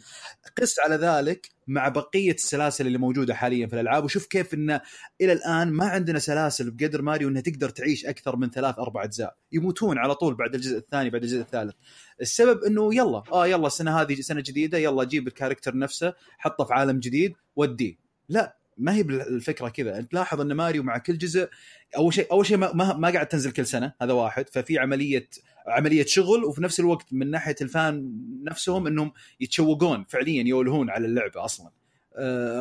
قس على ذلك مع بقية السلاسل اللي موجودة حاليا في الألعاب وشوف كيف انه إلى الآن ما عندنا سلاسل بقدر ماريو إنها تقدر تعيش أكثر من ثلاث أربع أجزاء. يموتون على طول بعد الجزء الثاني. بعد الجزء الثالث. السبب إنه يلا آه يلا السنة هذه سنة جديدة يلا جيب الكاركتر نفسه حطه في عالم جديد وديه. لا ما هي بالفكرة كذا. أنت لاحظ إن ماريو مع كل جزء أول شيء أول شيء ما, ما, قاعد تنزل كل سنة هذا واحد. ففي عملية عملية شغل وفي نفس الوقت من ناحية ال fan نفسهم إنهم يتشوقون فعليا يولهون على اللعبة أصلا.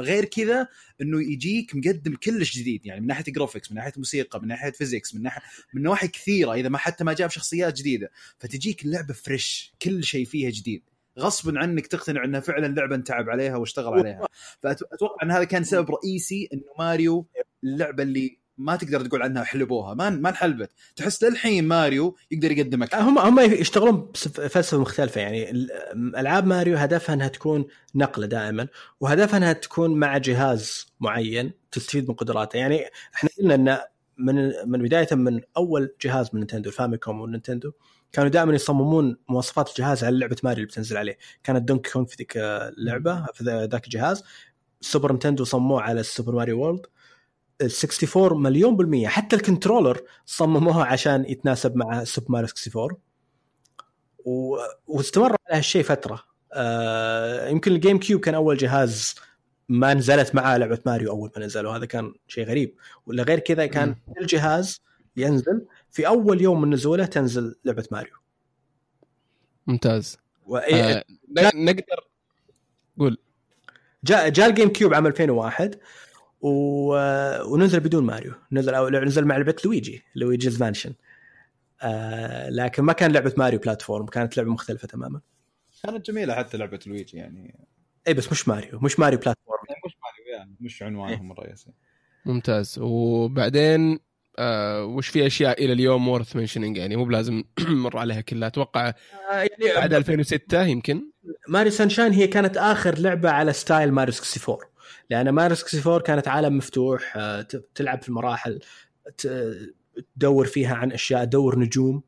غير كذا إنه يجيك مقدم كل شي جديد يعني من ناحية graphics من ناحية موسيقى من ناحية physics من ناحية من نواحي كثيرة إذا ما حتى ما جاب شخصيات جديدة فتجيك اللعبة fresh كل شيء فيها جديد. غصبا عنك تقتنع إنها فعلا لعبة انتعب عليها واشتغل عليها. فاتوقع إن هذا كان سبب رئيسي إنه ماريو اللعبة اللي ما تقدر تقول عنها حلبوها ما ما انحلبت. تحس للحين ماريو يقدر يقدمك.
هم هم يشتغلون بفلسفه مختلفة يعني ألعاب ماريو هدفها أنها تكون نقلة دائما وهدفها أنها تكون مع جهاز معين تستفيد من قدراته. يعني إحنا قلنا إن من من بداية من أول جهاز من نينتندو ال Famicom والنينتندو كانوا دائما يصممون مواصفات الجهاز على لعبة ماريو اللي بتنزل عليه. كانت دونكي كونغ في ذيك اللعبه في ذاك الجهاز. سوبر نينتندو صمموه على ال Super Mario World. ال 64 مليون بالمية. حتى ال controller صمموها عشان يتناسب مع سوبر ماريو 64 و... واستمر على هالشيء فترة. آه يمكن ال GameCube كان أول جهاز ما نزلت معاه لعبة ماريو أول ما نزل وهذا كان شيء غريب. ولا غير كذا كان كل جهاز ينزل في أول يوم من نزوله تنزل لعبة ماريو.
ممتاز.
وإيه
آه نقدر قول.
جاء جاء ال GameCube عام 2001 و... ونزل بدون ماريو. نزل أو نزل مع لعبه لويجي Luigi's Mansion. آه لكن ما كان لعبة ماريو platform كانت لعبة مختلفة تماما.
كانت جميلة حتى لعبة لويجي يعني.
إي بس مش ماريو. مش ماريو platform.
مش ماريو يعني. مش عنوانهم الرئيسي.
ممتاز. وبعدين آه وش في أشياء إلى اليوم worth mentioning يعني مو بلازم نمر عليها كلها. أتوقع
آه يعني
بعد 2006 يمكن.
ماريو Sunshine هي كانت آخر لعبة على style ماريو 64 لأن ماريو 64 كانت عالم مفتوح آه تلعب في المراحل تدور فيها عن أشياء تدور نجوم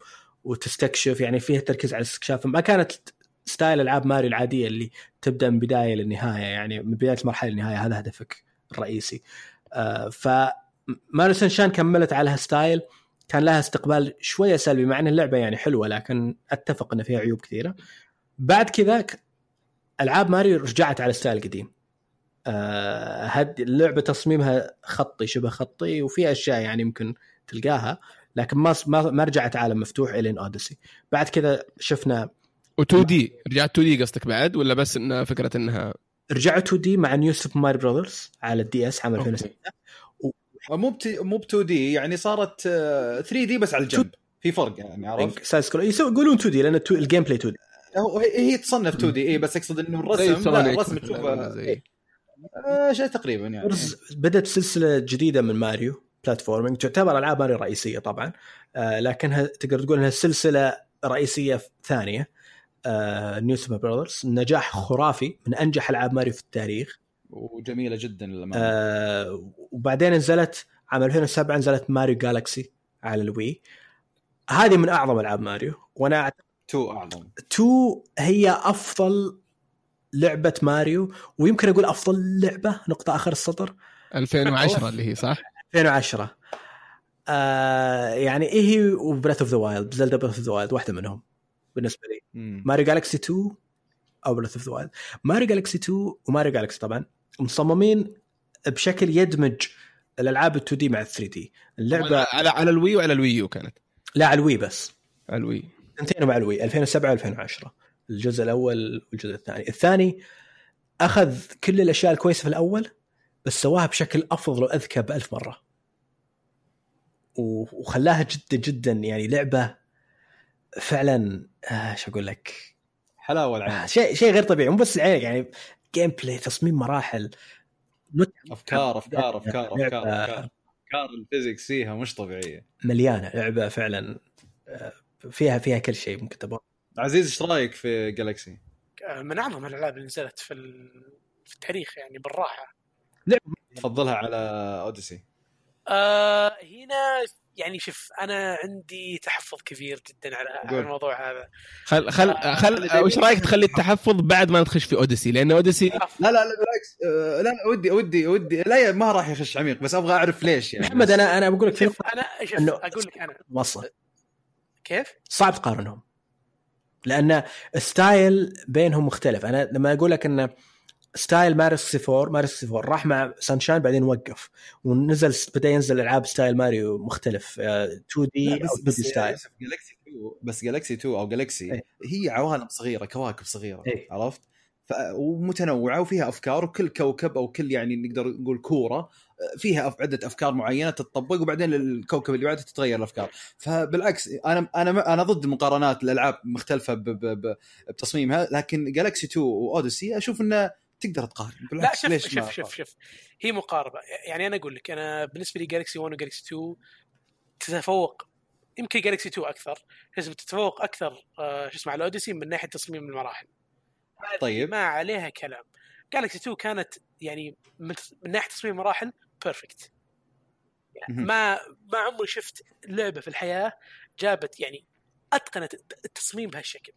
وتستكشف يعني فيها تركيز على الاستكشاف ما كانت style ألعاب ماريو العادية اللي تبدأ من بداية للنهاية يعني من بداية المرحلة للنهاية هذا هدفك الرئيسي. آه ف ماريو Sunshine كملت على هال style كان لها استقبال شوية سلبي مع إن اللعبة يعني حلوة لكن أتفق إن فيها عيوب كثيرة. بعد كذا ألعاب ماريو رجعت على ال style القديم هد اللعبة تصميمها خطي شبه خطي وفي أشياء يعني يمكن تلقاها لكن ما ما رجعت عالم مفتوح الين Odyssey بعد كذا شفنا
و2 D رجعت 2 D قصدك بعد ولا بس إن فكرة إنها
رجعت 2 D مع New Super Mario Brothers على ال DS عام 2006
مو بت... مو ب 2 D يعني صارت 3 D بس على الجنب في فرق يعني عرفت؟
side scroll يقولون 2 D لأن ال gameplay 2 D
هي تصنف 2 D اي بس اقصد إنه الرسم لا الرسم تشوفه آه شيء تقريبا يعني.
بدأت سلسلة جديدة من ماريو platforming تعتبر ألعاب ماريو رئيسية طبعا. آه لكنها تقدر تقول إنها سلسلة رئيسية ثانية. آه New Super Brothers نجاح خرافي من أنجح ألعاب ماريو في التاريخ.
وجميلة جدا
للأمانة. آه وبعدين نزلت عام 2007 نزلت ماريو جالكسي على الوي. هذه من أعظم ألعاب ماريو. وأنا أعتقد
two أعظم.
two هي أفضل لعبة ماريو ويمكن أقول أفضل لعبة نقطة آخر السطر.
2010 اللي هي صح؟
2010 آه يعني إيه هي و Breath of the Wild Zelda Breath of the Wild واحدة منهم بالنسبة لي. ماريو Galaxy 2 أو Breath of the Wild ماريو Galaxy 2 وماريو Galaxy طبعا مصممين بشكل يدمج الألعاب ال 2D مع ال 3D.
اللعبة على على ال Wii وعلى ال Wii U كانت.
لا على ال Wii بس.
على ال Wii.
اثنتين مع ال Wii 2007 و2010 الجزء الأول والجزء الثاني. الثاني أخذ كل الأشياء الكويسة في الأول بس سواها بشكل أفضل وأذكى بألف مرة. وخلاها جدا جدا يعني لعبة فعلا آه شو أقول لك؟
حلاوة العين.
آه شيء شيء غير طبيعي مو بس العين يعني gameplay تصميم مراحل
أفكار أفكار أفكار أفكار أفكار. أفكار ال physics فيها مش طبيعية.
مليانة لعبة فعلا فيها فيها كل شيء ممكن تبغى
عزيز إيش رأيك في Galaxy؟
من أعظم الألعاب اللي نزلت في في التاريخ يعني بالراحة.
لعبه تفضلها على Odyssey
آه هنا يعني شوف أنا عندي تحفظ كبير جدا على, على الموضوع هذا.
خل خل آه خل وش رأيك تخلي التحفظ بعد ما نخش في Odyssey لأن Odyssey
لا لا لا بالعكس. آه لا ودي ودي ودي. لا ما راح يخش عميق بس أبغى أعرف ليش يعني.
محمد أنا أنا بقول لك
شوف أنا شوف أقول لك أنا.
وصل.
كيف؟
صعب تقارنهم. لأن style بينهم مختلف أنا لما أقول لك إن style ماريو 64 ماريو 64 راح مع Sunshine بعدين وقف ونزل بدأ ينزل ألعاب style ماريو مختلف آه، 2D
لا،
أو
بس
2
بس
دي
style Galaxy 2 بس Galaxy 2 أو Galaxy
إيه.
هي عوالم صغيرة كواكب صغيرة
إيه.
عرفت؟ ومتنوعة وفيها أفكار وكل كوكب أو كل يعني نقدر نقول كورة آه، فيها عدة أفكار معينة تتطبق وبعدين الكوكب اللي بعده تتغير الأفكار. فبالعكس أنا أنا أنا ضد مقارنات الألعاب مختلفة ب... ب... ب... بتصميمها لكن Galaxy 2 و Odyssey أشوف إنه تقدر تقارن.
لا
بالعكس
شوف
ليش
شوف شوف شوف. هي مقاربة. يعني أنا أقول لك أنا بالنسبة لي Galaxy 1 و Galaxy 2 تتفوق يمكن Galaxy 2 أكثر. اسمه تتفوق أكثر آه، شو اسمه على ال Odyssey من ناحية تصميم المراحل.
طيب.
ما عليها كلام. Galaxy 2 كانت يعني من, من ناحية تصميم المراحل perfect يعني. ما ما عمري شفت لعبة في الحياة جابت يعني أتقنت التصميم بهالشكل.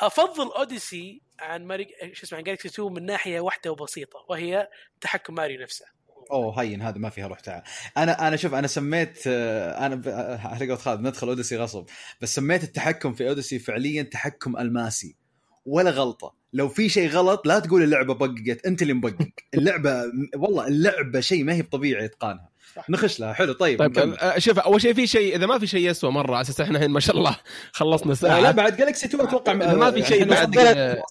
أفضل أوديسي عن ماري شو اسمه عن جالكسي 2 من ناحية واحدة وبسيطة وهي تحكم ماريو نفسه.
أوه هين هذا ما فيها روح تعال. أنا أنا شوف أنا سميت آه، أنا آه، على قولة خالد ندخل أوديسي غصب. بس سميت التحكم في أوديسي فعليا تحكم الماسي. ولا غلطة. لو في شيء غلط لا تقول اللعبة بققت أنت اللي مبقق. اللعبة والله اللعبة شيء ما هي طبيعي
إتقانها.
نخش لها. حلو طيب,
طيب. آه، شوف أول شيء في شيء إذا ما في شيء يسوى مرة على أساس إحنا الحين ما شاء الله خلصنا
آه،
ساعه
لا بعد Galaxy 2
أتوقع ما في شيء
إحنا
بعد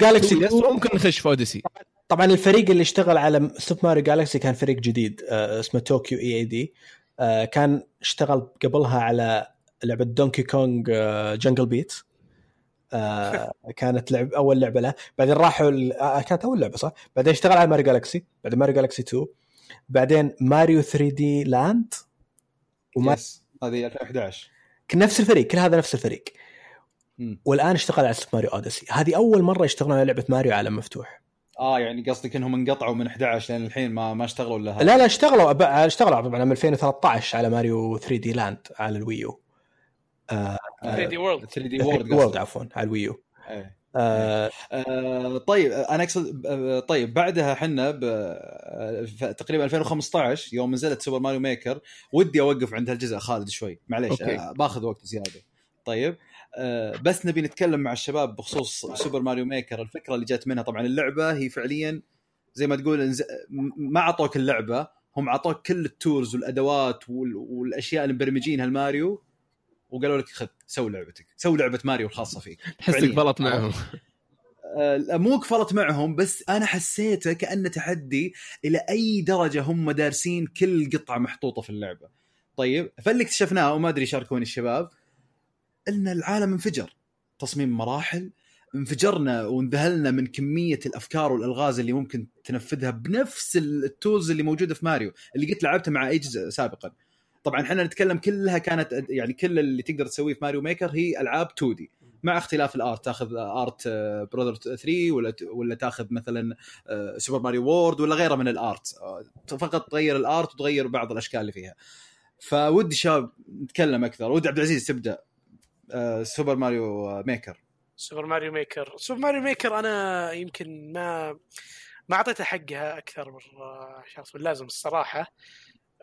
جالكسي
يسوى ممكن نخش في Odyssey
طبعا الفريق اللي اشتغل على سوبر ماريو Galaxy كان فريق جديد اسمه طوكيو EAD كان اشتغل قبلها على لعبة Donkey Kong Jungle Beat آه، كانت لعب أول لعبة له. بعدين راحوا ال- آه، كانت أول لعبة صح؟ بعدين اشتغل على ماريو Galaxy بعدين ماريو Galaxy 2 بعدين ماريو 3D Land.
yes هذه 2011
نفس الفريق كل هذا نفس الفريق. والآن اشتغل على سوبر ماريو Odyssey. هذه أول مرة يشتغلون على لعبة ماريو عالم مفتوح.
آه يعني قصدك إنهم انقطعوا من 11 لين الحين ما ما اشتغلوا الا.
لا لا اشتغلوا اشتغلوا طبعا من 2013 على ماريو 3D Land على ال Wii
U. آه 3D
World. 3D World
World عفوا على ال Wii U.
إيه.
آه
آه، طيب أنا أقصد آه، طيب بعدها إحنا آه، تقريبا 2015 يوم نزلت سوبر ماريو Maker ودي أوقف عند هالجزء خالد شوي. معليش. آه، باخذ وقت زيادة. طيب آه، بس نبي نتكلم مع الشباب بخصوص سوبر ماريو Maker الفكرة اللي جت منها طبعا اللعبة هي فعليا زي ما تقول ما أعطوك اللعبة هم أعطوك كل ال tools والأدوات وال- والأشياء اللي مبرمجينها الماريو وقالوا لك خذ سوي لعبتك سوي لعبة ماريو الخاصة فيك
تحسك. قفلت معهم
آه، مو قفلت معهم بس أنا حسيته كأنه تحدي إلى أي درجة هم دارسين كل قطعة محطوطة في اللعبة. طيب فاللي اكتشفناه وما أدري شاركوني الشباب إن العالم انفجر تصميم مراحل انفجرنا وانذهلنا من كمية الأفكار والألغاز اللي ممكن تنفذها بنفس ال tools اللي موجودة في ماريو اللي قد لعبتها مع اي جزء سابقا. طبعا إحنا نتكلم كلها كانت يعني كل اللي تقدر تسويه في ماريو Maker هي ألعاب 2D. مع اختلاف ال art. تاخذ art Brother 3 ولا ولا تاخذ مثلا آه، سوبر ماريو World ولا غيره من ال art. آه، فقط تغير ال art وتغير بعض الأشكال اللي فيها. فودي شباب نتكلم أكثر. ودي عبد العزيز تبدأ. آه، سوبر ماريو آه، ميكر
سوبر ماريو ميكر سوبر ماريو ميكر أنا يمكن ما ما اعطيتها حقها أكثر من آه، اللازم
الصراحة.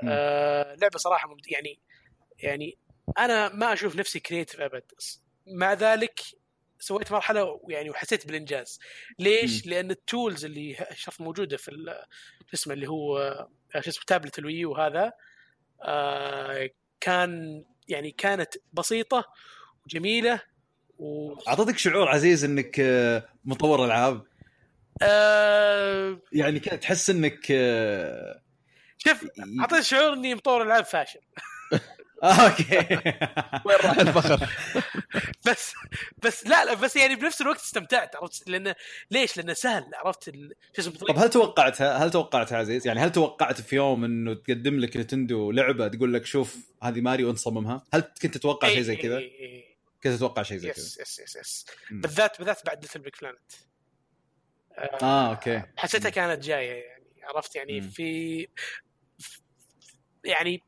آه لعبة صراحة ممت... يعني يعني أنا ما أشوف نفسي creative أبد مع ذلك سويت مرحلة يعني وحسيت بالإنجاز ليش؟
مم.
لأن ال tools اللي شرط موجودة في شو اسمه اللي هو آه، شو اسمه tablet ال Wii U هذا آه كان يعني كانت بسيطة وجميلة و
اعطتك شعور عزيز إنك آه، مطور ألعاب
آه
يعني تحس إنك
شوف اعطيت شعور إني مطور العاب فاشل.
okay.
وين راح؟ الفخر؟
بس بس لا لا بس يعني بنفس الوقت استمتعت عرفت؟ لأنه ليش؟ لأنه سهل عرفت؟ ال- شو اسمه؟
طب هل توقعتها هل توقعتها عزيز؟ يعني هل توقعت في يوم إنه تقدم لك نتندو لعبة تقول لك شوف هذه ماريو انت صممها هل كنت تتوقع شيء زي كذا؟
إيه، إيه، إيه.
كنت تتوقع شيء زي كذا؟
يس يس يس يس. بالذات بالذات بعد ليتل بيج بلانت
آه okay.
حسيتها كانت جاية يعني عرفت؟ يعني. في يعني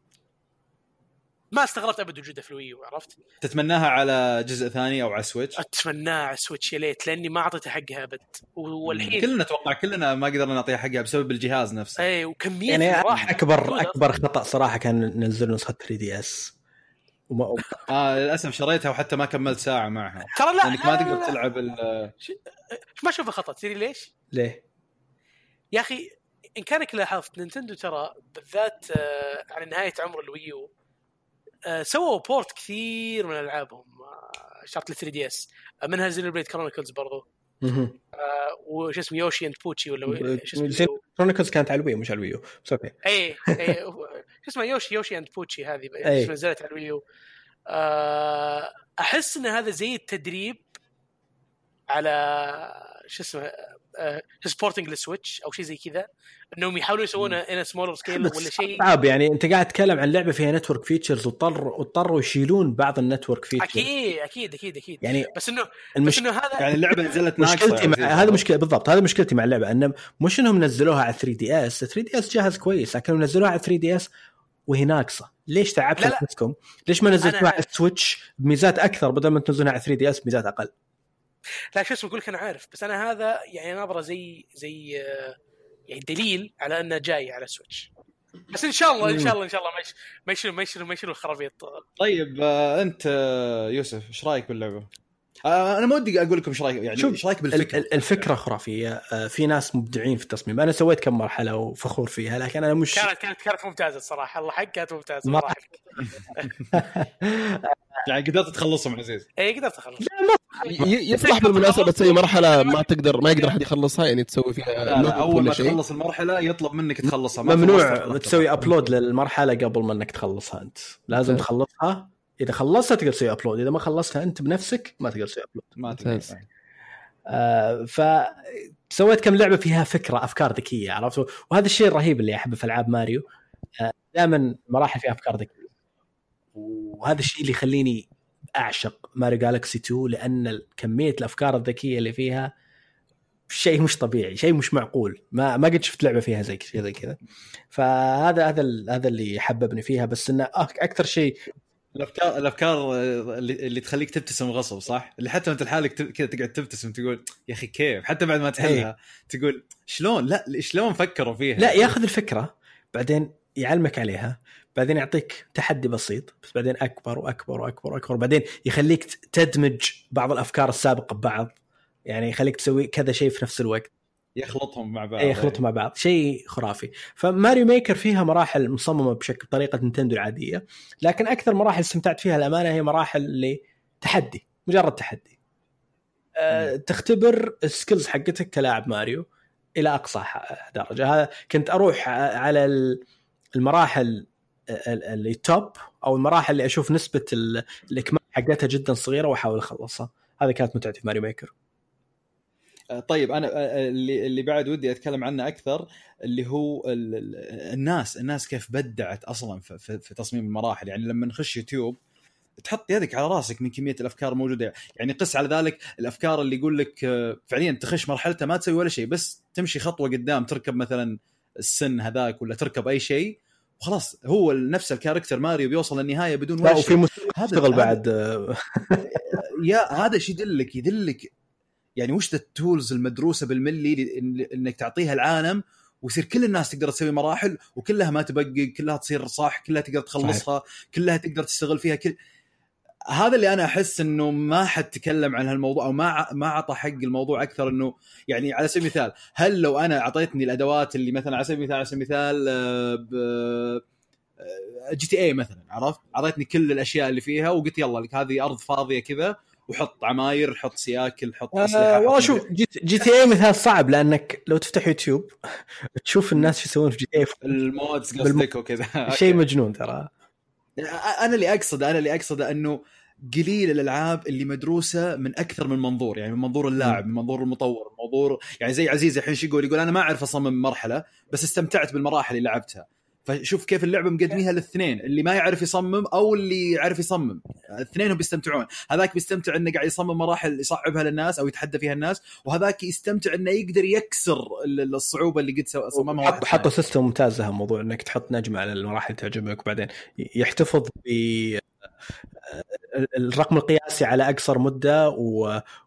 ما استغربت أبد وجوده في الويو عرفت؟
تتمناها على جزء ثاني أو على سويتش
أتمناه على سويتش يا ليت لأني ما أعطيته حقها أبد والحين
كلنا أتوقع كلنا ما قدرنا نعطيها حقها بسبب الجهاز نفسه
اي وكمية
يعني أكبر
موجودة.
أكبر خطأ صراحة كان ننزل نسخة 3 دي اس وما
آه للأسف شريتها وحتى ما كملت ساعة معها
ترى لا
لأنك
لا
ما تقدر. تلعب ال-
ما اشوفه خطا تدري ليش؟
ليه؟
يا أخي إن كانك لاحظت نينتندو ترى بالذات آه، على نهاية عمر الويو آه، سووا port كثير من ألعابهم آه، شرط ال 3 دي اس منها زينو بليد كرونيكلز برضو وش اسمه يوشي and بوتشي ولا شو اسمه
كرونيكلز كانت على الوي مش على الويو. بس okay
اي اي شو اسمه يوشي يوشي and بوتشي هذه نزلت على الويو. أحس إن هذا زي التدريب على شو اسمه supporting للسويتش أو شيء زي كذا إنهم يحاولون يسوونه in smaller scale
بس
ولا شيء
صعب يعني أنت قاعد تتكلم عن لعبة فيها network features واضطر واضطروا يشيلون بعض ال network
features أكيد أكيد أكيد أكيد
يعني
بس انه بس
المش...
إنه هذا
يعني اللعبة نزلت ناقصة
مشكلتي مع. هذا مشكله بالضبط هذا مشكلتي مع اللعبة إنه مش إنهم نزلوها على 3 دي اس 3 دي اس جهاز كويس لكن نزلوها على 3 دي اس وهي ناقصة ليش
لا.
نفسكم؟ ليش ما نزلتوها على السويتش بميزات أكثر بدل ما تنزلونها على 3 دي اس بميزات أقل؟
لا شو اسمه أقول لك أنا عارف بس أنا هذا يعني نظره زي زي آه، يعني دليل على أنه جاي على سويتش بس إن شاء الله إن شاء الله إن شاء الله ما يش- ما يشيلوا ما يشيلوا ما يشيلوا الخرابيط
طيب آه، أنت آه، يوسف إيش رأيك باللعبة؟ آه، أنا ما ودي أقول لكم إيش رأيك يعني إيش رأيك
ال-
بالفكرة؟
ال- الفكرة خرافية. آه، في ناس مبدعين في التصميم. أنا سويت كم مرحلة وفخور فيها لكن أنا مش
كانت كانت كانت ممتازة الصراحة. الله حق كانت ممتازة
ما-
يعني قدرت تخلصهم عزيز.
اي قدرت اخلص
يصلح بالمناسبة تسوي مرحلة ما تقدر ما يقدر أحد يخلصها يعني تسوي فيها
لا لا
أول
ما
شيء.
تخلص المرحلة يطلب منك تخلصها.
ممنوع تسوي. upload للمرحلة قبل ما إنك تخلصها أنت. لازم
ممتاز.
تخلصها إذا خلصتها تقدر تسوي upload إذا ما خلصتها أنت بنفسك ما تقدر تسوي upload
ما. تقدر.
آه فسويت كم لعبة فيها فكرة أفكار ذكية عرفت؟ وهذا الشيء الرهيب اللي أحبه في ألعاب ماريو. آه دائما مراحل فيها أفكار ذكية. وهذا الشيء اللي يخليني أعشق ماريو جالكسي 2 لأن كمية الأفكار الذكية اللي فيها شيء مش طبيعي شيء مش معقول. ما ما قد شفت لعبة فيها زي كذا. زي كذا فهذا هذا ال- هذا اللي حببني فيها. بس إنه أكثر شيء
الافكار الأفكار اللي, اللي تخليك تبتسم غصب صح؟ اللي حتى وانت لحالك كذا تقعد تبتسم تقول يا أخي كيف؟ حتى بعد ما تحلها تقول شلون؟ لا شلون فكروا فيها؟
لا ياخذ الفكرة بعدين يعلمك عليها بعدين يعطيك تحدي بسيط بس بعدين أكبر وأكبر وأكبر وأكبر بعدين يخليك تدمج بعض الأفكار السابقة ببعض يعني يخليك تسوي كذا شيء في نفس الوقت
يخلطهم مع بعض.
اي يخلطهم مع بعض. شيء خرافي. فماريو ميكر فيها مراحل مصممة بشكل طريقه نينتندو العادية. لكن أكثر مراحل استمتعت فيها الأمانة هي مراحل اللي تحدي مجرد تحدي. أه تختبر ال skills حقتك كلاعب ماريو إلى أقصى درجة. هذا كنت أروح على ال- المراحل ال- اللي top أو المراحل اللي أشوف نسبة ال- الإكمال حقتها جدا صغيرة وأحاول أخلصها. هذه كانت متعتي في ماريو ميكر.
طيب أنا اللي اللي بعد ودي أتكلم عنه أكثر اللي هو ال- ال- الناس الناس كيف بدعت أصلا في, في, تصميم المراحل. يعني لما نخش يوتيوب تحط يدك على راسك من كمية الأفكار الموجودة. يعني قس على ذلك الأفكار اللي يقول لك آه، فعليا تخش مرحلته ما تسوي ولا شيء بس تمشي خطوة قدام تركب مثلا السن هذاك ولا تركب أي شيء وخلاص هو نفس ال character ماريو بيوصل للنهاية بدون
لا
ولا
وفي
شيء.
تشتغل
هذا-
بعد.
يا هذا إيش يدلك يدلك يعني وش ال tools المدروسة بالملي إنك تعطيها العالم ويصير كل الناس تقدر تسوي مراحل وكلها ما ت bug ق كلها تصير صح كلها تقدر تخلصها كلها تقدر تشتغل فيها كل هذا اللي أنا أحس إنه ما حد تكلم عن هالموضوع أو ما ما اعطى حق الموضوع أكثر إنه يعني على سبيل المثال هل لو أنا أعطيتني الأدوات اللي مثلا على سبيل المثال على سبيل المثال آه، آه، جي تي اي مثلا عرفت؟ أعطيتني كل الأشياء اللي فيها وقلت يلا لك هذه أرض فاضية كذا وحط عماير حط سياكل حط أسلحة
آه والله شوف جي, تي اي مثال صعب لأنك لو تفتح يوتيوب تشوف الناس شو يسوون في جي تي اي.
ال
mods
قصدك وكذا
شيء مجنون ترى.
أنا اللي أقصده أنا اللي أقصده أنه قليل الألعاب اللي مدروسة من أكثر من منظور يعني من منظور اللاعب من منظور المطور منظور يعني زي عزيز الحين شو يقول؟ يقول أنا ما أعرف أصمم مرحلة بس استمتعت بالمراحل اللي لعبتها. فشوف كيف اللعبة مقدميها للاثنين اللي ما يعرف يصمم أو اللي يعرف يصمم. الاثنين هم بيستمتعون. هذاك بيستمتع إنه قاعد يصمم مراحل يصعبها للناس أو يتحدى فيها الناس وهذاك يستمتع إنه يقدر يكسر ال- الصعوبة اللي قد صممها.
حط حطوا system ممتاز لها موضوع إنك تحط نجمة على المراحل اللي تعجبك وبعدين يحتفظ ب الرقم القياسي على أقصر مدة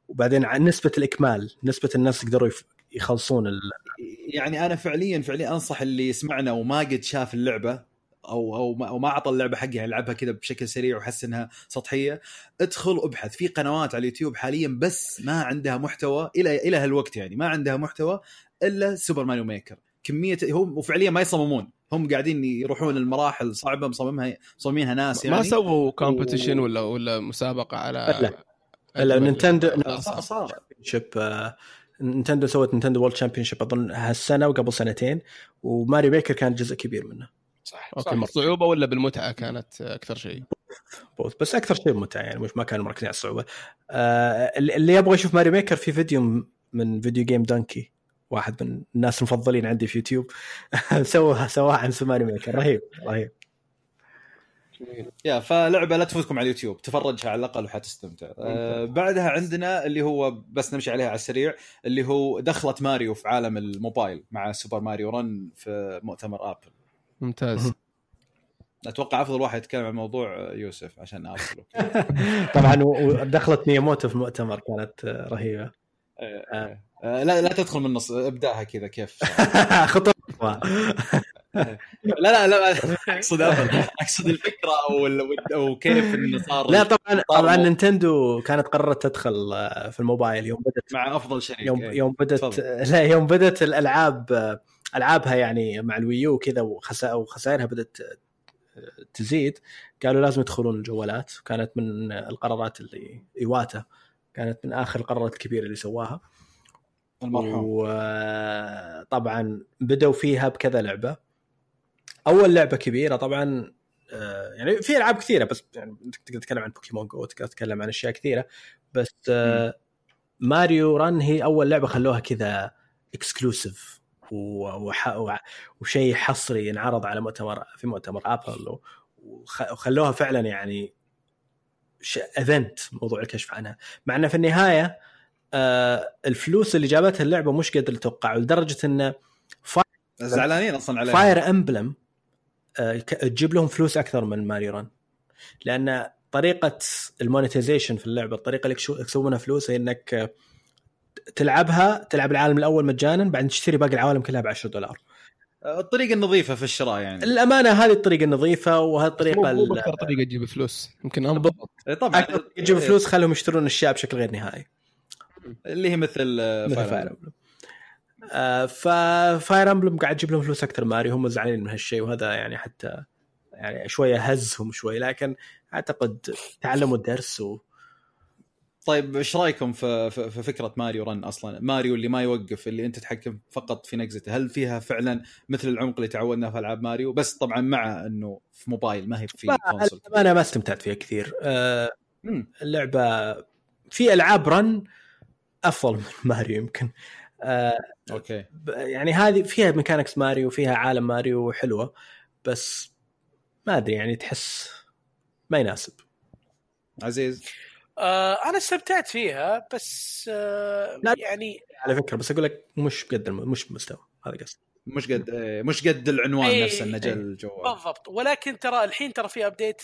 وبعدين عن نسبة الإكمال نسبة الناس يقدروا يف- يخلصون ال...
يعني أنا فعليا فعليا أنصح اللي يسمعنا وما قد شاف اللعبة أو أو ما, أو ما أعطى اللعبة حقها يلعبها كذا بشكل سريع وحس إنها سطحية. ادخل وابحث في قنوات على اليوتيوب حاليا بس ما عندها محتوى إلى إلى هالوقت يعني ما عندها محتوى إلا سوبر ماريو ميكر. كميه هم وفعليا ما يصممون. هم قاعدين يروحون المراحل صعبة مصممها مصممينها ناس يعني
ما سووا competition ولا ولا مسابقة على
لا لا نينتندو
صار
شيب نينتندو سوت نينتندو World Championship أظن هالسنة وقبل سنتين وماريو ميكر كان جزء كبير منه.
صح
okay
صح.
الصعوبه ولا بالمتعة كانت أكثر شيء؟
both بس أكثر شيء متعة يعني مش ما كانوا مركزين على الصعوبة. آه اللي اللي يبغى يشوف ماريو ميكر في فيديو من فيديو جيم Dunkey واحد من الناس المفضلين عندي في يوتيوب. سوى سواها عن ماريو ميكر رهيب رهيب.
فلعبة لا تفوتكم على اليوتيوب تفرجها على الأقل وحتستمتع آه بعدها عندنا اللي هو بس نمشي عليها على السريع اللي هو دخلت ماريو في عالم الموبايل مع سوبر ماريو رن في مؤتمر آبل.
ممتاز.
أتوقع أفضل واحد يتكلم عن الموضوع آه، يوسف عشان ابل
طبعا ودخلت مياموتو في المؤتمر كانت آه، رهيبه
آه، آه، لا لا تدخل من النص ابدأها كذا كيف.
خطوة.
لا لا لا أقصد ابل أقصد الفكرة أو أو كيف إنه صار
لا طبعا طبعا. نينتندو كانت قررت تدخل آه، في الموبايل يوم بدت
مع أفضل شريك
يوم
إيه.
يوم بدت. لا يوم بدت الألعاب آه، ألعابها يعني مع الويو وكذا وخسا- وخسائرها بدت آه، تزيد قالوا لازم يدخلون الجوالات كانت من القرارات اللي إيواتا كانت من آخر القرارات الكبيرة اللي سواها
المرحوم
وطبعا بدوا فيها بكذا لعبة أول لعبة كبيرة طبعا آه، يعني في ألعاب كثيرة بس يعني تقدر تتكلم عن بوكيمون جو تقدر تتكلم عن أشياء كثيرة بس آه، ماريو ران هي أول لعبة خلوها كذا exclusive وشيء حصري انعرض على مؤتمر في مؤتمر ابل وخلوها فعلا يعني event موضوع الكشف عنها. مع إنه في النهاية آه، الفلوس اللي جابتها اللعبة مش قد اللي توقعوا لدرجة انه
زعلانين أصلا عليها.
فاير امبلم تجيب لهم فلوس أكثر من ماريو ران. لأن طريقة ال monetization في اللعبة الطريقة اللي يكسبونها فلوس هي إنك آه، تلعبها تلعب العالم الأول مجانا بعدين تشتري باقي العوالم كلها ب 10 دولار
الطريقة النظيفة في الشراء يعني.
الأمانة هذه الطريقة النظيفة وهذه الطريقة
مو أكثر طريقة تجيب فلوس. يمكن انضبط
إيه طبعا.
تجيب فلوس خلهم يشترون أشياء بشكل غير نهائي.
اللي هي مثل آه،
مثل فاير آه ففاير امبلم قاعد تجيب لهم فلوس أكثر ماريو هم زعلانين من هالشيء وهذا يعني حتى يعني شوية هزهم شوي لكن أعتقد تعلموا الدرس و...
طيب إيش رأيكم في, في, فكرة ماريو رن أصلا؟ ماريو اللي ما يوقف اللي أنت تتحكم فقط في نقزته هل فيها فعلا مثل العمق اللي تعودنا في ألعاب ماريو؟ بس طبعا مع إنه في موبايل ما هي في
ما
كونسول.
أنا ما استمتعت فيها كثير. آه
مم.
اللعبة في ألعاب رن أفضل من ماريو يمكن. آه أوكي يعني هذه فيها mechanics ماريو فيها عالم ماريو حلوة بس ما أدري يعني تحس ما يناسب
عزيز
آه أنا استمتعت فيها بس آه
لا.
يعني
على فكرة بس أقول لك مش قد. مش بمستوى هذا قصدي
مش قد إيه، مش قد العنوان
إيه،
نفسه إنه جا
إيه.
الجوال
بالضبط ولكن ترى الحين ترى في update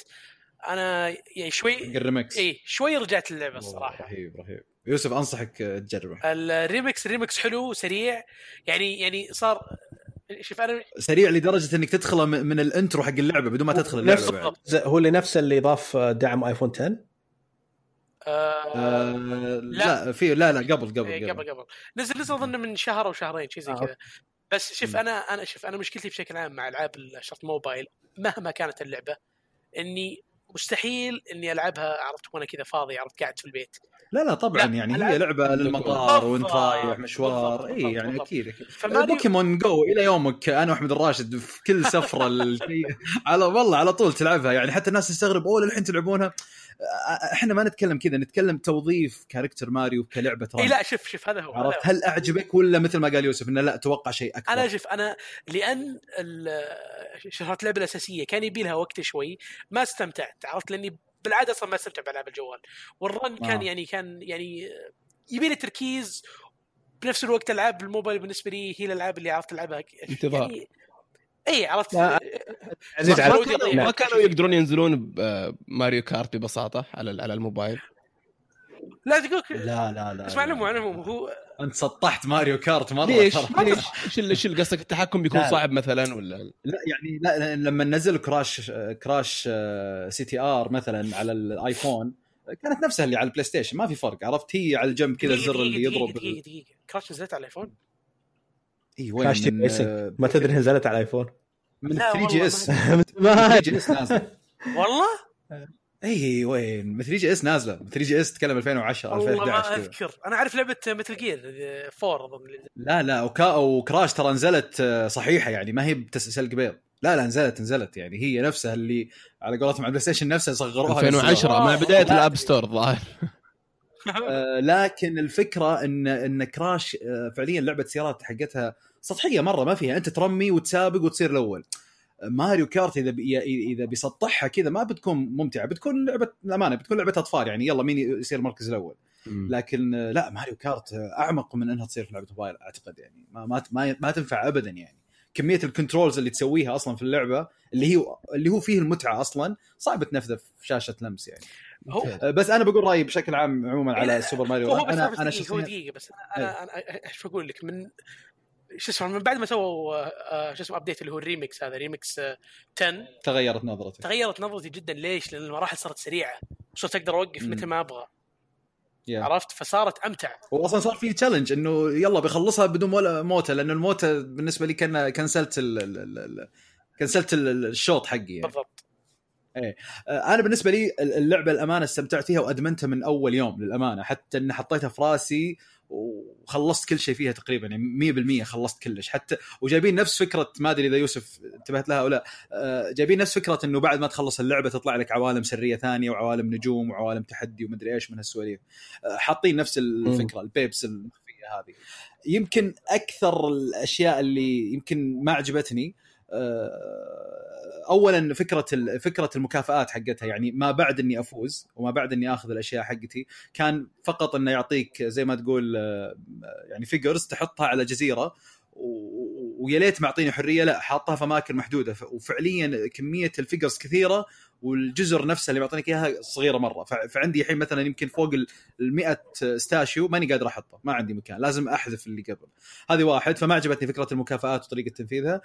أنا يعني شوي
الريمكس
اي شوي رجعت
للعبة
الصراحه
رهيب رهيب يوسف أنصحك آه، تجربه.
ال remix ال remix حلو سريع يعني يعني صار شوف أنا
سريع لدرجة إنك تدخله من من ال intro حق اللعبة بدون ما تدخل اللعبة
نفس-
بعد.
هو اللي نفسه اللي ضاف دعم ايفون 10
آه
آه لا في لا لا قبل قبل
إيه، قبل. قبل نزل نزل أظن من شهر أو شهرين شيء زي
آه،
كذا. بس شوف. أنا أنا شوف أنا مشكلتي بشكل عام مع ألعاب الشرط موبايل مهما كانت اللعبة إني مستحيل إني ألعبها عرفت؟ وأنا كذا فاضي عرفت؟ قاعد في البيت.
لا لا طبعا
لا،
يعني هي لعبة للمطار
وأنت
رايح مشوار. اي يعني
بالضبط. أكيد.
بوكيمون جو إلى يومك. أنا وأحمد الراشد في كل سفرة على والله على طول تلعبها. يعني حتى الناس تستغرب أوه الحين تلعبونها؟ إحنا ما نتكلم كذا نتكلم توظيف character ماريو كلعبة
إي
رن
لا شوف شوف هذا هو
عرفت. هل أعجبك ولا مثل ما قال يوسف إنه لا أتوقع شيء أكبر
أنا شوف أنا لأن شهرة اللعبة الأساسية كان يبي لها وقت شوي ما استمتعت عرفت لأني بالعادة أصلا ما أستمتع بألعاب الجوال والرن كان
آه.
يعني كان يعني يبي لي تركيز بنفس الوقت ألعاب الموبايل بالنسبة لي هي الألعاب اللي عرفت ألعبها
انتظار.
يعني اي عرفت
لا، عزيز
ما. ما كانوا يقدرون ينزلون بماريو كارت ببساطة على على الموبايل
لا تقول
لا لا لا
اسمع
لا.
العموم على العموم هو
انت سطحت ماريو كارت مرة
ليش؟ ليش؟ إيش اللي- قصدك التحكم بيكون
لا.
صعب مثلا ولا
لا يعني لا لا، لما نزلوا كراش كراش سي تي آر مثلا على الآيفون كانت نفسها اللي على البلاي ستيشن ما في فرق عرفت هي على الجنب كذا الزر اللي يضرب
دقيقة دقيقة كراش نزلت على الآيفون؟
اي وين
كراش
من. آه،
ما تدري نزلت على الايفون
من
لا
3 جي
والله
إس.
ما
3 جي إس نازلة.
والله؟
اي وين؟ من 3 جي إس نازلة. من 3 جي إس تتكلم 2010
والله ما
2011
أذكر. أنا أعرف لعبة مثل جير 4 أظن
لا لا وكا وكراش ترى نزلت آه، صحيحة يعني ما هي بتسلق بيض لا لا نزلت نزلت يعني. هي نفسها اللي على قولتهم على البلاي ستيشن نفسها صغروها
2010 مع
آه،
بداية
لا.
الاب ستور الظاهر.
آه، لكن الفكرة ان إن كراش آه، فعليا لعبة سيارات حقتها سطحية مرة ما فيها. أنت ترمي وتسابق وتصير الأول. ماريو كارت إذا بي إذا بيسطحها كذا ما بتكون ممتعة. بتكون لعبة الأمانة بتكون لعبة أطفال يعني. يلا مين يصير المركز الأول. لكن آه، لا ماريو كارت أعمق من إنها تصير في لعبة موبايل أعتقد يعني. ما ما ما, ما تنفع ابدا يعني. كمية ال controls اللي تسويها أصلا في اللعبة اللي هي اللي هو فيه المتعة أصلا صعب تنفذ في شاشة لمس يعني.
هو
آه، بس أنا بقول رأيي بشكل عام عموما على سوبر ماريو
هو بس
أنا
بس
أنا
دقيقة، هو
شخصيا
دقيقة بس. أنا أنا إيش بقول لك؟ من شو اسمه من بعد ما سووا آه، شو اسمه update اللي هو الريمكس هذا ريمكس آه، 10
تغيرت نظرتي.
تغيرت نظرتي جدا. ليش؟ لأن المراحل صارت سريعة. صرت أقدر
أوقف.
متى ما أبغى.
يا.
عرفت فصارت أمتع
واصلا صار في تشالنج إنه يلا بيخلصها بدون ولا موتة لأنه الموتة بالنسبة لي كان كنسلت ال- ال- ال- كنسلت ال- الشوط حقي يعني.
بالضبط
آه، أنا بالنسبة لي اللعبة الأمانة استمتعت فيها وأدمنتها من أول يوم للأمانة حتى إني حطيتها في راسي وخلصت كل شيء فيها تقريبا يعني 100% خلصت كلش. حتى وجايبين نفس فكرة ما أدري إذا يوسف انتبهت لها أو لا آه، جايبين نفس فكرة إنه بعد ما تخلص اللعبة تطلع لك عوالم سرية ثانية وعوالم نجوم وعوالم تحدي ومدري إيش من هالسواليف. آه، حاطين نفس الفكرة ال pipes المخفية هذه. يمكن أكثر الأشياء اللي يمكن ما عجبتني اولا فكرة فكرة المكافآت حقتها يعني ما بعد إني أفوز وما بعد إني آخذ الأشياء حقتي كان فقط إنه يعطيك زي ما تقول آه، يعني figures تحطها على جزيرة ويا ليت معطيني حرية لا حاطها في أماكن محدودة. وفعليا كمية ال figures كثيرة والجزر نفسها اللي بيعطينك إياها صغيرة مرة. فعندي الحين مثلا يمكن فوق ال 100 statue ماني قادر أحطه ما عندي مكان لازم أحذف اللي قبل. هذه واحد فما عجبتني فكرة المكافآت وطريقة تنفيذها.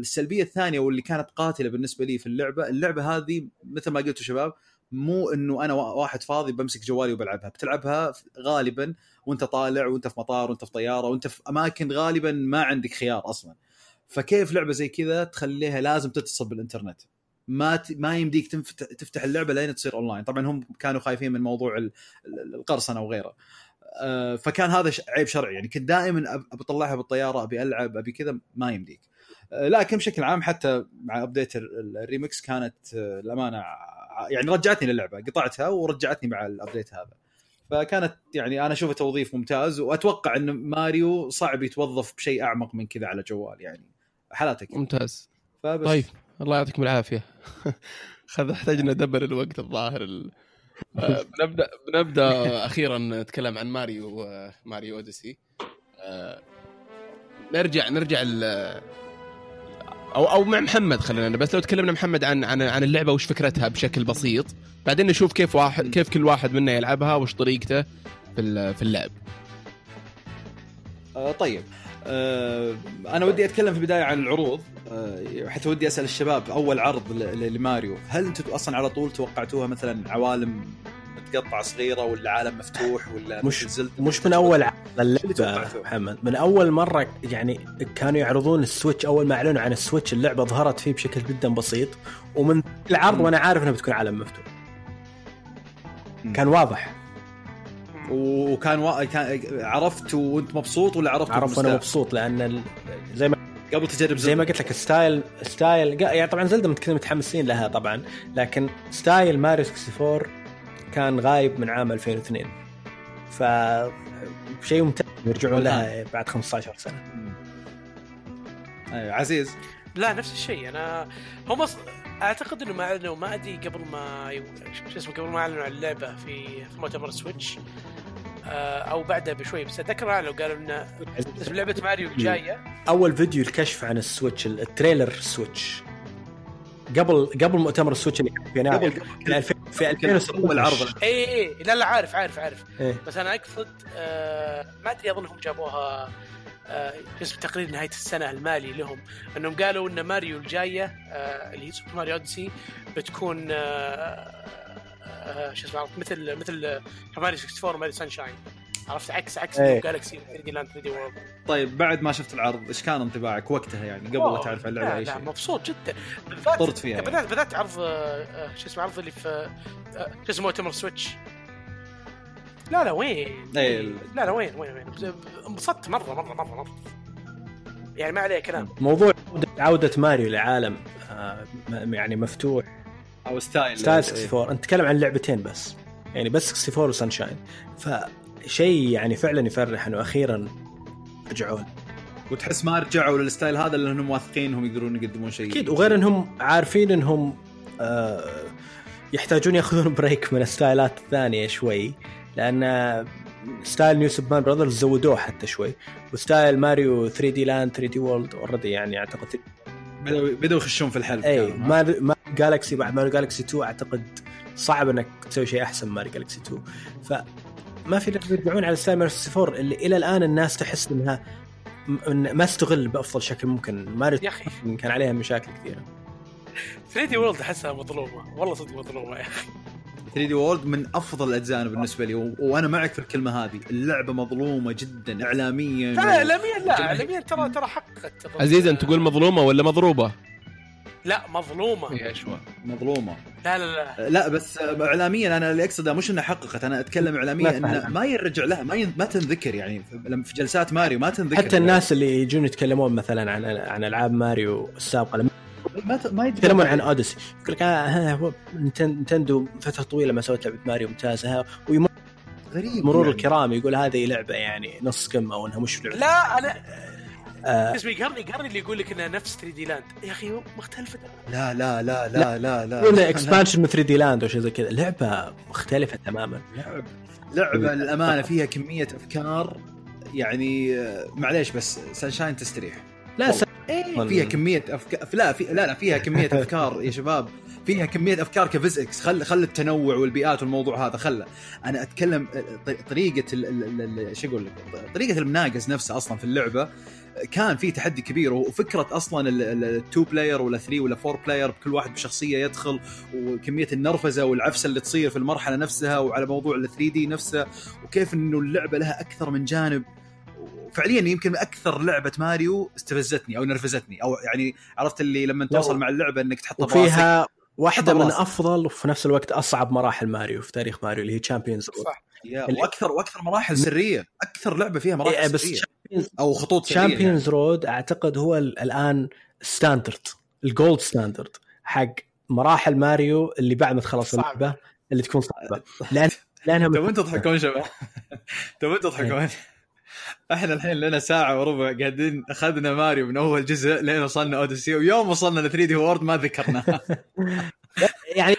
السلبية الثانية واللي كانت قاتلة بالنسبة لي في اللعبة اللعبة هذه مثل ما قلتوا شباب مو إنه أنا وا- واحد فاضي بمسك جوالي وبلعبها بتلعبها غالبا وأنت طالع وأنت في مطار وأنت في طيارة وأنت في أماكن غالبا ما عندك خيار أصلا. فكيف لعبة زي كذا تخليها لازم تتصل بالإنترنت؟ ما ت... ما يمديك تنف... تفتح اللعبة لين تصير أونلاين. طبعا هم كانوا خايفين من موضوع ال- ال- القرصنة وغيره آه، فكان هذا عيب شرعي. يعني كنت دائما أب- أبي أطلعها بالطيارة أبي ألعب أبي كذا ما يمديك. آه، لكن بشكل عام حتى مع update ال- الريمكس كانت آه، الامانه ع- يعني رجعتني للعبة قطعتها ورجعتني مع ال update هذا. فكانت يعني أنا أشوفه توظيف ممتاز وأتوقع إن ماريو صعب يتوظف بشيء أعمق من كذا على جوال يعني. حالاتك
ممتاز.
فبس.
طيب الله يعطيكم العافية. خذ احتاجنا دبر الوقت الظاهر ال... آه، بنبدا بنبدأ أخيرا نتكلم عن ماريو آه، ماريو أوديسي. آه، نرجع نرجع ال... أو أو مع محمد خلينا بس لو تكلمنا محمد عن عن عن اللعبة وش فكرتها بشكل بسيط. بعدين نشوف كيف واحد كيف كل واحد منا يلعبها وش طريقته في في اللعب.
آه طيب. آه أنا ودي أتكلم في البداية عن العروض آه حتى ودي أسأل الشباب أول عرض لماريو. هل أنتم أصلا على طول توقعتوها مثلا عوالم متقطعة صغيرة ولا عالم مفتوح ولا
مش-
زلدة؟
مش من أول
اللعبة؟
محمد من أول مرة يعني كانوا يعرضون السويتش أول ما أعلنوا عن السويتش اللعبة ظهرت فيه بشكل جدا بسيط ومن العرض. وأنا عارف انها بتكون عالم مفتوح. كان واضح
وكان وا... كان عرفت وأنت مبسوط ولا عرفت
عرف
وأنت
أنا
مستاء؟
مبسوط لأن ال- زي ما
قبل تجرب
زي ما
زلدة.
قلت لك style style يعني طبعا كذا متحمسين لها طبعا لكن style ماريو 64 كان غايب من عام 2002 ف شيء ممتاز. يرجعون لها بعد 15
سنة. أيوة. عزيز.
لا نفس الشيء. أنا هم أص... أعتقد إنه ما اعلنوا ما أدري قبل ما. شو اسمه قبل ما أعلنوا عن اللعبة في في مؤتمر سويتش آه، أو بعدها بشوي. بس أتذكر أعلنوا قالوا ان اسم لعبة ماريو الجاية.
أول فيديو الكشف عن السويتش ال trailer سويتش قبل قبل مؤتمر السويتش اللي كان في يناير
قبل
كان في
يمكن
2016
اول عرض
اي اي إيه، لا لا عارف عارف عارف.
إيه.
بس أنا أقصد آه ما أدري أظنهم جابوها آه اسم تقرير نهاية السنة المالي لهم. أنهم قالوا إن ماريو الجاية آه اللي هي سوبر ماريو اوديسي بتكون آه آه شو اسمه مثل مثل ماريو 64 ماريو سانشاين عرفت؟ عكس عكس
إيه.
جالكسي 3 دي لاند 3 دي وورلد.
طيب بعد ما شفت العرض إيش كان انطباعك وقتها يعني؟ قبل لا تعرف عن اللعبة
لا
اي
لا
شيء.
مبسوط جدا. بالذات
طرت فيها يعني.
بدأت بدأت عرض آه، آه، شو اسمه عرض اللي في شو اسمه مؤتمر سويتش. لا لا وين؟
إيه.
لا لا وين وين وين؟ انبسطت مرة مرة مرة مرة. يعني ما عليه كلام
موضوع عودة- عوده ماريو لعالم آه، يعني مفتوح.
أو ستايل.
ستايل
إيه.
64 أنت تتكلم عن لعبتين بس. يعني بس 64 وسانشاين. فشيء يعني فعلا يفرح إنه أخيرا رجعوا.
وتحس ما رجعوا لل style هذا لانهم واثقين إنهم يقدرون يقدمون شيء
أكيد وغير إنهم عارفين إنهم آه، يحتاجون يأخذون break من الستايلات الثانية شوي لأن style نيو سوبر براذرز زودوه حتى شوي و style ماريو 3 دي لاند 3 دي وورلد already يعني أعتقد
بدأوا بدأوا يخشون في الحلب
اي؟ ماريو ما جالكسي بعد ماريو جالكسي 2 أعتقد صعب إنك تسوي شيء أحسن من ماريو جالكسي 2 فما في لعبه يرجعون على ماريو 64 اللي إلى الآن الناس تحس إنها ما استغل بأفضل شكل ممكن. ماريو
يا أخي.
كان عليها مشاكل كثيرة.
3 دي وورلد أحسها مظلومة. والله صدق مظلومة يا أخي.
3 دي وورلد من أفضل الأجزاء بالنسبة لي و... وأنا معك في الكلمة هذه. اللعبة مظلومة جدا اعلاميا.
لا لا اعلاميا لا اعلاميا ترى ترى حققت
عزيز انت تقول مظلومة ولا مضروبة؟
لا مظلومة.
يا شوى
مظلومة.
لا لا لا.
لا بس اعلاميا أنا اللي أقصده مش إنها حققت أنا أتكلم اعلاميا انه. ما يرجع لها ما ين... ما تنذكر يعني في- لما في جلسات ماريو ما تنذكر.
حتى الناس اللي يجون يتكلمون مثلا عن عن ألعاب ماريو السابقة لما
ما ت... ما
يتكلمون عن أوديسي يقول لك آه ها هو نتن- نتندو فترة طويلة ما سوت لعبة ماريو ممتازة ها ويمر
غريب
مرور
يعني.
الكرام يقول هذه لعبة يعني نص كم أو انها مش لعبة.
لا
أنا
اسمي يقهرني يقهرني اللي يقول لك إنها نفس 3 دي لاند يا أخي مختلفة.
لا لا لا لا لا لا
ولا expansion من 3 دي لاند أو شيء زي كذا. لعبة مختلفة تماما.
لعب لعبة للأمانة فيها كمية أفكار يعني آه، معليش بس سانشاين تستريح.
لا س...
إيه. فيها كمية افكار لا في لا لا فيها كمية أفكار يا شباب. فيها كمية أفكار ك physics خل خل التنوع والبيئات والموضوع هذا. خله. أنا أتكلم ط- طريقة ال- ال- ال- شو أقول لك؟ طريقة المناقز نفسها أصلا في اللعبة كان في تحدي كبير وفكرة أصلا ال two player ولا 3 ولا 4 player كل واحد بشخصية يدخل وكمية النرفزة والعفسة اللي تصير في المرحلة نفسها وعلى موضوع ال 3D نفسه وكيف إنه اللعبة لها أكثر من جانب. فعليا يمكن أكثر لعبة ماريو استفزتني أو نرفزتني أو يعني عرفت اللي لما توصل مع اللعبة إنك تحطها براسك
وفيها
واحدة
من
راسك.
أفضل وفي نفس الوقت أصعب مراحل ماريو في تاريخ ماريو اللي هي Champion's
صح.
وأكثر وأكثر مراحل سرية أكثر لعبة فيها مراحل
إيه، بس
سرية. أو خطوط سريه
Champion's Road أعتقد هو ال- الآن standard ال gold standard حق مراحل ماريو اللي بعد ما تخلص
صعب.
اللعبة اللي تكون صعبة. لأن لأنها
تبون تضحكون شباب. تبون تضحكون. إحنا الحين لنا ساعة وربع قاعدين أخذنا ماريو من أول جزء لين وصلنا اوديسي ويوم وصلنا ل 3D World ما ذكرناها
يعني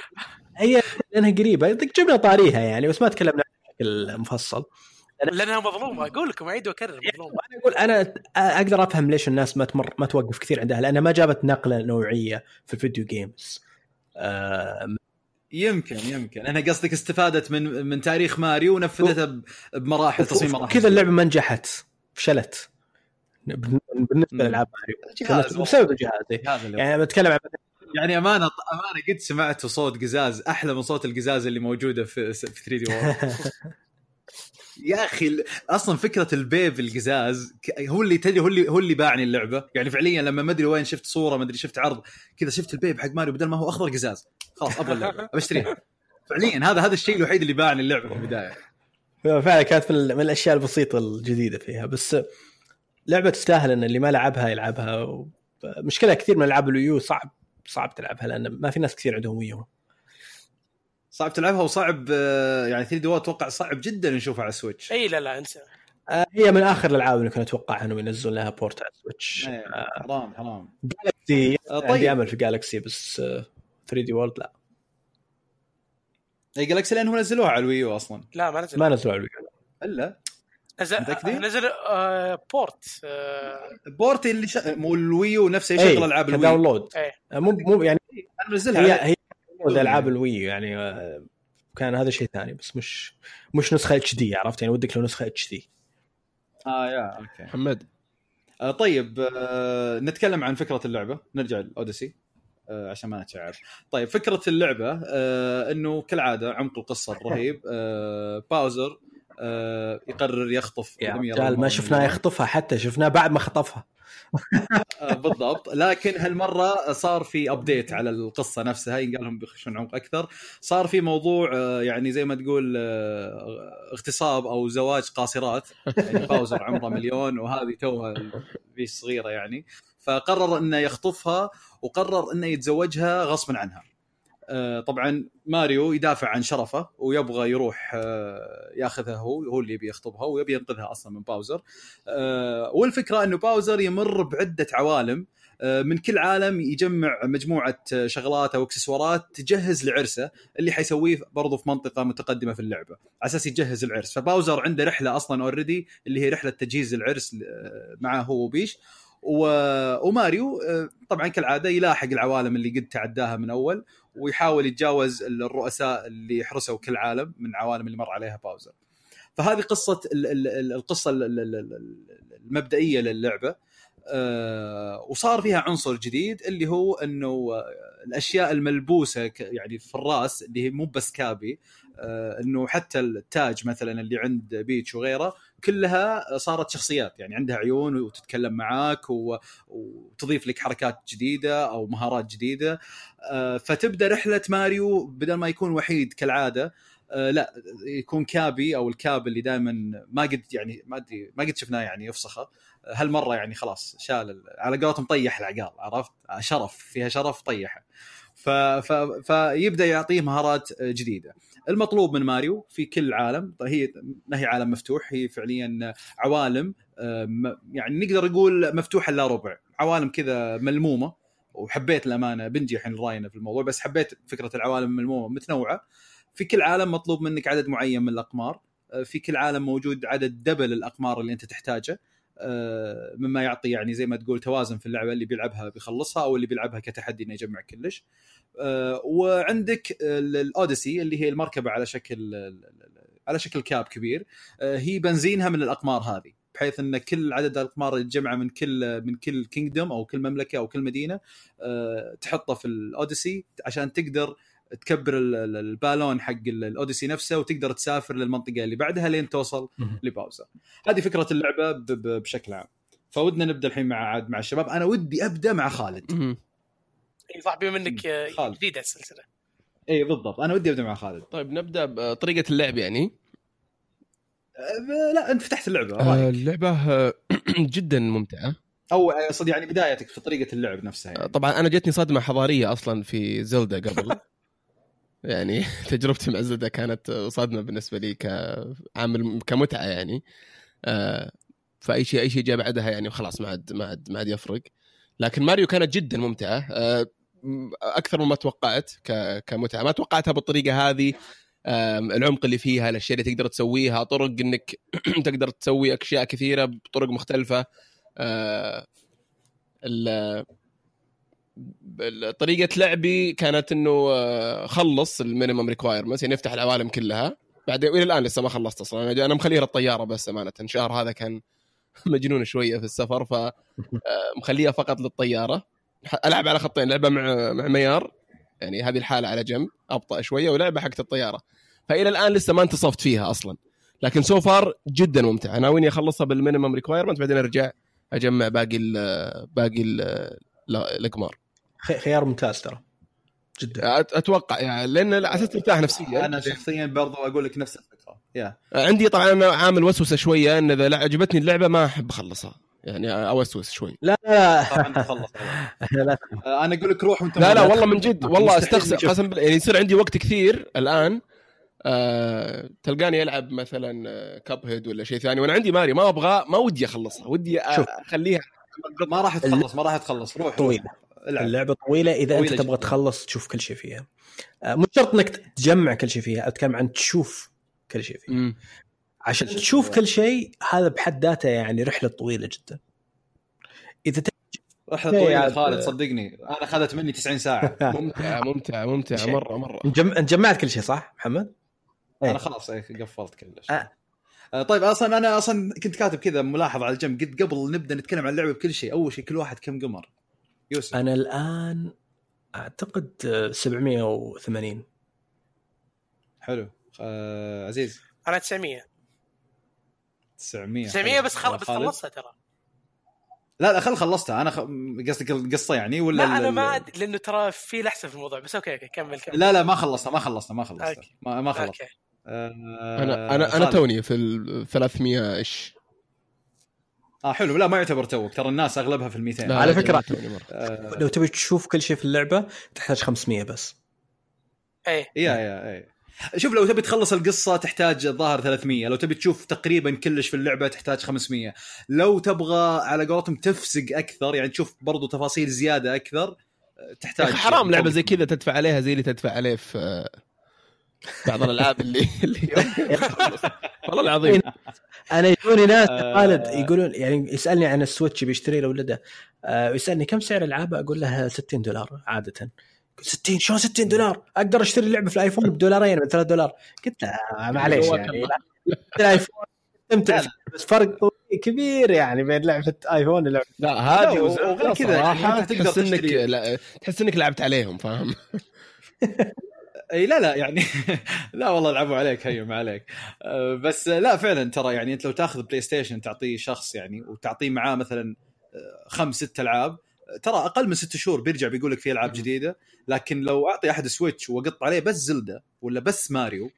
هي لأنها قريبة. جبنا طاريها يعني بس ما تكلمنا بشكل مفصل
لانها مظلومه أقول لكم أعيد وأكرر مظلومه
أنا أقول أنا أقدر أفهم ليش الناس ما تمر ما توقف كثير عندها لأنها ما جابت نقلة نوعية في الفيديو جيمز آه
يمكن يمكن. أنا قصدك استفادت من من تاريخ ماريو ونفذتها ب- بمراحل تصميم مراحل.
كذا اللعبة ما نجحت فشلت. بالنسبة
مم.
لألعاب ماريو. بسبب الجهاز.
هذا اللي
يعني بتكلم عن
يعني أمانة أمانة قد سمعت صوت قزاز أحلى من صوت القزاز اللي موجودة في في 3D World يا أخي أصلا فكرة ال pipe القزاز ك- هو اللي تدري هو اللي هو اللي باعني اللعبة. يعني فعليا لما ما أدري وين شفت صورة ما أدري شفت عرض كذا شفت ال pipe حق ماريو بدل ما هو أخضر قزاز. خلاص أبغى اللعبة ابى اشتريها فعليا هذا هذا الشيء الوحيد اللي باعني اللعبة في البداية.
فعلا كانت من الأشياء البسيطة الجديدة فيها. بس لعبة تستاهل إن اللي ما لعبها يلعبها مشكلة كثير من ألعاب ال Wii U صعب صعب تلعبها لأن ما في ناس كثير عندهم Wii U.
صعب تلعبها وصعب آه، يعني 3D أتوقع صعب جدا نشوفها على ال
Switch. إي لا لا انسى.
آه، هي من آخر الألعاب اللي كنت أتوقع إنهم ينزلون لها port على ال Switch.
إيه، حرام حرام.
Galaxy
آه،
عندي
طيب.
أمل في Galaxy بس 3 D World لا.
اي Galaxy لأن هو نزلوها على ال Wii U أصلا.
لا ما نزل
ما نزلوا على ال
Wii
U.
إلا؟
نزل؟ نزل آه port آه.
port ي اللي ش... مو ال Wii U نفسه
إيه،
يشغل العاب ال
Wii؟
ك download إيه.
آه، مو مو يعني
أنا منزلها
هي هي وذا العاب ال Wii يعني آه، كان هذا شيء ثاني بس مش مش نسخة HD عرفت؟ يعني ودك لو نسخة HD
آه يا okay.
محمد.
آه طيب آه نتكلم عن فكرة اللعبة. نرجع ال Odyssey آه عشان ما نتشعب طيب فكرة اللعبة آه إنه كالعادة عمق القصة الرهيب آه باوزر آه يقرر يخطف
يا
رغم
ما شفناه يخطفها حتى شفناه بعد ما خطفها.
آه، بالضبط. لكن هالمرة صار في update على القصة نفسها ينقال لهم بيخشون عمق أكثر. صار في موضوع آه، يعني زي ما تقول آه، اغتصاب أو زواج قاصرات. يعني باوزر عمره مليون وهذه توها البيش صغيرة يعني. فقرر إنه يخطفها وقرر إنه يتزوجها غصبا عنها. آه، طبعا ماريو يدافع عن شرفه ويبغى يروح آه، ياخذها هو هو اللي يبي يخطبها ويبي ينقذها أصلا من باوزر. آه، والفكرة إنه باوزر يمر بعدة عوالم آه، من كل عالم يجمع مجموعة آه، شغلات أو إكسسوارات تجهز لعرسه اللي حيسويه برضو في منطقة متقدمة في اللعبة على أساس يجهز العرس. فباوزر عنده رحلة أصلا already اللي هي رحلة تجهيز العرس آه، معه هو وبيش. وماريو آه، طبعا كالعادة يلاحق العوالم اللي قد تعداها من أول. ويحاول يتجاوز الرؤساء اللي حرسوا كل عالم من العوالم اللي مر عليها باوزر. فهذه قصة ال- ال- ال- القصة ال- ال- ال- المبدئية للعبة. آه، وصار فيها عنصر جديد اللي هو إنه آه، الأشياء الملبوسة يعني في الرأس اللي هي مو بس كابي إنه حتى التاج مثلا اللي عند بيتش وغيره كلها صارت شخصيات يعني عندها عيون وتتكلم معاك و... وتضيف لك حركات جديدة أو مهارات جديدة. آه، فتبدأ رحلة ماريو بدل ما يكون وحيد كالعادة آه، لا يكون كابي أو الكاب اللي دائما ما قد يعني ما أدري ما قد شفناه يعني يفسخه. هالمرة يعني خلاص شال ال- على قولتهم طيح العقال عرفت؟ شرف فيها شرف طيحة. فيبدأ يعطيه مهارات جديدة. المطلوب من ماريو في كل عالم هي ما هي عالم مفتوح هي فعليا عوالم يعني نقدر نقول مفتوحة لا ربع. عوالم كذا ملمومة وحبيت الأمانة بنجي الحين راينا في الموضوع بس حبيت فكرة العوالم الملمومة متنوعة. في كل عالم مطلوب منك عدد معين من الأقمار آه، في كل عالم موجود عدد دبل الأقمار اللي أنت تحتاجه. مما يعطي يعني زي ما تقول توازن في اللعبة اللي بيلعبها بيخلصها أو اللي بيلعبها كتحدي إنه يجمع كلش. آه، وعندك ال- ال Odyssey اللي هي المركبة على شكل على شكل cap كبير. آه، هي بنزينها من الأقمار هذه بحيث إن كل عدد الأقمار اللي تجمعها من كل من كل kingdom أو كل مملكة أو كل مدينة آه، تحطها في ال Odyssey عشان تقدر تكبر ال- ال- البالون حق ال- ال Odyssey نفسه وتقدر تسافر للمنطقة اللي بعدها لين توصل. لباوزر هذه فكرة اللعبة ب- ب- بشكل عام. فودنا نبدأ الحين مع عاد مع الشباب. أنا ودي أبدأ مع خالد.
صح بما إنك
خالد.
جديده السلسلة.
إي بالضبط. أنا ودي أبدأ مع خالد.
طيب نبدأ بطريقه اللعب يعني.
أه، لا أنت فتحت اللعبة.
آه،
رايك؟
اللعبة آه، جدا ممتعة.
أو اقصد يعني بدايتك في طريقة اللعب نفسها يعني.
طبعا أنا جتني صدمة حضارية أصلا في زلدا قبل. يعني تجربتي مع زلدا كانت صدمه بالنسبة لي كعامل كمتعة يعني. آه، فأي شيء أي شيء جاء بعدها يعني خلاص ما عاد ما عاد ما عاد يفرق. لكن ماريو كانت جدا ممتعة. آه، أكثر مما توقعت ك- كمتعة. ما توقعتها بالطريقة هذه. العمق اللي فيها الأشياء اللي تقدر تسويها طرق إنك تقدر تسوي أشياء كثيرة بطرق مختلفة. آه، طريقة لعبي كانت إنه آه، خلص ال minimum requirements يعني أفتح العوالم كلها. بعدين وإلى الآن لسه ما خلصت أصلا. أنا أنا مخليها الطياره بس أمانة. الشهر هذا كان مجنون شوية في السفر ف آه، فقط للطيارة. ألعب على خطين لعبة مع مع ميار يعني هذه الحالة على جنب أبطأ شوية ولعبة حقت الطيارة. فإلى الآن لسه ما انتصفت فيها أصلا. لكن so far جدا ممتعه ناوي إني أخلصها بال minimum requirement بعدين أرجع أجمع باقي ال باقي ال-
الإقمار. خيار ممتاز ترى. جدا.
أتوقع يعني لأن على أساس ترتاح نفسيا.
أنا شخصيا برضو أقول لك نفس الفكرة. yeah.
عندي طبعا أنا عامل وسوسة شوية إن إذا عجبتني اللعبة ما أحب أخلصها. يعني أوسوس شوي.
لا. لا.
آه، أنا أقول لك روح وأنت
لا لا. والله من جد والله
أستخسر.
قسم بالله. يعني يصير عندي وقت كثير الآن آه تلقاني ألعب مثلا كاب هيد ولا شيء ثاني. وأنا عندي ماري ما أبغى ما ودي أخلصها. ودي. أخليها.
ما راح تخلص ما راح تخلص. روح.
طويلة.
العب
اللعبة طويلة إذا
طويلة
انت تبغى
جداً.
تخلص تشوف كل شيء فيها آه، مو شرط إنك تجمع كل شيء فيها أتكلم عن تشوف كل شيء فيها
مم.
عشان تشوف كل شيء هذا بحد ذاته يعني رحلة طويلة جدا إذا تبي رحلة
طويلة
عاد.
خالد صدقني أنا أخذت مني 90 ساعة
ممتع ممتع ممتع
شيء.
مرة
مرة. انت جمعت كل شيء صح محمد؟ إيه.
أنا خلاص إيه، قفلت كلش
آه.
آه، طيب أصلا أنا أصلا كنت كاتب كذا ملاحظة على الجنب قلت قبل نبدأ نتكلم عن اللعبة بكل شيء أول شيء كل واحد كم قمر يوسف.
أنا الآن أعتقد آه، 780
حلو. آه عزيز.
أنا 900
900
900
حلو.
بس خل... خلصتها ترى.
لا لا خل خلصتها. أنا خ... قصدك القصة يعني ولا
لا
أنا
ما أدري لأنه ترى في لحسة في الموضوع بس okay okay كمل كمل.
لا لا ما خلصنا ما خلصنا ما خلصنا
okay.
ما, ما خلصت.
okay.
آه
أنا أنا
أنا.
توني في ال 300 إيش
آه حلو. لا ما يعتبر توك. ترى الناس أغلبها في ال 200
على
مرة.
آه
لو تبي تشوف كل شيء في اللعبة تحتاج 500 بس.
إيه.
يا يا اي شوف لو تبي تخلص القصة تحتاج الظاهر 300 لو تبي تشوف تقريبا كلش في اللعبة تحتاج 500 لو تبغى على قولتهم تفسق أكثر يعني تشوف برضو تفاصيل زيادة أكثر
يا
تحتاج
أخي حرام
لعبة.
زي كذا تدفع عليها زي اللي تدفع عليه في آه، بعض الألعاب اللي اللي والله العظيم.
أنا يجوني ناس
آه.
خالد يقولون يعني يسألني عن السويتش بيشتري لولده آه يسألني كم سعر العابه أقول له 60 دولار عادة. يقول 60 شلون 60 دولار؟ أقدر أشتري لعبه في ال iPhone بدولارين ب 3 دولار. قلت له آه معليش يعني. لا. ال iPhone تمتع فيه، بس فرق كبير يعني بين لعبة iPhone ولعبه
لا هذه
وغير كذا، يعني. تقدر
تحس إنك تحس إنك لعبت عليهم فاهم؟
إي لا لا يعني لا والله لعبوا عليك هي ما عليك. أه، بس لا فعلا ترى يعني أنت لو تاخذ PlayStation تعطيه شخص يعني وتعطيه معاه مثلا أه، خمس ست ألعاب ترى أقل من ست شهور بيرجع بيقول لك في ألعاب جديدة. لكن لو أعطي أحد Switch وأقط عليه بس Zelda ولا بس ماريو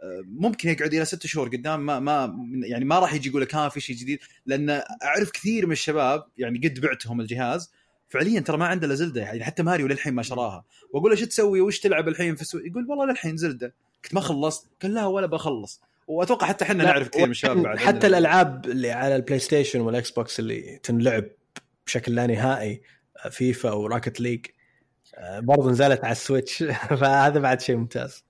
أه، ممكن يقعد إلى ست شهور قدام ما ما يعني ما راح يجي يقول لك ها في شيء جديد. لأن أعرف كثير من الشباب يعني قد بعتهم الجهاز فعليا ترى ما عنده إلا Zelda يعني حتى ماريو للحين ما شراها. وأقول له شو تسوي؟ وش تلعب الحين؟ في السوق يقول والله للحين Zelda. قلت ما خلصت. قال لا ولا بخلص. وأتوقع حتى إحنا
لا،
نعرف كثير من الشباب بعد.
حتى الألعاب اللي على ال PlayStation وال Xbox اللي تنلعب بشكل لا نهائي فيفا و Rocket League آه، برضو نزلت على ال Switch. فهذا بعد شيء ممتاز.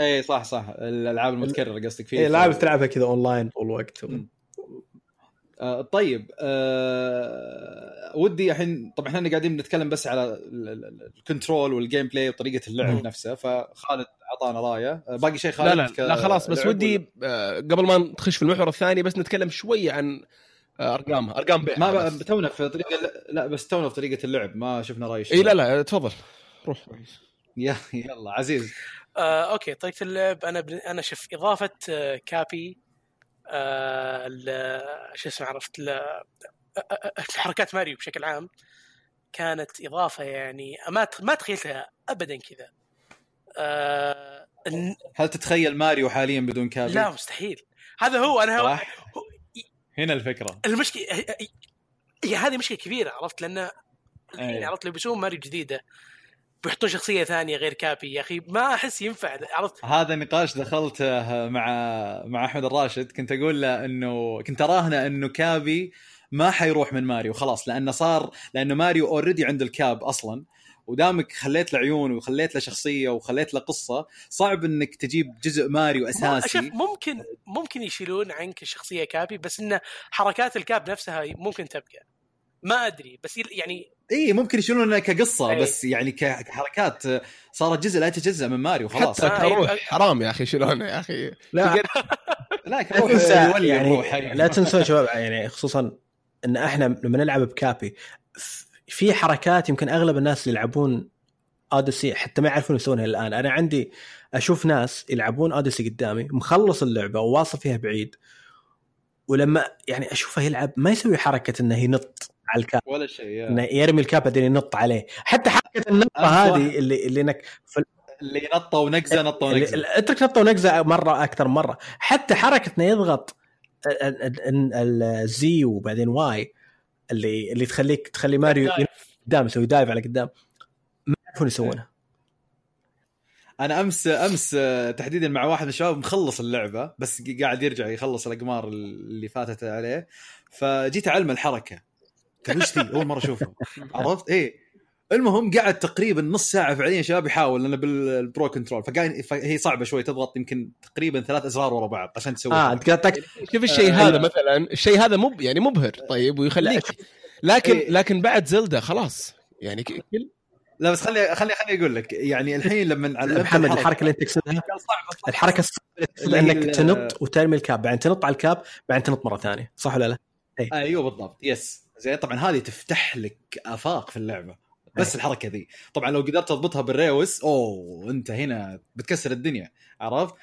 اي صح صح. الألعاب المتكررة قصدك فيه
إيه، العاب تلعبها كذا اونلاين طول الوقت.
آه طيب آه ودي الحين طبعا إحنا قاعدين نتكلم بس على ال- ال- ال- ال control وال gameplay وطريقة اللعب
مم.
نفسها فخالد أعطانا رأيه. آه باقي شيء خالد؟
لا لا لا خلاص بس ودي آه، قبل ما نخش في المحور الثاني بس نتكلم شوي عن ارقامها أرقام بيع.
ما تونا في طريقة لا بس تونا في طريقة اللعب ما شفنا رأي
اي. لا لا تفضل. روح.
يا- يلا عزيز.
آه، أوكي طريقة اللعب أنا بن... أنا شوف إضافة Cappy. شو اسمه عرفت. آه، آه، آه، حركات ماريو بشكل عام كانت إضافة يعني ما ما تخيلتها ابدا كذا آه،
هل تتخيل ماريو حاليا بدون Cappy؟
لا مستحيل هذا هو أنا هو...
هنا الفكرة
المشكلة هي- هذه مشكلة كبيرة عرفت لأن الحين
أي.
عرفت لو بيسوون ماريو جديدة بيحطون شخصية ثانية غير Cappy يا أخي ما أحس ينفع. عرفت؟
هذا نقاش دخلته مع مع أحمد الراشد كنت أقول له إنه كنت أراهنه إنه Cappy ما حيروح من ماريو خلاص لأنه صار لأنه ماريو already عنده ال cap أصلا ودامك خليت له عيون وخليت له شخصية وخليت له قصة صعب إنك تجيب جزء ماريو
شوف
أساسي.
ممكن ممكن يشيلون عنك الشخصيه كابي بس انه حركات الكاب نفسها ممكن تبقى. ما أدري بس يل- يعني
إي ممكن يشيلونها كقصة
أي.
بس يعني كحركات صارت جزء لا يتجزأ من ماريو خلاص.
حتى
آه،
كروح
أي-
حرام يا أخي شلونه يا أخي.
لا.
لا
لا
كروح يولي
يعني
أي.
لا تنسون شباب يعني خصوصا إن إحنا لما نلعب بكابي في حركات يمكن أغلب الناس اللي يلعبون أوديسي حتى ما يعرفون يسوونها الآن. أنا عندي أشوف ناس يلعبون أوديسي قدامي مخلص اللعبة وواصل فيها بعيد ولما يعني أشوفه يلعب ما يسوي حركة إنه ينط. على الكاب
ولا شيء يا.
إنه يرمي الكاب بعدين ينط عليه. حتى حركة النطه هذه اللي اللي إنك في
اللي نطة
ونقزة
نطة
ونقزة. اترك نطة ونقزة مرة أكثر مرة. حتى حركة إنه يضغط ال- ال- ال- ال Z وبعدين Y اللي اللي تخليك تخلي ماريو. قدام يسوي dive على قدام. ما يعرفون يسوونها
أنا امس أمس آه، تحديدا مع واحد من الشباب مخلص اللعبة بس قاعد يرجع يخلص الأقمار اللي فاتت عليه. فجيت أعلم الحركة. ذي أول مرة اشوفها عرفت؟ إيه. المهم قعد تقريبا نص ساعة فعليا شباب يحاول لأنه بال pro control. فقاعد فهي صعبة شوي تضغط يمكن تقريبا ثلاث أزرار ورا بعض عشان تسوي
آه
شوف الشيء
آه،
هذا
لا.
مثلا الشيء هذا مو يعني مبهر طيب ويخليك. لكن
إيه.
لكن بعد زلدة خلاص. يعني كل
لا بس خلي خلي خلي أقول لك يعني الحين لما
محمد الحركة اللي أنت تقصدها
الحركة هي إنك
تنط وترمي الكاب. بعدين تنط على الكاب بعدين تنط مرة ثانية. صح ولا لا؟
أيوه بالضبط يس زين طبعا هذه تفتح لك آفاق في اللعبة. بس
أي.
الحركة ذي. طبعا لو قدرت تضبطها بالريوس أوه أنت هنا بتكسر الدنيا عرفت؟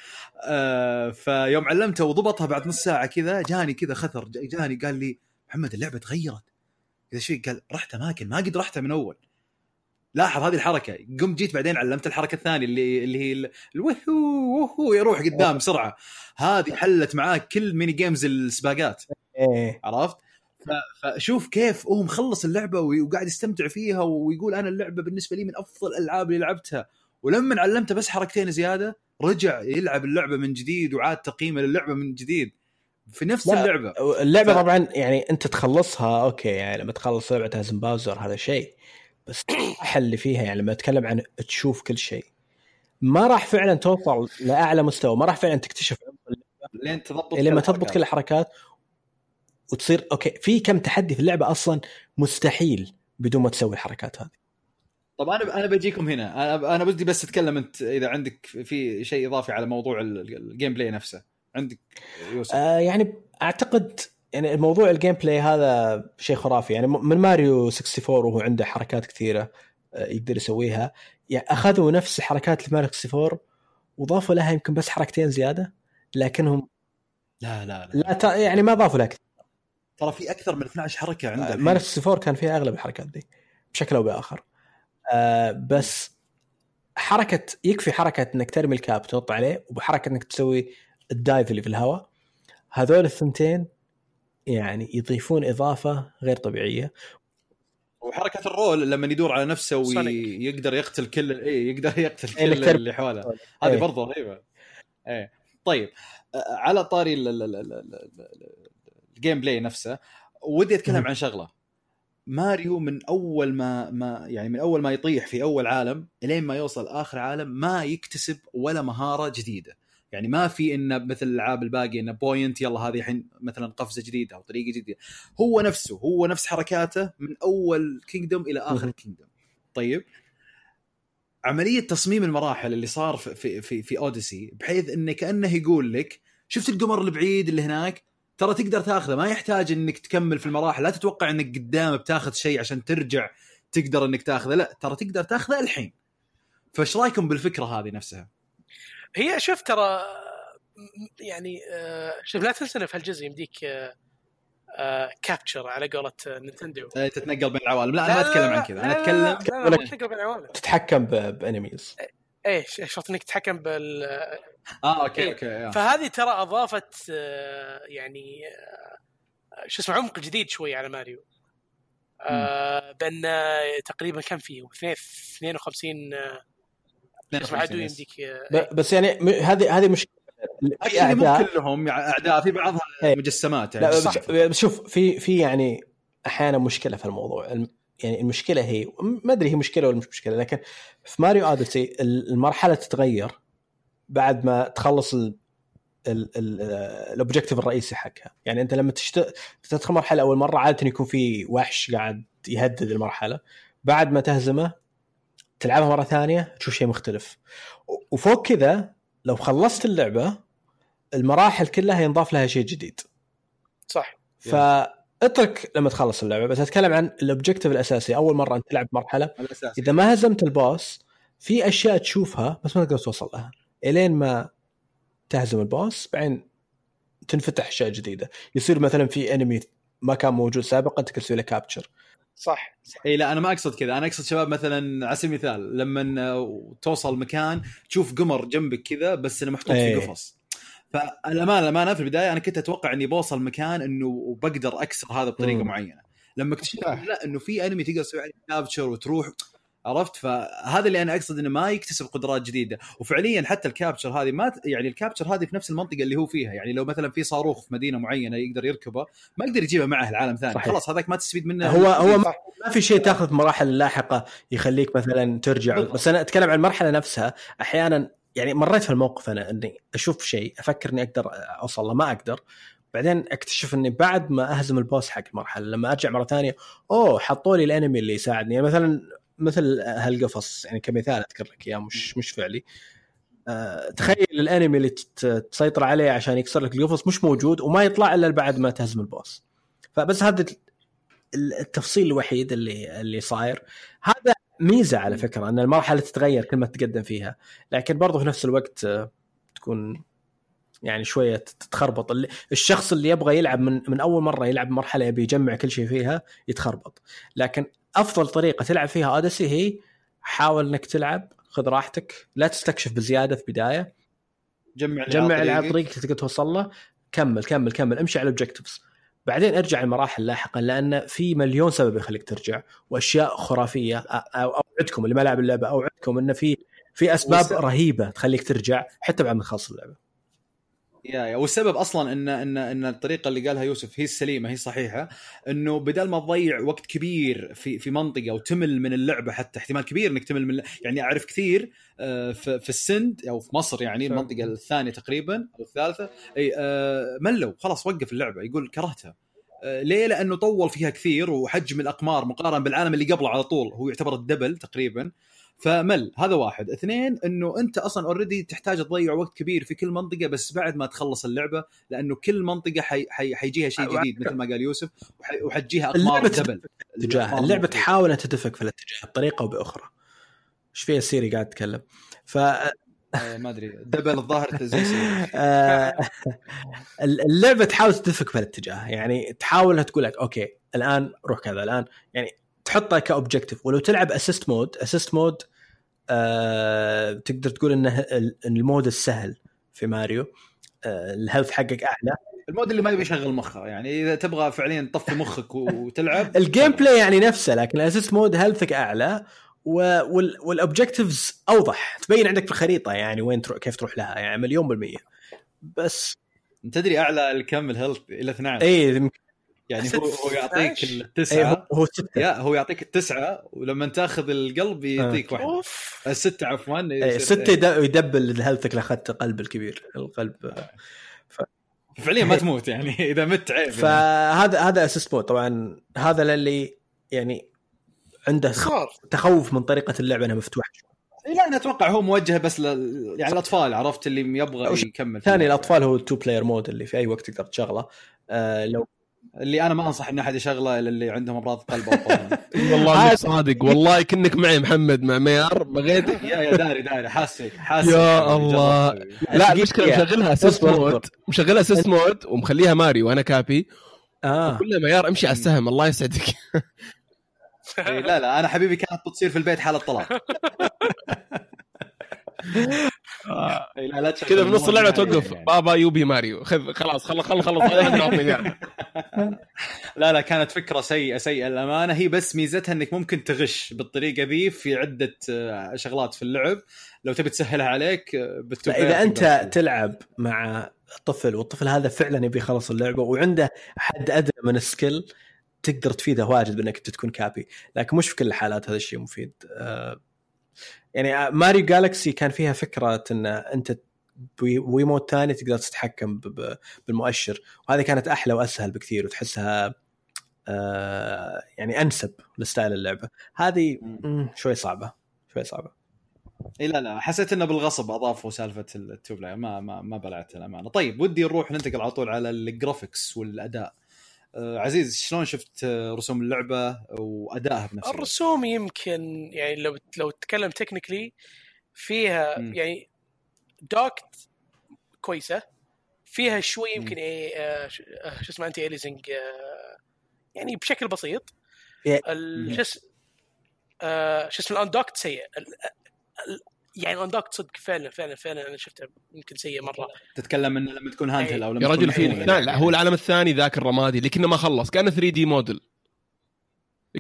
آه فيوم علمته وضبطها بعد نص ساعة كذا جاني كذا خثر جاني قال لي محمد اللعبة تغيرت. كذا شيء قال رحت أماكن ما قد رحتها من أول. لاحظ هذه الحركة. قمت جيت بعدين علمت الحركة الثانية اللي اللي هي ال- الوهو وهو يروح قدام بسرعة. هذه حلت معاك كل mini games السباقات.
إيه.
عرفت؟ فشوف كيف هو مخلص اللعبة وقاعد يستمتع فيها ويقول أنا اللعبة بالنسبة لي من أفضل الألعاب اللي لعبتها. ولما علمته بس حركتين زيادة رجع يلعب اللعبة من جديد وعاد تقييمه للعبة من جديد. في نفس
لا،
اللعبة.
اللعبة
ف-
طبعا يعني أنت تخلصها أوكي يعني لما تخلص لعبة هازن Bowser هذا شيء. بس اللي فيها يعني لما أتكلم عن تشوف كل شيء. ما راح فعلا توصل لأعلى مستوى ما راح فعلا تكتشف
لين تضبط
لما تضبط. كل الحركات. وتصير أوكي في كم تحدي في اللعبة أصلا مستحيل بدون ما تسوي الحركات هذه.
طب أنا أنا بجيكم هنا. أنا أنا بدي بس أتكلم أنت إذا عندك في شيء إضافي على موضوع ال- ال gameplay نفسه. عندك يوسف؟
آه يعني أعتقد يعني الموضوع ال gameplay هذا شيء خرافي. يعني من ماريو 64 وهو عنده حركات كثيرة آه يقدر يسويها. يعني أخذوا نفس حركات ماريو 64 وضافوا لها يمكن بس حركتين زيادة لكنهم
لا لا لا.
لا. يعني ما ضافوا لها كثير.
ترى في أكثر من 12 حركة عنده الحين.
ماريو 64 كان فيها أغلب الحركات دي بشكل أو بآخر آه بس حركة يكفي حركة إنك ترمي ال cap تنط عليه وبحركه إنك تسوي ال dive اللي في الهواء هذول الثنتين يعني يضيفون إضافة غير طبيعية
وحركة ال roll لما يدور على نفسه. ويقدر يقتل كل اي يقدر يقتل
إيه،
كل
إنك ترمي.
اللي حوله هذه
إيه.
برضه رهيبة إيه طيب آه، على طاري ال gameplay نفسه ودي
أتكلم.
عن شغلة. ماريو من أول ما ما يعني من أول ما يطيح في أول عالم إلين ما يوصل آخر عالم ما يكتسب ولا مهارة جديدة. يعني ما في انه مثل الألعاب الباقية انه point يلا هذه الحين مثلا قفزة جديدة أو طريقة جديدة. هو نفسه هو نفس حركاته من أول kingdom إلى
آخر.
kingdom طيب. عملية تصميم المراحل اللي صار في في في, في اوديسي بحيث انه كأنه يقول لك شفت القمر البعيد اللي هناك؟ ترى تقدر تاخذه ما يحتاج انك تكمل في المراحل لا تتوقع انك قدام بتاخذ شيء عشان ترجع تقدر انك تاخذه لا ترى تقدر تاخذه الحين فايش رايكم بالفكرة هذه نفسها
هي شوف ترى يعني آه، شوف لا تنسى في هالجزء يمديك آه، آه، كابتشر على قولة آه، نينتندو
آه، تتنقل بين العوالم لا أنا ما اتكلم عن كذا أنا
لا، لا،
اتكلم
لا، لا، لا،
تتحكم ب- ب
enemies إيش شرط انك تتحكم بال
آه أوكي
إيه.
أوكي آه.
فهذه ترى أضافت آه، يعني آه، شو اسمه عمق جديد شوي على ماريو آه، بأن تقريبا كم فيه؟ اثنين- 52 آه، شو اسمه عدو
52 yes.
يمديك
بس يعني م- هذه هذه مشكله في
actually مو
اعداء
كلهم يعني أعداء في بعضها
إيه.
مجسمات يعني
لا
صح
بس بس شوف في في يعني أحيانا مشكلة في الموضوع الم- يعني المشكلة هي ما أدري هي مشكلة ولا مش مشكلة لكن في ماريو Odyssey المرحلة تتغير بعد ما تخلص ال ال objective الرئيسي حقها. يعني انت لما تشت... تدخل مرحلة أول مرة عادة يكون في وحش قاعد يهدد المرحلة. بعد ما تهزمه تلعبها مرة ثانية تشوف شيء مختلف. وفوق كذا لو خلصت اللعبة المراحل كلها ينضاف لها شيء جديد.
صح.
فاترك لما تخلص اللعبة بس أتكلم عن ال objective الأساسي. أول مرة أنت تلعب مرحلة.
الاساس
إذا ما هزمت ال boss في أشياء تشوفها بس ما تقدر توصل لها. إلين ما تهزم ال boss بعدين تنفتح أشياء جديدة. يصير مثلا في enemy ما كان موجود سابقا تقدر تسوي له capture
صح. صح
إي لا أنا ما أقصد كذا. أنا أقصد شباب مثلا على سبيل المثال لما توصل مكان تشوف قمر جنبك كذا بس إنه محطوط في. قفص. فالأمانة الأمانة في البداية أنا كنت أتوقع إني بوصل مكان إنه بقدر أكسر هذا بطريقة
مم.
معينة. لما اكتشفت. لا إنه في انمي تقدر تسوي عليه كابتشر وتروح. عرفت؟ فهذا اللي أنا أقصد إنه ما يكتسب قدرات جديدة. وفعليا حتى الكابتشر هذه ما يعني الكابتشر هذه في نفس المنطقة اللي هو فيها. يعني لو مثلا في صاروخ في مدينة معينة يقدر يركبه ما يقدر يجيبه معه العالم ثاني.
صحيح.
خلاص هذاك ما تستفيد منه.
هو هو ما ما في شيء تاخذ في مراحل اللاحقه يخليك مثلا ترجع.
بالضبط.
بس أنا أتكلم عن المرحلة نفسها. أحيانا يعني مريت في الموقف أنا إني أشوف شيء أفكر إني أقدر أوصل له ما أقدر. بعدين أكتشف إني بعد ما أهزم البوس حق المرحلة لما أرجع مرة ثانية أوه حطوا لي الأنمي اللي يساعدني. يعني مثلا مثل هالقفص يعني كمثال أذكر لك إياه مش مش فعلي. أه تخيل الأنمي اللي تسيطر عليه عشان يكسر لك القفص مش موجود وما يطلع إلا بعد ما تهزم البوس. فبس هذا ال- التفصيل الوحيد اللي اللي صاير. هذا ميزة على فكرة إن المرحلة تتغير كل ما تتقدم فيها. لكن برضه في نفس الوقت آه، تكون يعني شوية تتخربط. الشخص اللي يبغى يلعب من من أول مرة يلعب مرحلة يبي يجمع كل شيء فيها يتخربط. لكن أفضل طريقة تلعب فيها اوديسي هي حاول إنك تلعب خذ راحتك لا تستكشف بزيادة في بدايه
جمع
جمع اللي على طريقك تقدر توصل له. كمل كمل كمل امشي على الاوبجكتيفز بعدين ارجع المراحل لاحقا لأن في مليون سبب يخليك ترجع وأشياء خرافية. أوعدكم اللي ما لعب اللعبة أوعدكم انه في في أسباب
وس-
رهيبة تخليك ترجع حتى بعد ما تخلص اللعبة.
يا يا والسبب أصلا إن إن إن الطريقة اللي قالها يوسف هي السليمة هي صحيحة إنه بدل ما تضيع وقت كبير في في منطقة وتمل من اللعبة حتى احتمال كبير إنك تمل من يعني أعرف كثير آه، في في السند أو في مصر يعني. المنطقة الثانية تقريبا أو الثالثة إي آه، ملوا خلاص وقف اللعبة يقول كرهتها آه، ليه؟ لأنه طول فيها كثير وحجم الأقمار مقارنة بالعالم اللي قبله على طول هو يعتبر ال double تقريبا فمل هذا واحد. اثنين إنه أنت أصلا already تحتاج تضيع وقت كبير في كل منطقة بس بعد ما تخلص اللعبة لأنه كل منطقة حي... حي... حيجيها شيء. جديد مثل ما قال يوسف وح... وحتجيها أقمار
اللعبة
double
اتجاه
اللعبة.
تحاول تدفك في الاتجاه بطريقة أو بأخرى. إيش فيها سيري قاعد تتكلم؟ ف
آه، ما أدري. double الظاهر زي.
آه، اللعبة تحاول تدفك في الاتجاه. يعني تحاول إنها تقول لك okay الآن روح كذا الآن. يعني تحطها ك objective ولو تلعب assist mode assist mode آه تقدر تقول إنه ال- ال mode السهل في ماريو. آه ال health حقك أعلى.
ال mode اللي ما يبي يشغل مخه. يعني إذا تبغى فعليا تطفي مخك وتلعب.
ال gameplay يعني نفسه لكن ال assist mode health ك أعلى. وال objectives أوضح. تبين عندك في الخريطة يعني وين تروح كيف تروح لها. يعني مليون بالمية. بس.
تدري أعلى الكم ال health إلى 12
اي
يعني هو هو يعطيك
12.
أي
التسعه
هو, هو ستة.
يا هو يعطيك التسعة ولما تاخذ القلب يعطيك واحدة
أوف.
الستة عفوا
أي
يصير-
ستة يد- يدبل health ك لاخذت قلب الكبير القلب.
فعليا ما تموت يعني إذا مت عيب يعني.
فهذا هذا assist mode طبعا هذا للي يعني عنده خ-
صار
تخوف من طريقة اللعبه أنها مفتوحة.
إيه لا أنا أتوقع هو موجه بس ل... يعني الأطفال عرفت اللي يبغى يكمل
ثاني. الأطفال هو ال two player mode اللي في أي وقت تقدر تشغله. آه لو
اللي أنا ما أنصح إن أحد يشغله إلا اللي عندهم امراض قلب.
والله إنك صادق. والله كنك معي محمد مع ميار بغيت
يا يا داري داري. حاسك حاسك.
يا
حبيبي،
الله. لا
المشكلة.
مشغلها
assist
mode مشغلها assist mode ومخليها ماريو أنا Cappy
آه.
كل ميار أمشي على السهم. الله يسعدك.
إيه، لا لا. أنا حبيبي كانت بتصير في البيت حاله طلاق إيه، لا لا تشغل
كذا بنص
اللعبة
توقف. بابا يوبي ماريو. خذ خلاص خلص. خلص خلص.
لا لا كانت فكرة سيئة سيئة للأمانة. هي بس ميزتها إنك ممكن تغش بالطريقة ذي في عدة آه، شغلات في اللعب. لو تبي تسهلها عليك آه، إذا أنت.
تلعب مع طفل والطفل هذا فعلا يبي يخلص اللعبة وعنده حد أدنى من ال skill تقدر تفيده واجد بإنك أنت تكون Cappy لكن مش في كل الحالات هذا الشيء مفيد. آه، يعني آه، ماريو Galaxy كان فيها فكرة إن أنت ويموت ثاني تقدر تتحكم بالمؤشر. وهذه كانت أحلى وأسهل بكثير وتحسها آه، يعني أنسب ل style اللعبة. هذه شوي صعبة شوي صعبة.
إي لا لا حسيت إنه بالغصب أضافوا سالفة ال two player ما ما ما بلعتها الامانه طيب ودي نروح ننتقل على طول على ال graphics والأداء. آه عزيز شلون شفت آه، رسوم اللعبة وأدائها بنفس الوقت؟
الرسوم يمكن يعني لو لو تتكلم technically فيها
مم.
يعني دوكت كويسة فيها شوي يمكن إيه آه، آه، شو اسمه anti-aliasing يعني بشكل بسيط. شو اس- آه، شو اسمه الاندوكت سيء يعني الاندوكت صدق فعلا فعلا فعلا أنا شفته يمكن سيء مرة.
تتكلم إنه لما تكون هاندل أو لما
يا رجل في لا. لا هو العالم الثاني ذاك الرمادي اللي كنا ما خلص كان 3 دي موديل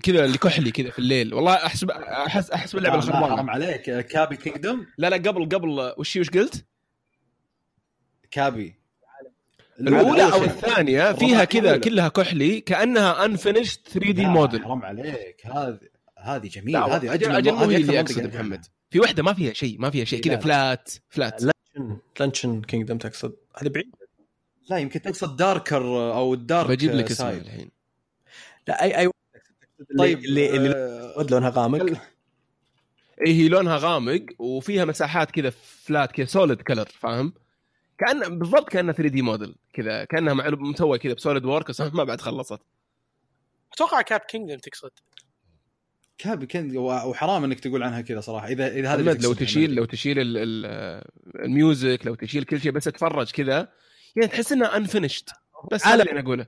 كذا اللي كحلي كذا في الليل. والله احسب احس احسب اللعبه
لا، حرام
الخربانه
عليك. كابي كينجدوم
لا لا قبل قبل وش وش قلت؟
كابي.
الاولى
أو.
الثانية فيها كذا. كلها كحلي كأنها unfinished
3D
model
حرام عليك. هذه هذه جميل
لا
هذه أجمل
أجل
أكثر
اللي
أحبها.
محمد. في واحدة ما فيها شيء ما فيها شيء
لا،
كذا
لا.
flat flat
لانشن لانشن Kingdom تقصد. هذه بعيد؟
لا يمكن تقصد darker أو ال dark
بجيب لك اسمه. الحين.
لا أي أي
طيب
اللي اللي
آه،
لونها غامق.
اي هي لونها غامق وفيها مساحات كذا flat كذا solid color فاهم؟ كأن بالضبط كأنها 3 دي موديل كذا كأنها مسوى كذا ب SolidWorks بس ما بعد خلصت.
أتوقع Cap Kingdom تقصد.
Cap King وحرام إنك تقول عنها كذا صراحة. اذا إذا هذا
لو تشيل. لو تشيل ال- ال- ال music لو تشيل كل شيء بس تتفرج كذا يعني تحس انها unfinished بس هذا اللي أنا أقوله.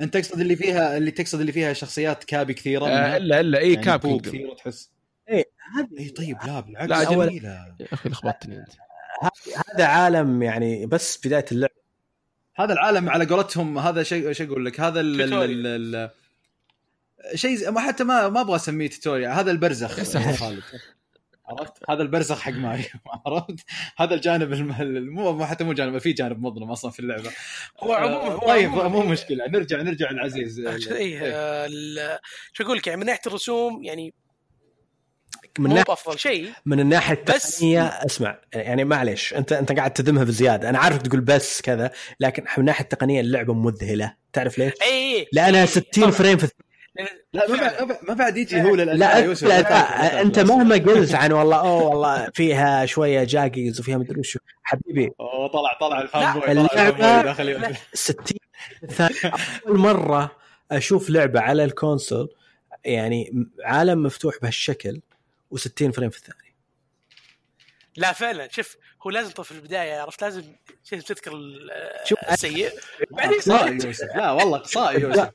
أنت تقصد اللي فيها اللي تقصد اللي فيها شخصيات Cappy كثيرة؟
آه؟ الا إلا اي
يعني
Cap
كثيرة تحس.
إيه، هذا
اي طيب لا بالعكس
لا،
جميلة.
يا أخي لخبطتني أنت.
هذا عالم يعني بس بداية اللعبة.
هذا العالم على قولتهم هذا شيء شو أقول لك. هذا ال- ال-
tutorial.
ال- ال- شيء زي- ما حتى ما ما أبغى أسميه tutorial هذا البرزخ. خالد. عرفت؟ هذا البرزخ حق ماريو. عرفت؟ هذا الجانب الم... مو مو- حتى مو جانب في جانب مظلم أصلا في اللعبة.
هو عموما هو
طيب مو مشكلة. نرجع نرجع العزيز
اي
إيه.
آه، ال- شو أقول لك يعني من ناحية الرسوم يعني
من
مو
ناحية
بأفضل شيء
من الناحية
بس-
التقنية اسمع يعني معلش انت أنت قاعد تذمها بزيادة. أنا عارف تقول بس كذا لكن من الناحيه التقنية اللعبة مذهلة. تعرف ليش؟
اي اي
لأنها 60 frame في
لا ما بعد- ما بعد- يجي هو
لا
يوسف
لا, انت. مهما قلت عن والله أوه والله فيها شوية jaggies وفيها مدري وشو. حبيبي.
أوه طلع طلع ال fanboy
لا،
طلع ال fan
اللعبة-
boy داخل يوسف.
60 ثانية. أول مرة أشوف لعبة على ال console يعني عالم مفتوح بهالشكل و60 frame في الثانية.
لا فعلا. شوف هو لازم في البداية عرفت؟ لازم تذكر
شوف،
السيء. بعدين
اقصائي يوسف. لا والله اقصائي يوسف.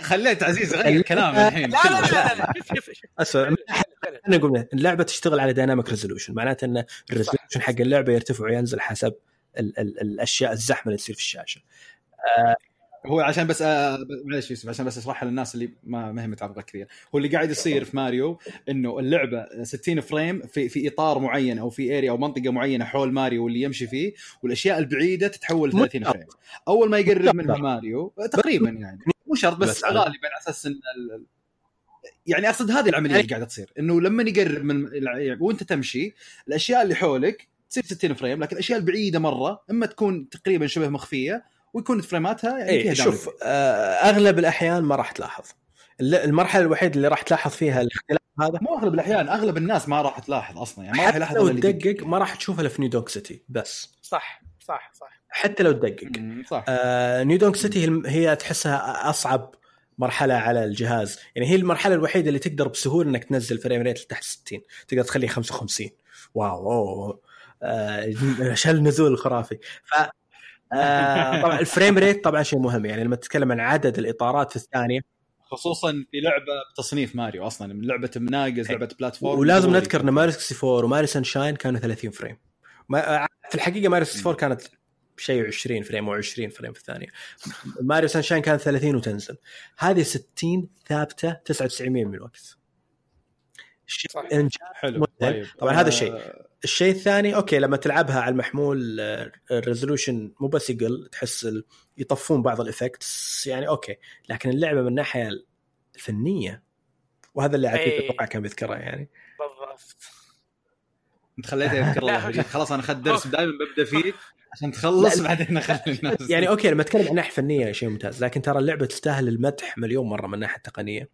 خليت عزيز يغير كلام الحين.
لا لا لا لا, لا. شوف شوف
اسمع. أنا أقول اللعبة تشتغل على dynamic resolution معناته إن ال resolution حق اللعبة يرتفع وينزل حسب ال ال الأشياء الزحمة اللي تصير في الشاشة.
هو عشان بس آه، معلش يوسف عشان بس اشرحها للناس اللي ما ما هي متعمقه كثير. هو اللي قاعد يصير في ماريو إنه اللعبة 60 frame في في إطار معين أو في area أو منطقة معينة حول ماريو واللي يمشي فيه والأشياء البعيدة تتحول 30 frame. أول ما يقرب منها ماريو تقريبا يعني. مو شرط بس,
بس
غالبا على أساس إن ال- يعني أقصد هذه العملية اللي قاعدة تصير إنه لما يقرب من الع- وأنت تمشي الأشياء اللي حولك تصير 60 frame لكن الأشياء البعيدة مرة إما تكون تقريبا شبه مخفية ويكون فريماتها يعني فيها
اي شوف. آه أغلب الأحيان ما راح تلاحظ. المرحلة الوحيدة اللي راح تلاحظ فيها الاختلاف هذا
مو أغلب الأحيان أغلب الناس ما راح تلاحظ أصلا يعني ما راح
حتى
يلاحظ
لو. تدقق ما راح تشوفها إلا في New Donk City بس.
صح صح صح.
حتى لو تدقق.
صح.
آه New Donk City هي تحسها أصعب مرحلة على الجهاز. يعني هي المرحلة الوحيدة اللي تقدر بسهولة إنك تنزل frame rate لتحت 60 تقدر تخليه 55 wow أوه. آه شل نزول الخرافي ف آه طبعا ال frame rate طبعا شيء مهم. يعني لما تتكلم عن عدد الإطارات في الثانية.
خصوصا في لعبة بتصنيف ماريو أصلا من لعبة مناقز لعبة platform
ولازم. نذكر إن ماريو 64 وماريو سانشاين كانوا 30 frame ما في الحقيقة ماريو 64 كانت شيء 20 frame أو 20 frame في الثانية. ماريو سانشاين كانت 30 وتنزل. هذه 60 ثابتة 99% من الوقت.
حلو. طيب
طبعاً هذا
آه،
الشيء. الشيء الثاني okay لما تلعبها على المحمول آه، ال resolution مو بس يقل تحس ال- يطفون بعض ال effects يعني okay. لكن اللعبة من الناحية الفنية وهذا اللي عتيب
إيه.
أتوقع كان بيذكره يعني.
بالضبط.
أنت خليته يذكر الله. خلاص أنا أخذت درس دائما ببدأ فيه عشان تخلص بعدين أخلي الناس.
يعني okay لما أتكلم عن الناحيه الفنيه شيء ممتاز. لكن ترى اللعبة تستاهل المدح مليون مرة من الناحية
التقنية.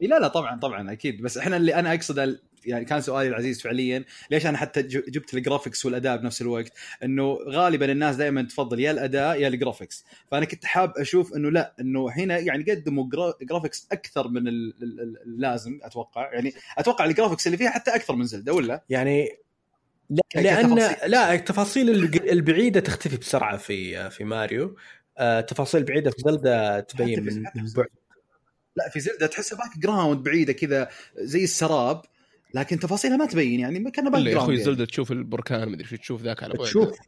لا لا طبعا طبعا أكيد. بس إحنا اللي أنا أقصد ال- يعني كان سؤالي العزيز فعليا ليش أنا حتى جبت ال graphics والأداء بنفس الوقت؟ إنه غالبا الناس دائما تفضل يا الأداء يا ال graphics فأنا كنت حاب أشوف إنه لا إنه هنا يعني قدموا gra- graphics أكثر من ال- ال- ال- اللازم أتوقع. يعني أتوقع ال graphics اللي فيها حتى أكثر من زلدا ولا؟
يعني لا
لأن.
لا التفاصيل البعيدة تختفي بسرعة في في ماريو. آه، تفاصيل بعيده في زلدا تبين من بعد.
لا في زلدا تحسها background بعيدة كذا زي السراب لكن تفاصيلها ما تبين يعني كانها back
إلا يا أخوي
ground يعني.
زلدا تشوف البركان مدري شو تشوف ذاك على بعد
تشوف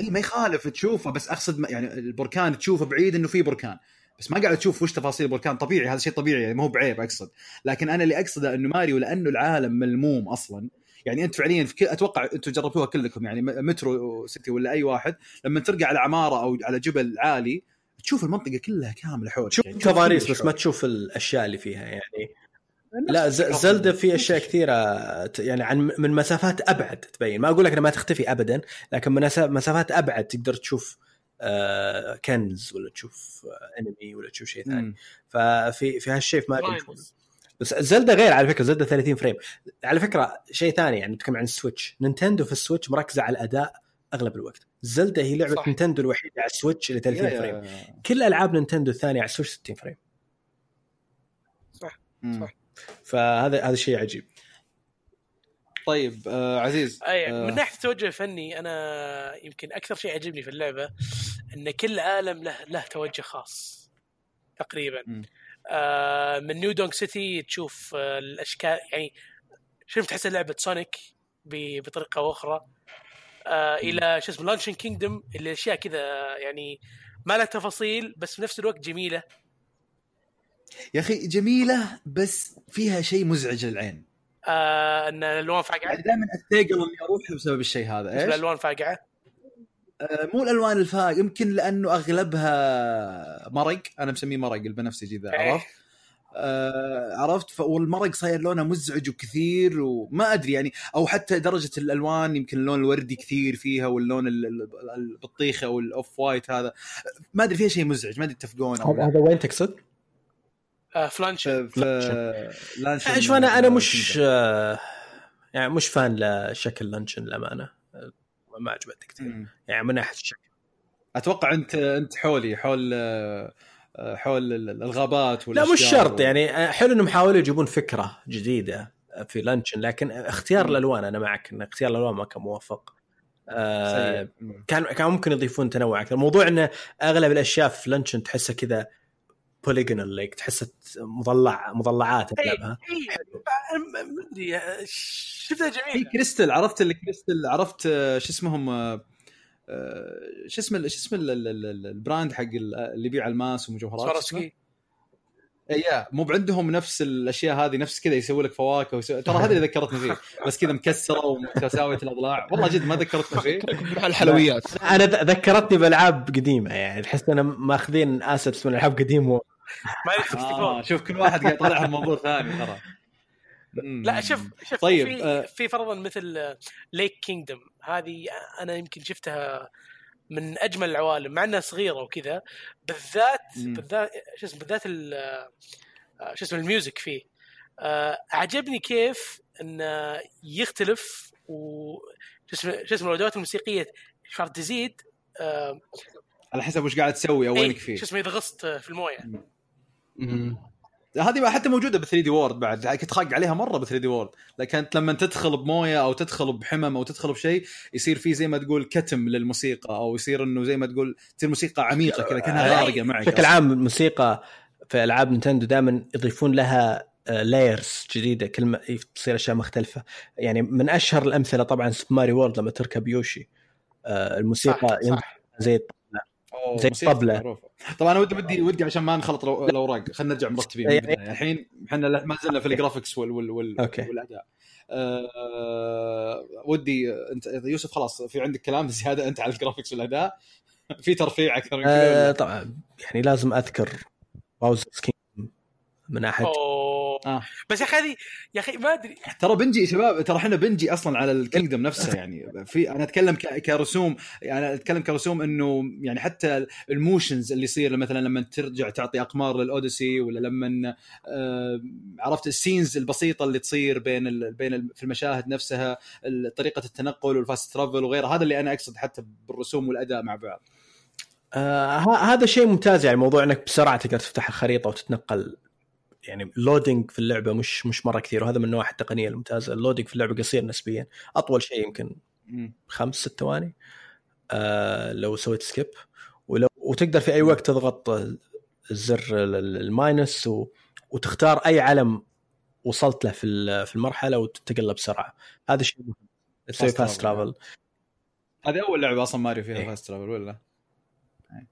اي ما يخالف تشوفه بس أقصد يعني البركان تشوفه بعيد إنه في بركان. بس ما قاعد تشوف وش تفاصيل البركان. طبيعي هذا شيء طبيعي يعني ما هو بعيب أقصد. لكن أنا اللي أقصده إنه ماريو لأنه العالم ملموم أصلا. يعني أنت فعليا في كل أتوقع أنتم جربتوها كلكم يعني مترو سيتي ولا أي واحد لما ترقى على عمارة أو على جبل عالي تشوف المنطقة كلها كاملة حولك
تشوف
يعني
بس ما تشوف الأشياء اللي فيها يعني. لا. زلدة في أشياء كثيرة ت- يعني عن من مسافات أبعد تبين ما أقول لك إنها ما تختفي ابدا لكن من مسا- مسافات أبعد تقدر تشوف آه كنز ولا تشوف آه انمي ولا تشوف شيء ثاني. ففي في هالشيء.
Grinders.
بس زلدا غير على فكرة زلدا 30 frame على فكرة شيء ثاني يعني نتكلم عن السويتش نينتندو في السويتش مركزة على الأداء أغلب الوقت زلدا هي لعبة
صح.
نينتندو الوحيدة على السويتش اللي 30
يا-
frame
يا-
كل ألعاب نينتندو الثانية على السويتش 60 frame
مم.
صح.
فهذا هذا شيء عجيب
طيب آه عزيز آه،
من ناحية التوجه الفني أنا يمكن أكثر شيء عجبني في اللعبة إن كل عالم له له توجه خاص تقريبا. آه من New Donk City تشوف آه الأشكال يعني شفت تحس لعبه سونيك ب- بطريقة أخرى آه إلى شو اسمه Luncheon Kingdom اللي أشياء كذا يعني ما لها تفاصيل بس في نفس الوقت جميلة.
يا أخي جميلة بس فيها شيء مزعج للعين.
آه إن الالوان فاقعة.
يعني دائما اتثقل اني أروح بسبب الشيء هذا. إيش؟
الألوان فاقعة.
آه، مو الألوان الفاق يمكن لأنه أغلبها مرق. أنا مسميه مرق البنفسجي ذا
إيه.
عرفت؟ آه عرفت؟ والمرق صاير لونه مزعج وكثير وما أدري يعني أو حتى درجة الألوان يمكن اللون الوردي كثير فيها واللون ال- ال- البطيخة أو ال off white هذا. ما أدري فيها شيء مزعج ما أدري تتفقون أو
هذا
لا.
هذا وين تقصد؟
آه ف Luncheon
ف... ف... Luncheon-
يعني شوف أنا أنا مش آه، يعني مش fan لشكل Luncheon للأمانة. آه، ما عجبتني كثير. يعني من ناحية الشكل.
أتوقع انت أنت حولي حول آه، حول ال- الغابات
لا مش شرط
وال-
يعني حلو إنهم حاولوا يجيبون فكرة جديدة في Luncheon لكن اختيار. الألوان أنا معك إن اختيار الألوان ما كان موفق. آه. كان كان ممكن يضيفون تنوع أكثر. الموضوع انه أغلب الأشياء في Luncheon تحسها كذا polygonal like تحسها مضلع مضلعات تلعبها
اي ما ما أدري آه، شفتها
في
جميله
كريستل عرفت اللي كريستل عرفت آه، شو اسمهم آه، آه، شو اسمه شو اسمه ال- ال- ال- ال brand حق ال- اللي يبيع الماس ومجوهرات؟ Swarovski يا مو عندهم نفس الأشياء هذه نفس كذا يسوي لك فواكه ويسوي... ترى هذا اللي ذكرتني فيه بس كذا مكسرة ومتساويه الأضلاع. والله جد ما ذكرتني فيه
الحلويات.
أنا ذ- ذكرتني بألعاب قديمة يعني تحس أنا ماخذين assets من ألعاب قديمة.
ماريو
آه
64
شوف كل واحد قاعد يطلع موضوع ثاني ترى.
لا شوف شوف
طيب،
في
آه.
في فرضا مثل Lake Kingdom هذه أنا يمكن شفتها من أجمل العوالم مع إنها صغيرة وكذا. بالذات
مم.
بالذات شو اسمه بالذات ال- آه، شو اسمه ال music فيه. آه، عجبني كيف انه يختلف و شو اسمه شو اسمه الأدوات الموسيقية شفت تزيد آه،
على حسب وش قاعد تسوي أو
إيه،
وينك فيه.
شو اسمه إذا غصت في الموية.
مم.
هذه حتى موجودة ب 3D World بعد. كنت خاق عليها مرة ب 3D World. لكن انت لما تدخل بموية أو تدخل بحمم أو تدخل بشيء يصير في زي ما تقول كتم للموسيقى أو يصير إنه زي ما تقول تصير موسيقى عميقة كذا كأنها
إيه.
غارقة معك.
بشكل عام الموسيقى في ألعاب نينتندو دائما يضيفون لها layers جديدة. كل ما تصير أشياء مختلفة. يعني من أشهر الأمثلة طبعا Super Mario World لما تركب يوشي. آه، الموسيقى
صح، صح.
زي زي.
معروفة. طبعا أنا ودي ودي ودي عشان ما نخلط الأوراق خلينا نرجع مرتبين من
يعني-.
الحين إحنا ما زلنا في ال graphics وال وال وال
okay.
والأداء أه ودي أنت يوسف خلاص في عندك كلام زيادة أنت على ال graphics والأداء في ترفيع أكثر من كذا ولا؟
طبعا يعني لازم أذكر Bowser's Kingdom من ناحيه
أوه.
آه.
بس يا أخي هذه يا أخي ما أدري.
ترى بنجي شباب ترى إحنا بنجي أصلا على ال kingdom نفسه يعني. في أنا أتكلم كرسوم يعني أتكلم كرسوم إنه يعني حتى ال motions اللي يصير مثلا لما ترجع تعطي أقمار للأوديسي ولا لما آه عرفت ال scenes البسيطة اللي تصير بين ال بين ال في المشاهد نفسها طريقة التنقل وال fast travel وغيره هذا اللي أنا أقصد حتى بالرسوم والأداء مع بعض.
آه ه- هذا شيء ممتاز يعني موضوع إنك بسرعة تقدر تفتح الخريطة وتتنقل يعني ال loading في اللعبة مش مش مرة كثير وهذا من النواحي التقنية الممتازة ال loading في اللعبة قصير نسبيا أطول شيء يمكن. خمس ست ثواني آه لو سويت skip ولو وتقدر في أي وقت تضغط الزر ال- ال- ال minus و وتختار أي علم وصلت له في في المرحلة وتنتقل له بسرعة هذا شيء مهم تسوي
fast. travel هذه أول لعبة أصلا ماريو فيها
إيه.
fast travel ولا؟ إيه.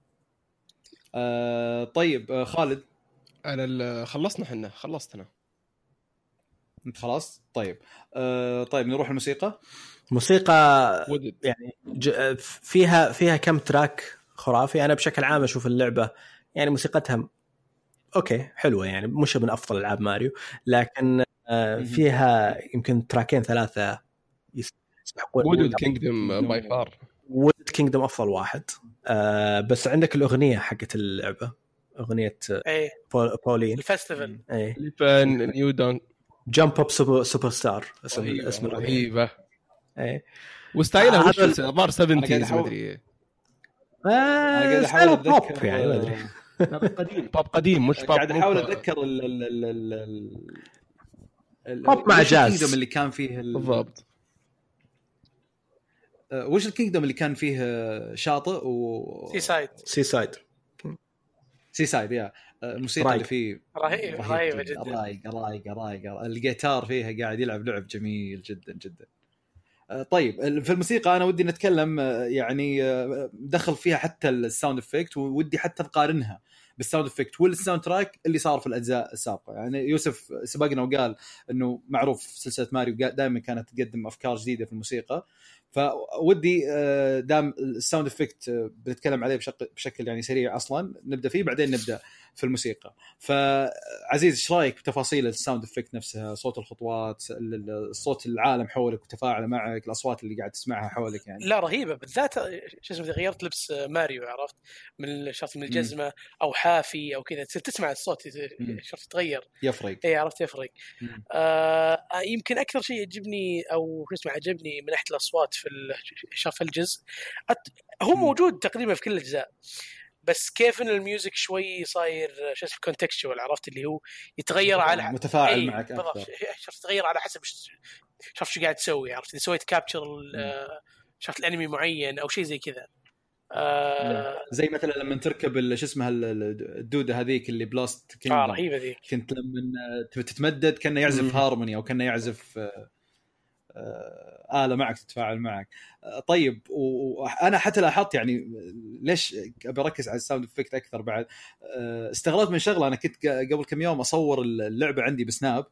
آه طيب آه خالد
على ال- خلصنا إحنا خلصت أنا
انت خلاص؟ طيب. آه طيب نروح الموسيقى.
موسيقى
Wooded
يعني ج- فيها فيها كم track خرافي. أنا بشكل عام أشوف اللعبة يعني موسيقتها okay حلوة يعني مش من أفضل ألعاب ماريو لكن آه،. فيها يمكن تراكين ثلاثة يس- يستحقون
Wooded Kingdom by far
Wooded Kingdom أفضل واحد. آه بس عندك الأغنية حقت اللعبة. أغنية
إيه.
بول- بولين. ال
festival إيه. New Donk
Jump Up Super, Super Star اسم
رهيبة
اسم رهيبة.
إيه.
و
style ها
آه،
وش
هذا-
الظاهر 70
قاعد أحاول-
مدري
آه
أنا قاعد احاول
style
pop
يعني ما أدري.
قديم. بوب قديم مش بوب
قاعد
أحاول
أتذكر ال ال ال ال ال
بوب مع جاز.
ال kingdom اللي كان فيه ال-
بالضبط.
آه، وش ال kingdom اللي كان فيه آه، شاطئ و
Seaside
Seaside Seaside yeah. آه، الموسيقى
رايق.
اللي فيه
رهيب رهيبة جدا.
رايقه رايقه رايقه الجيتار فيها قاعد يلعب لعب جميل جدا جدا. آه، طيب في الموسيقى أنا ودي نتكلم آه، يعني آه، دخل فيها حتى ال sound effect ودي حتى نقارنها بال sound effect وال soundtrack اللي صار في الأجزاء السابقة. يعني يوسف سبقنا وقال إنه معروف سلسلة ماريو دائما كانت تقدم أفكار جديدة في الموسيقى. فودي آه، دام ال sound effect آه، بنتكلم عليه بشكل بشكل يعني سريع أصلا نبدأ فيه بعدين نبدأ في الموسيقى. فعزيز إيش رأيك بتفاصيل ال sound effect نفسها؟ صوت الخطوات ال- ال- صوت العالم حولك وتفاعله معك الأصوات اللي قاعد تسمعها حولك يعني.
لا رهيبة بالذات شو اسمه غيرت لبس ماريو عرفت؟ من شرط من الجزمة أو حافي أو كذا تسمع الصوت. شرط يتغير
يفرق.
اي عرفت؟ يفرق. آه يمكن أكثر شيء يعجبني أو شو اسمه عجبني من ناحية الأصوات في شاف الجزء. هو. موجود تقريبا في كل الأجزاء بس كيف إن ال music شوي صاير شو اسمه contextual عرفت اللي هو يتغير على
متفاعل
أي،
معك
بالضبط. شفت تغير على حسب شوف شو قاعد تسوي عرفت؟ إذا سويت capture شفت ال enemy معين أو شيء زي كذا. آه,
زي مثلا لما تركب شو اسمها ال- ال- الدودة هذيك اللي بال
Lost
آه
Kingdom رهيبة ذيك.
كنت لما تتمدد كأنه يعزف. هارموني أو كأنه يعزف آه، آه، آلة معك تتفاعل معك. آه، طيب وأنا حتى لاحظت يعني ليش أبي أركز على ال sound effect أكثر بعد؟ آه، استغربت من شغلة. أنا كنت قبل كم يوم أصور اللعبة عندي ب Snap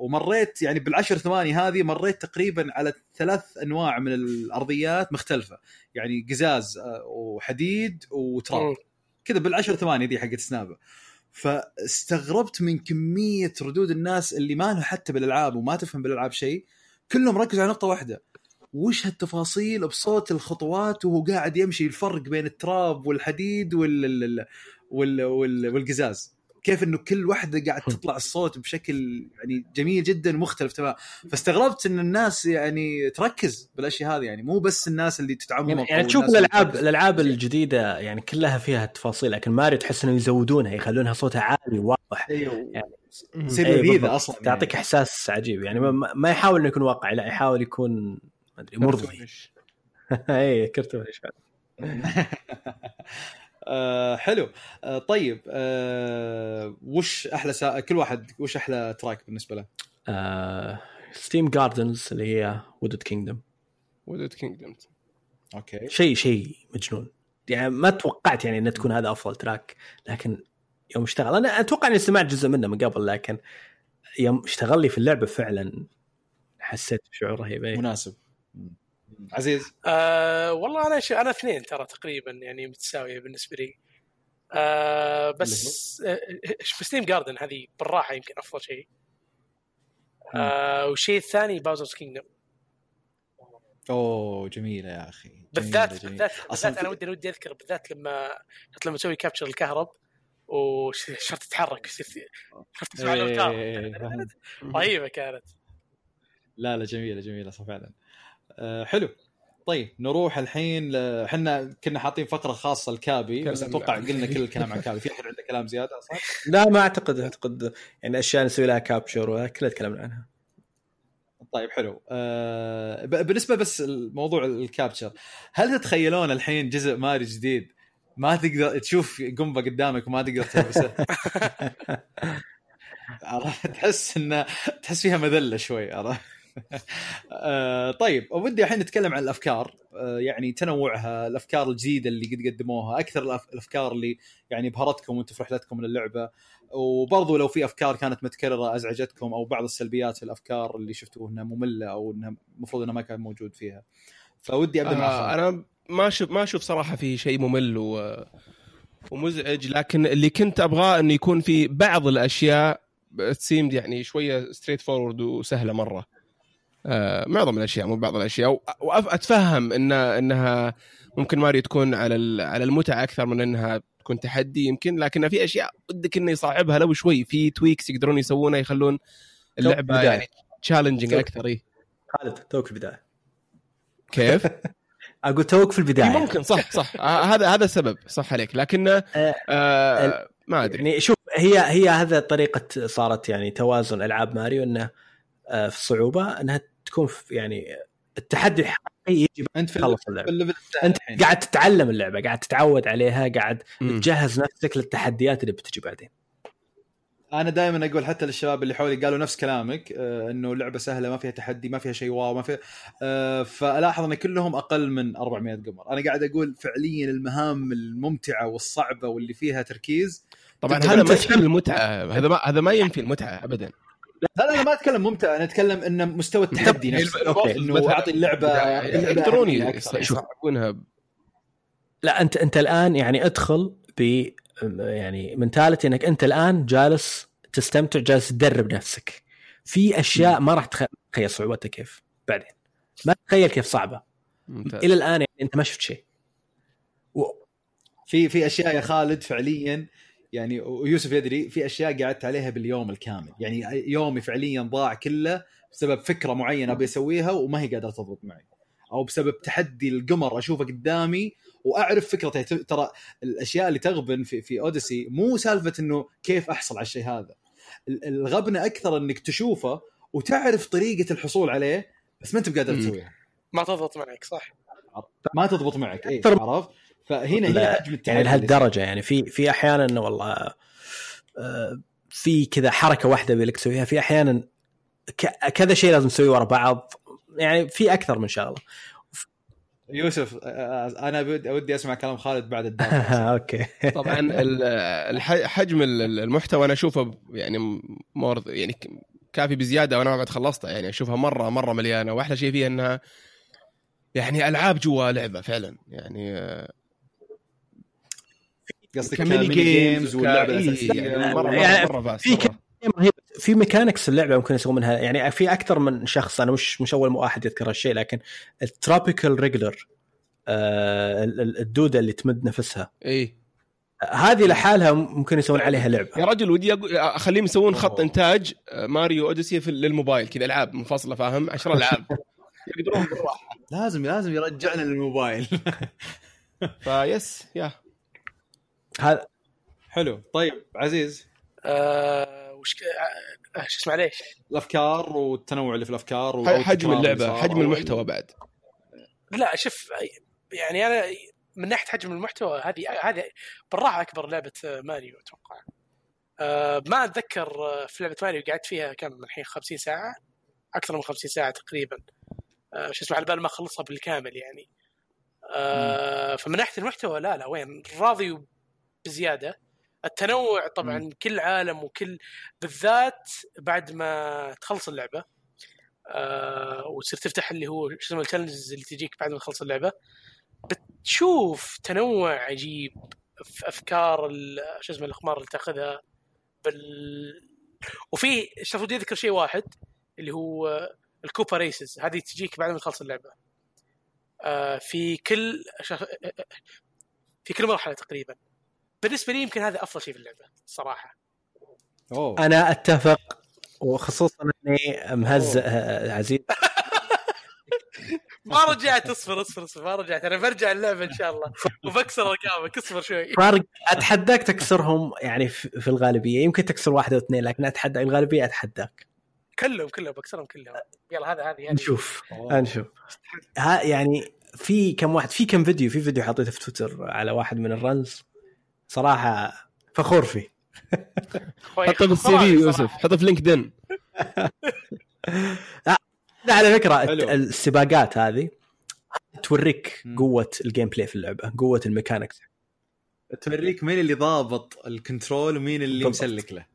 ومريت يعني بالعشر ثواني هذه مريت تقريبا على ثلاث أنواع من الأرضيات مختلفة. يعني قزاز وحديد وتراب. كذا بالعشر ثواني دي حقت سناب فاستغربت من كمية ردود الناس اللي ما لها حتى بالألعاب وما تفهم بالألعاب شيء. كلهم ركزوا على نقطة واحدة. وش هالتفاصيل بصوت الخطوات وهو قاعد يمشي الفرق بين التراب والحديد وال... وال... وال... وال... والقزاز؟ كيف إنه كل واحدة قاعد تطلع الصوت بشكل يعني جميل جدا مختلف تمام. فاستغربت إن الناس يعني تركز بالأشياء هذه يعني مو بس الناس اللي تتعمق
يعني, يعني تشوف الالعاب. الألعاب الجديدة يعني كلها فيها تفاصيل لكن ماريو تحس إنه يزودونها يخلونها صوتها عالي واضح.
أيوه.
يعني
تصير
إيه،
لذيذه. أصلا
تعطيك إحساس عجيب. يعني ما, ما يحاول إنه يكون واقعي لا يحاول يكون ما أدري مرضي. اي كرتوني
آه حلو. آه طيب آه وش أحلى سا... كل واحد وش أحلى track بالنسبة له؟
Steam Gardens اللي هي Wooded Kingdom
Wooded Kingdom
okay.
شيء شيء مجنون. يعني ما توقعت يعني إنها تكون هذا أفضل track لكن يوم اشتغل. أنا أتوقع إني سمعت جزء منه من قبل لكن يوم اشتغل لي في اللعبة فعلا حسيت بشعور رهيب. إيه.
مناسب. عزيز
آه والله أنا ش... أنا اثنين ترى تقريبا يعني متساويه بالنسبة لي آه بس آه في Steam Garden هذه بالراحه يمكن افضل شيء آه والشيء الثاني Bowser's Kingdom
اوه جميله يا أخي جميلة
بالذات
جميلة.
بالذات بالذات
أنا
ودي ودي اذكر بالذات لما لما تسوي capture الكهرب وشرط تتحرك شفت
إيه.
رهيبه كانت
لا لا جميله جميله صح فعلا آه حلو. طيب نروح الحين إحنا كنا حاطين فقرة خاصة لكابي بس
أتوقع
قلنا كل الكلام عن كابي. في أحد عنده كلام زيادة أصلا؟
لا ما أعتقد أعتقد يعني أشياء نسوي لها كابشر وكلها تكلمنا عنها.
طيب حلو. آه بالنسبة بس الموضوع الكابتشر هل تتخيلون الحين جزء ماري جديد؟ ما تقدر تشوف قنبه قدامك وما تقدر تلبسه. عرفت؟ تحس انه تحس فيها مذلة شوي عرفت؟ طيب ودي الحين نتكلم عن الأفكار. آه يعني تنوعها الأفكار الجديدة اللي قد قدموها أكثر الأفكار اللي يعني بهرتكم وأنتم في رحلتكم للعبة. وبرضو لو في أفكار كانت متكررة أزعجتكم أو بعض السلبيات في الأفكار اللي شفتوه إنها مملة أو إنها المفروض إنها ما كان موجود فيها. فودي أبدأ
آه. أنا ما أشوف ما أشوف صراحة في شيء ممل و... ومزعج لكن اللي كنت أبغاه إنه يكون في بعض الأشياء seemed يعني شوية straightforward وسهلة مرة. آه معظم الأشياء مو بعض الأشياء واتفهم ان إنها ممكن ماريو تكون على على المتعة أكثر من إنها تكون تحدي يمكن لكن في أشياء ودك إنه يصعبها لو شوي في tweaks يقدرون يسوونها يخلون
اللعبة.
يعني challenging
توك.
أكثر إيه.
خالد توك في البداية
كيف؟
أقول توك في البداية
إيه ممكن صح صح آه، هذا هذا السبب صح عليك لكن آه ما أدري
يعني شوف هي هي هذا طريقة صارت يعني توازن ألعاب ماريو إنه آه، في الصعوبه إنها تكون في يعني التحدي الحقيقي يجي
أنت في
تخلص
في
اللعبة
أنت.
قاعد تتعلم اللعبة قاعد تتعود عليها قاعد
مم.
تجهز نفسك للتحديات اللي بتجي بعدين
أنا دائما أقول حتى للشباب اللي حولي قالوا نفس كلامك آه، إنه لعبه سهلة ما فيها تحدي ما فيها شيء واو ما فيها آه، فالاحظ إن كلهم أقل من 400 قمر أنا قاعد أقول فعليا المهام الممتعة والصعبة واللي فيها تركيز
طبعا هذا ما ينفي
تستمتع.
المتعة هذا ما هذا ما ينفي المتعة ابدا
لا لا أنا ما أتكلم ممتع أنا أتكلم إن مستوى التحدي نفسه. إنه أعطي اللعبة
يص-
أكثر.
يصعبونها
لا أنت أنت الآن يعني أدخل ب يعني منتاليتي إنك أنت الآن جالس تستمتع جالس تدرب نفسك. في أشياء ما راح تخ- تتخيل صعوبتها كيف؟ بعدين. ما تتخيل كيف صعبة.
ممتاز.
إلى الآن يعني أنت ما شفت شيء. و-
في في أشياء يا خالد فعليا يعني ويوسف يدري في أشياء قعدت عليها باليوم الكامل. يعني يومي فعليا ضاع كله بسبب فكرة معينة أبي أسويها وما هي قادرة تضبط معي. أو بسبب تحدي القمر أشوفه قدامي وأعرف فكرته. ترى الأشياء اللي تغبن في في أوديسي مو سالفة إنه كيف أحصل على الشيء هذا. ال- الغبنه أكثر إنك تشوفه وتعرف طريقة الحصول عليه بس ما أنت بقادر. تسويها.
ما تضبط معك صح.
ما تضبط معك اي عرفت؟ فهنا هي حجم التحدي
يعني لهالدرجة يعني في في أحيانا إنه والله آه، في كذا حركة واحدة بيلك تسويها في أحيانا ك- كذا شيء لازم تسويه ورا بعض يعني في أكثر من شغلة.
يوسف آه، أنا بود- ودي أسمع كلام خالد بعد الدرس
okay.
طبعا ال- الح- حجم ال- المحتوى أنا أشوفه يعني more يعني ك- كافي بزيادة وأنا ما بعد خلصتها يعني أشوفها مرة مرة مليانة. وأحلى شيء فيها إنها يعني ألعاب جوا لعبة فعلا. يعني آه،
قصدك ك mini
games
واللعبة
إيه،
الأساسية.
يعني مره
يعني
مره مرة vast
في. رهيب. في mechanics اللعبة ممكن يسوون منها يعني في أكثر من شخص أنا مش مش أول واحد يذكر هالشيء لكن ال Tropical Wiggler الدودة اللي تمد نفسها.
اي
هذه لحالها ممكن يسوون عليها
يا
لعبه
رجل ودي أقول أخليهم يسوون خط
أوه.
إنتاج آه، Mario Odyssey في للموبايل كذا ألعاب منفصلة فاهم؟ 10 ألعاب. يقدرون بالراحة.
لازم لازم يرجعنا للموبايل.
فيس يا
هذا
حلو. طيب عزيز.
آه وش ك- آه شو اسمه ليش؟
الأفكار والتنوع اللي في
الأفكار حجم
اللعبة
حجم
أو-
المحتوى بعد.
لا شوف يعني أنا من ناحية حجم المحتوى هذه هذه بالراحة أكبر لعبة ماريو أتوقع. آه ما أتذكر آه، في لعبة ماريو قعدت فيها كم؟ الحين 50 ساعة؟ أكثر من 50 ساعة تقريبا. آه شو اسمه على بال ما أخلصها بالكامل يعني. آه فمن ناحية المحتوى لا لا وين؟ راضي بزيادة. التنوع طبعا
مم.
كل عالم وكل بالذات بعد ما تخلص اللعبة آه وتصير تفتح اللي هو شو اسمه التشالنجز اللي تجيك بعد ما تخلص اللعبة بتشوف تنوع عجيب في أفكار شو اسمه الأخبار اللي تأخذها. بال وفي شرط ودي أذكر شيء واحد اللي هو الكوبا ريسز. هذه تجيك بعد ما تخلص اللعبة. آه في كل شخ... في كل مرحلة تقريبا. بالنسبة لي يمكن هذا أفضل شيء في اللعبة صراحة.
أوه.
أنا أتفق وخصوصا إني مهزأ آه، عزيز.
ما رجعت اصبر اصبر اصبر ما رجعت. أنا برجع اللعبة إن شاء الله. وبكسر رقابك اصبر شوي.
فارق أتحداك تكسرهم يعني في في الغالبية. يمكن تكسر واحدة واثنين لكن أتحدى الغالبية أتحداك.
كلهم كلهم بكسرهم كلهم. يلا هذا هذه هذه.
نشوف
أوه.
نشوف. ها يعني في كم واحد في كم فيديو في فيديو حطيته في تويتر على واحد من ال runs؟ صراحة فخور فيه
حطه في ال
CV.
يوسف حطه في LinkedIn
لا على فكرة
حلو.
السباقات هذه توريك. قوة ال gameplay في اللعبة قوة ال mechanics
توريك مين اللي ضابط ال control ومين اللي
بالضبط.
مسلك له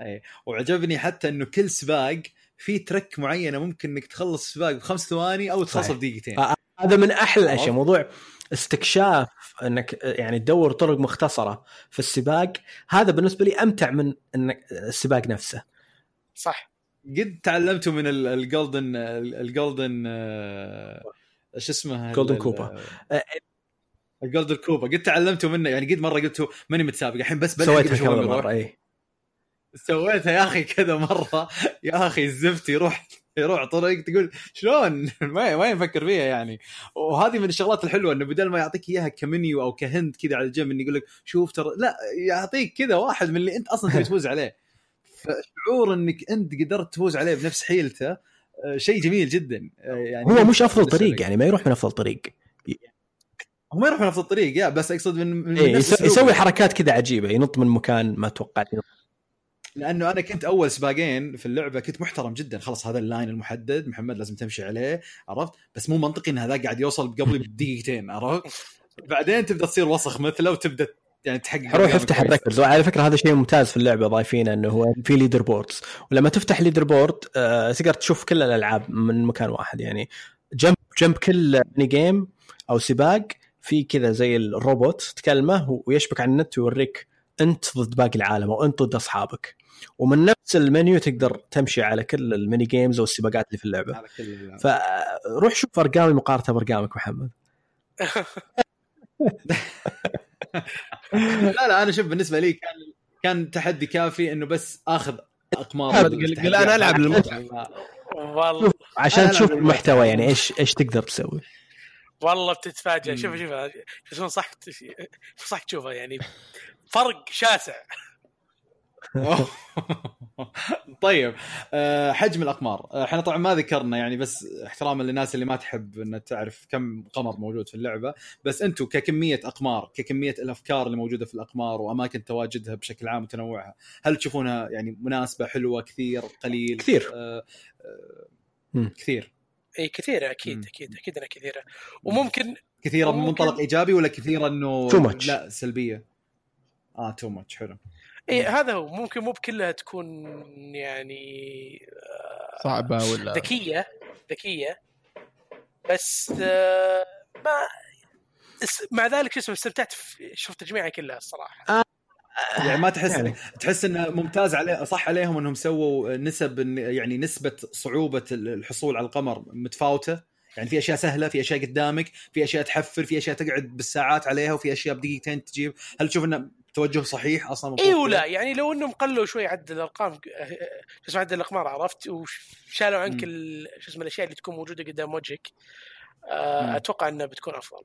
أي وعجبني حتى إنه كل سباق في طرق معينة ممكن إنك تخلص سباق بخمس ثواني أو تخلصه
صحيح.
بدقيقتين
آه. هذا من أحلى
الأشياء؟
موضوع استكشاف انك يعني تدور طرق مختصرة في السباق هذا بالنسبة لي أمتع من انك السباق نفسه.
صح.
قد تعلمتوا من ال- ال Golden ال- ال Golden آه، شو اسمه
Golden
Koopa.
ال-
ال Golden Koopa قد تعلمتوا منه يعني قد مرة قلتوا ماني متسابق الحين بس
سويتها كذا. مرة اي
سويتها يا أخي كذا مرة. يا أخي الزفت يروح يروح طريق تقول شلون ما ما يفكر فيها يعني وهذه من الشغلات الحلوة إنه بدل ما يعطيك إياها كمنيو أو كهند كذا على الجنب إنه يقول لك شوف ترى لا يعطيك كذا واحد من اللي أنت أصلا تبي تفوز عليه فشعور إنك أنت قدرت تفوز عليه بنفس حيلته آه، شيء جميل جدا آه، يعني
هو مش
أفضل
طريق. يعني ما يروح من أفضل طريق
هو ما يروح من نفس الطريق يا بس أقصد من, من
إيه. يسوي حركات كذا عجيبة ينط من مكان ما توقعت ينط.
لأنه أنا كنت أول سباقين في اللعبة كنت محترم جدا. خلاص هذا ال line المحدد محمد لازم تمشي عليه عرفت؟ بس مو منطقي إن هذا قاعد يوصل قبلي بدقيقتين عرفت؟ بعدين تبدأ تصير وسخ مثله وتبدأ يعني تحقق
روح أفتح.
ال
records وعلى فكرة هذا شيء ممتاز في اللعبة ضايفينه إنه هو في leaderboards ولما تفتح leaderboard آه تقدر تشوف كل الألعاب من مكان واحد. يعني جنب جنب كل mini game أو سباق في كذا زي الروبوت تكلمه ويشبك على النت ويوريك أنت ضد باقي العالم أو أنت ضد أصحابك. ومن نفس المنيو تقدر تمشي على كل ال mini games والسباقات اللي في اللعبة.
على كل الألعاب.
فروح شوف ارقامي مقارنة بارقامك محمد.
لا لا أنا شوف بالنسبة لي كان كان تحدي كافي إنه بس آخذ أقمار.
قل- أنا ألعب للمتعه
والله.
عشان تشوف المحتوى. يعني إيش إيش تقدر تسوي؟
والله بتتفاجئ. شوف شوف شوف صح صح تشوفها يعني فرق شاسع.
طيب آه، حجم الأقمار آه، إحنا طبعا ما ذكرنا يعني بس احتراما للناس اللي ما تحب إن تعرف كم قمر موجود في اللعبة بس أنتم ككمية أقمار ككمية الأفكار اللي موجودة في الأقمار وأماكن تواجدها بشكل عام وتنوعها هل تشوفونها يعني مناسبة حلوة كثير قليل
كثير.
آه. كثير
إي كثيره
أكيد.
أكيد أكيد إنها كثيرة وممكن
كثيرة من منطلق إيجابي ولا كثيرة إنه
Too much.
لا سلبية آه تو ماتش حلو
اي هذا هو. ممكن مو بكلها تكون يعني آه،
صعبة ولا؟
ذكية ذكية. بس آه، ما مع ذلك شو اسمه استمتعت شوف تجميعها كلها الصراحة.
يعني ما تحس.
يعني.
تحس إنه ممتاز عليه صح عليهم إنهم سووا نسب يعني نسبة صعوبة الحصول على القمر متفاوتة. يعني في أشياء سهلة في أشياء قدامك في أشياء تحفر في أشياء تقعد بالساعات عليها وفي أشياء بدقيقتين تجيب. هل تشوف إنه توجه صحيح أصلا
اي ولا يعني لو إنهم قلوا شوي عدد الأرقام آه، شو اسمه عدد الإقمار عرفت وشالوا عنك شو اسمه الأشياء اللي تكون موجودة قدام وجهك آه،. أتوقع إنها بتكون أفضل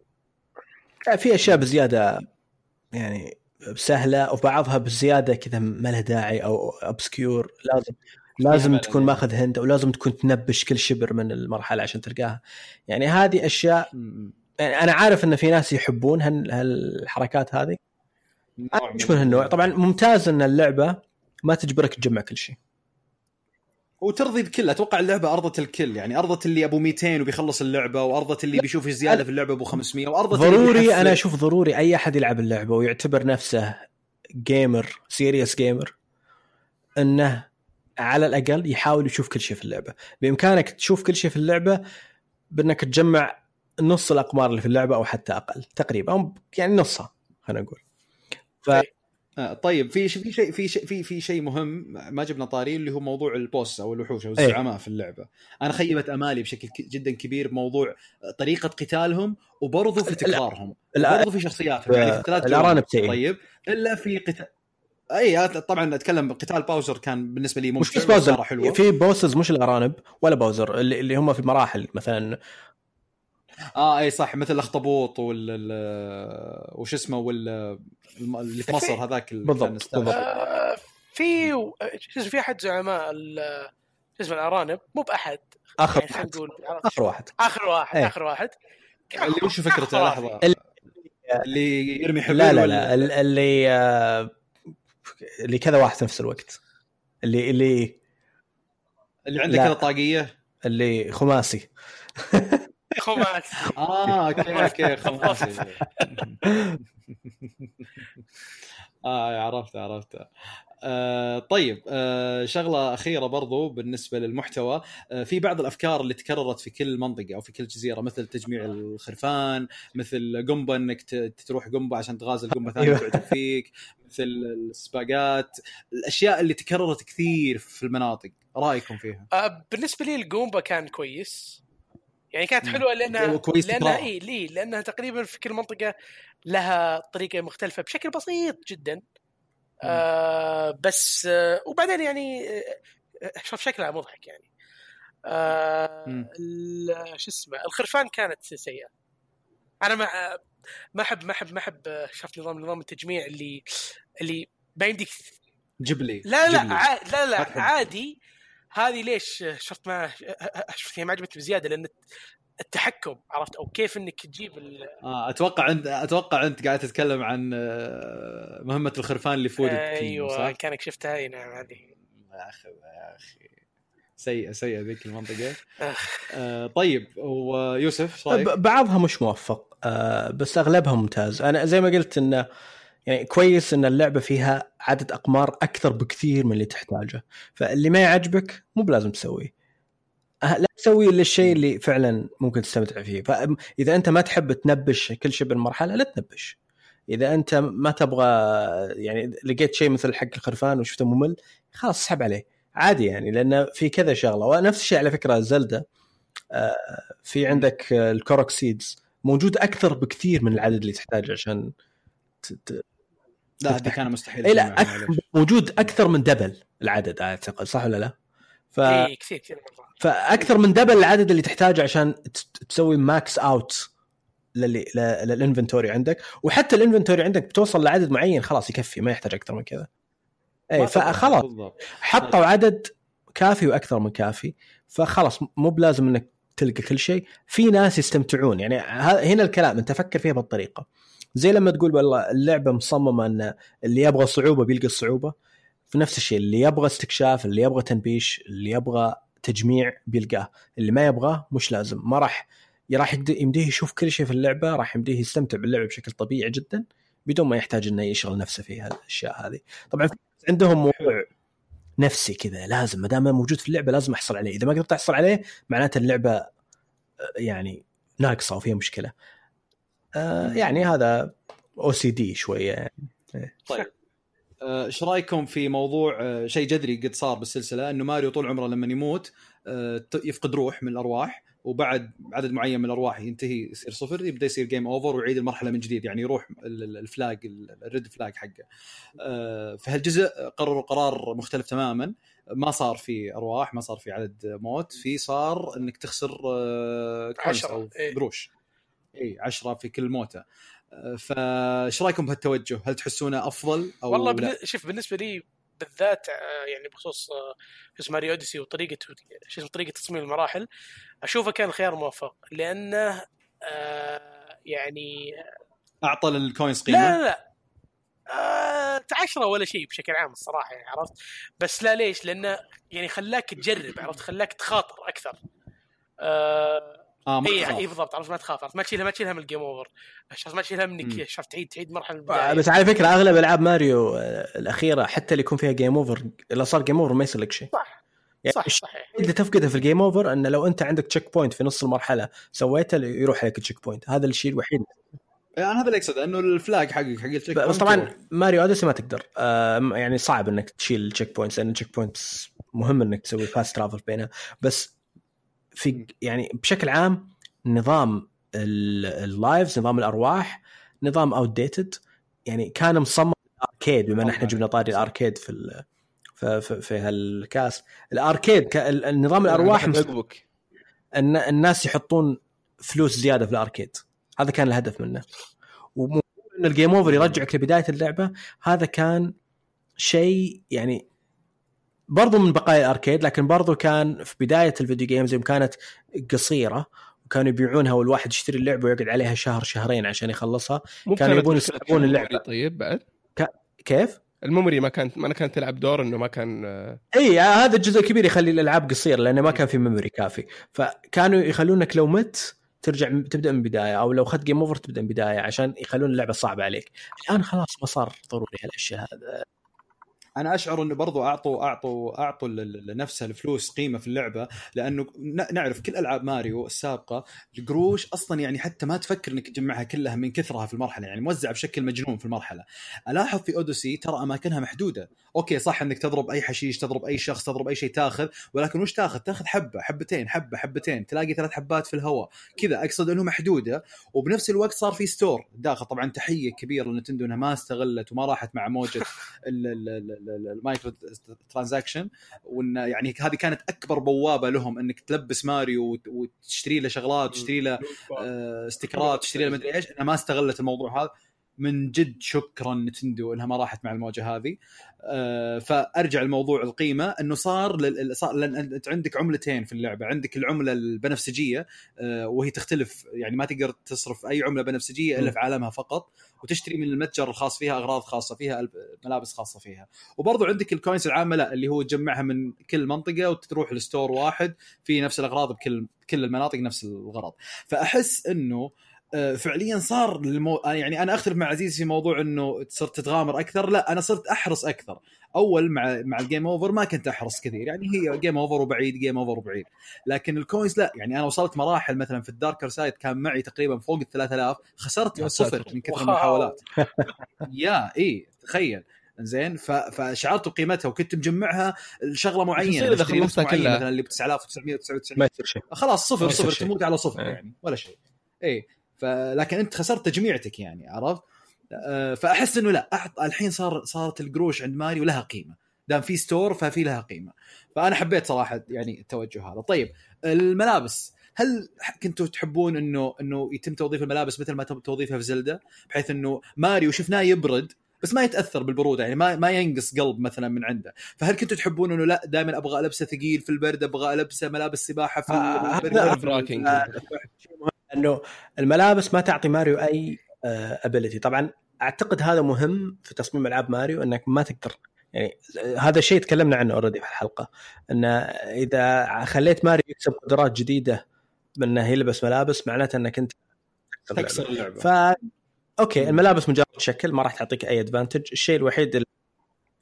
في أشياء بزيادة يعني سهلة وبعضها بزيادة كذا ما لها داعي أو ابسكيور لازم لازم تكون. ماخذ هند أو لازم تكون تنبش كل شبر من المرحلة عشان تلقاها يعني هذه
أشياء.
يعني أنا عارف إن في ناس يحبون هال- هالحركات هذه مش من هالنوع. طبعا ممتاز إن اللعبة ما تجبرك تجمع كل شيء.
وترضي الكل. أتوقع اللعبة أرضت الكل. يعني أرضت اللي أبو 200 وبيخلص اللعبة وأرضت اللي بيشوف زياده في اللعبة أبو 500 وأرضت
ضروري. أنا أشوف ضروري أي أحد يلعب اللعبة ويعتبر نفسه gamer serious gamer إنه على الأقل يحاول يشوف كل شيء في اللعبة. بإمكانك تشوف كل شيء في اللعبة بإنك تجمع نص الأقمار اللي في اللعبة أو حتى أقل تقريبا. أو يعني نصها خلينا نقول. ف
آه طيب في شيء في شيء في شيء في في شيء مهم ما جبنا طاري اللي هو موضوع ال boss أو الوحوش
أو.
الزعماء في اللعبة. أنا خيبت أمالي بشكل جدا كبير بموضوع طريقة قتالهم وبرضه في تكرارهم برضه في شخصياتهم. يعني في ثلاث
الارانب.
طيب إلا في قتال أي طبعا أتكلم قتال باوزر كان بالنسبة لي
مش بس باوزر
حلوة.
في bosses مش الأرانب ولا باوزر اللي, اللي هم في مراحل مثلا
آه إي صح مثل الأخطبوط وال ال- وش اسمه وال الم- اللي في مصر هذاك
بالضبط،.
آه، في في أحد زعماء ال- شو اسمه الأرانب؟ مو بأحد.
آخر
يعني
واحد.
نقول
آخر واحد.
آخر واحد
إيه.
آخر واحد.
اللي وش فكرته. لحظة.
ال-
اللي يرمي حبل
لا لا لا. ال- اللي آه، اللي كذا واحد في نفس الوقت. اللي اللي
اللي عنده
لا.
كذا طاقية؟
اللي خماسي.
خماس
آه okay okay خماسي آه عرفت عرفت آه طيب آه شغلة أخيرة برضو بالنسبة للمحتوى. آه في بعض الأفكار اللي تكررت في كل منطقة أو في كل جزيرة مثل تجميع الخرفان مثل قنبه إنك ت- تروح قنبه عشان تغازل قنبه ثانية
أيوة.
تعجب فيك مثل السباقات. الأشياء اللي تكررت كثير في المناطق رأيكم فيها؟
آه، بالنسبة لي الجومبا كان كويس. يعني كانت. حلوة لأنها
كويس لأنها.
إي لي لأنها تقريبا في كل منطقة لها طريقة مختلفة بشكل بسيط جدا آه بس آه وبعدين يعني آه، شوف شكلها مضحك يعني آه شو اسمه الخرفان كانت سيئة أنا ما ما أحب ما أحب ما أحب آه، شفت نظام نظام التجميع اللي اللي ما يمديك
جيب لي
لا لا
لي.
ع... لا لا. عادي هذه ليش شفت ما شفت هي ما عجبتني بزيادة؟ لأن التحكم عرفت؟ أو كيف إنك تجيب ال...
آه أتوقع انت أتوقع أنت قاعد تتكلم عن آه، مهمة الخرفان اللي فوق
أيوه
صح؟
كأنك شفتها. أي نعم هذه
يا أخي يا أخي. سيئه سيئه ذيك
المنطقة.
آه طيب ويوسف
بعضها مش موفق آه بس أغلبها ممتاز. أنا زي ما قلت إنه يعني كويس إن اللعبة فيها عدد أقمار أكثر بكثير من اللي تحتاجه. فاللي ما يعجبك مو بلازم تسويه. أه، لا تسوي إلا الشيء اللي فعلا ممكن تستمتع فيه. فاذا أنت ما تحب تنبش كل شيء بالمرحلة لا تنبش. إذا أنت ما تبغى يعني لقيت شيء مثل حق الخرفان وشفته ممل خلاص اسحب عليه. عادي يعني لأن في كذا شغلة. ونفس الشيء على فكرة Zelda. آه، في عندك ال Korok seeds موجود أكثر بكثير من العدد اللي تحتاجه عشان
لا هذه كان مستحيل
اي لا أك... موجود أكثر من double العدد أعتقد صح ولا لا؟ ف...
اي كثير كثير مرة.
فأكثر من double العدد اللي تحتاجه عشان تسوي max out للي ل- لل inventory عندك. وحتى ال inventory عندك بتوصل لعدد معين خلاص يكفي ما يحتاج أكثر من كذا. اي فخلاص
بالضبط.
حطوا عدد كافي وأكثر من كافي. فخلاص مو بلازم إنك تلقى كل شيء. في ناس يستمتعون يعني هنا الكلام أنت فكر فيها بالطريقة. زي لما تقول والله اللعبة مصممة إن اللي يبغى صعوبة بيلقى الصعوبة. في نفس الشيء اللي يبغى استكشاف اللي يبغى تنبيش اللي يبغى تجميع بيلقاه. اللي ما يبغاه مش لازم ما راح راح يمديه يشوف كل شيء في اللعبة راح يمديه يستمتع باللعبة بشكل طبيعي جدا بدون ما يحتاج إنه يشغل نفسه في الاشياء هذه. طبعا عندهم موضوع نفسي كذا لازم ما دام موجود في اللعبة لازم أحصل عليه. إذا ما قدرت أحصل عليه معناته اللعبة يعني ناقصة وفيها مشكلة. آه يعني هذا OCD شوية يعني.
طيب. آه، إيش رأيكم في موضوع آه، شيء جذري قد صار بالسلسلة إنه ماريو طول عمره لما يموت آه، يفقد روح من الأرواح وبعد عدد معين من الأرواح ينتهي يصير صفر يبدأ يصير game over ويعيد المرحلة من جديد يعني يروح ال- ال- ال flag ال- ال red flag حقه. آه، في هالجزء قرروا قرار مختلف تماما؟ ما صار في أرواح ما صار في عدد موت في صار إنك تخسر
coins
أو
إيه.
قروش. إي 10 في كل موتة آه، فايش رأيكم بهالتوجه؟ هل تحسونه أفضل أو
والله
لا؟
بالن... شوف بالنسبة لي بالذات آه، يعني بخصوص شو اسمه ماريو أوديسي وطريقة شو اسمه طريقة تصميم المراحل أشوفه كان خيار موفق لأنه آه، يعني
أعطى لل coins قيمه
لا لا لا آه، عشرة ولا شيء بشكل عام الصراحة يعني عرفت بس لا ليش؟ لأنه يعني خلاك تجرب عرفت خلاك تخاطر أكثر آه
آه ما
اي. اي بالضبط عرفت ما تخاف عرفت ما تشيلها ما تشيلها من ال game over. عرفت ما تشيلها. منك شفت تعيد تعيد مرحلة
آه،
البدايه
بس على فكرة أغلب ألعاب ماريو آه، الأخيرة حتى اللي يكون فيها game over إذا صار game over ما يصير لك شيء.
صح
يعني
صح صحيح.
اللي تفقده في ال game over إنه لو أنت عندك checkpoint في نص المرحلة سويته يروح عليك ال checkpoint هذا الشيء الوحيد.
يعني هذا اللي اقصد إنه ال flag حقك حق ال check
بس
point
طبعا
يروح.
ماريو أوديسي ما تقدر. آه يعني صعب إنك تشيل ال checkpoints لأن ال checkpoints مهم إنك تسوي fast travel بينها. بس في يعني بشكل عام نظام ال- ال lives نظام الأرواح نظام outdated يعني كان مصمم arcade بما إن إحنا جبنا طاري ال arcade في في, في, في هالكاس. ال arcade النظام الأرواح مص- ان الناس يحطون فلوس زيادة في ال arcade. هذا كان الهدف منه. ومو إن ال game over يرجعك لبداية اللعبة هذا كان شيء يعني برضو من بقايا ال arcade لكن برضو كان في بداية ال video games يوم كانت قصيرة وكانوا يبيعونها والواحد يشتري اللعبة ويقعد عليها شهر شهرين عشان يخلصها. كانوا يبون يسحبون اللعبة.
طيب بعد؟
كيف؟
ال memory ما كانت ما كانت تلعب دور إنه ما كان آه،
إي هذا الجزء الكبير يخلي الألعاب قصيرة لأنه ما كان في memory كافي. فكانوا يخلونك لو مت ترجع تبدأ من بداية أو لو اخذت game over تبدأ من بداية عشان يخلون اللعبة صعبة عليك. الآن خلاص ما صار ضروري هالأشياء هذا.
أنا أشعر إنه برضو اعطوا اعطوا أعطوا لنفسها الفلوس قيمة في اللعبة لأنه نعرف كل ألعاب ماريو السابقة القروش أصلا يعني حتى ما تفكر إنك تجمعها كلها من كثرها في المرحلة يعني موزعة بشكل مجنون في المرحلة. ألاحظ في أوديسي ترى أماكنها محدودة. okay صح إنك تضرب أي حشيش تضرب أي شخص تضرب أي شيء تاخذ ولكن وش تاخذ؟ تاخذ حبة حبتين حبة حبتين. تلاقي ثلاث حبات في الهواء. كذا أقصد إنه محدودة. وبنفس الوقت صار في store داخل. طبعا تحية كبيرة لنينتندو إنها ما استغلت وما راحت مع موجة ال microtransaction وإن يعني هذه كانت أكبر بوابة لهم إنك تلبس ماريو وت- وتشتري له شغلات وتشتري له آه، ستيكرات تشتري له مدري إيش. انها ما استغلت الموضوع هذا. من جد شكرا نينتندو إنها ما راحت مع الموجة هذه آه، فأرجع الموضوع القيمة إنه صار. صار لأن أنت عندك عملتين في اللعبة عندك العملة البنفسجية آه، وهي تختلف يعني ما تقدر تصرف أي عملة بنفسجية
إلا.
في عالمها فقط وتشتري من المتجر الخاص فيها أغراض خاصة فيها ملابس خاصة فيها وبرضو عندك الكوينز العامة لا اللي هو تجمعها من كل منطقة وتروح لستور واحد في نفس الأغراض بكل كل المناطق نفس الغرض فأحس إنه آه، فعليا صار للمو... آه، يعني أنا أختلف مع عزيز في موضوع إنه صرت تتغامر أكثر. لا أنا صرت أحرص أكثر. أول مع مع ال game over ما كنت أحرص كثير. يعني هي game over وبعيد game over وبعيد. لكن ال coins لا. يعني أنا وصلت مراحل مثلا في الداركر سايد كان معي تقريبا فوق ال 3000 خسرتها
يا
صفر. من كثر. المحاولات. يا إي تخيل. زين ف... فشعرت بقيمتها وكنت مجمعها
لشغلة
معينة. لبسي
خلصتها كلها.
مثلا اللي ب 9999
ما يصير شيء.
خلاص صفر صفر
شيء.
تموت على صفر. يعني ولا شيء. إي. فلكن انت خسرت تجميعتك يعني عرفت؟ آه، فأحس إنه لا أحط الحين صار صارت القروش عند ماريو لها قيمة. دام في store ففي لها قيمة. فأنا حبيت صراحة يعني التوجه هذا. طيب الملابس. هل كنتوا تحبون انه إنه يتم توظيف الملابس مثل ما تم توظيفها في زلدة؟ بحيث إنه ماريو شفناه يبرد بس ما يتأثر بالبرودة يعني ما ما ينقص قلب مثلا من عنده. فهل كنتوا تحبون إنه لا دائما أبغى ألبسه ثقيل في البرد أبغى ألبسه ملابس سباحة في
آه،
البرد.
انه الملابس ما تعطي ماريو أي ability طبعا أعتقد هذا مهم في تصميم ألعاب ماريو إنك ما تقدر يعني آه، هذا الشيء تكلمنا عنه already في الحلقة إن إذا خليت ماريو يكسب قدرات جديدة بانه يلبس ملابس معناته إنك أنت
تكسر اللعبه
ف okay الملابس مجرد شكل ما راح تعطيك أي advantage الشيء الوحيد اللي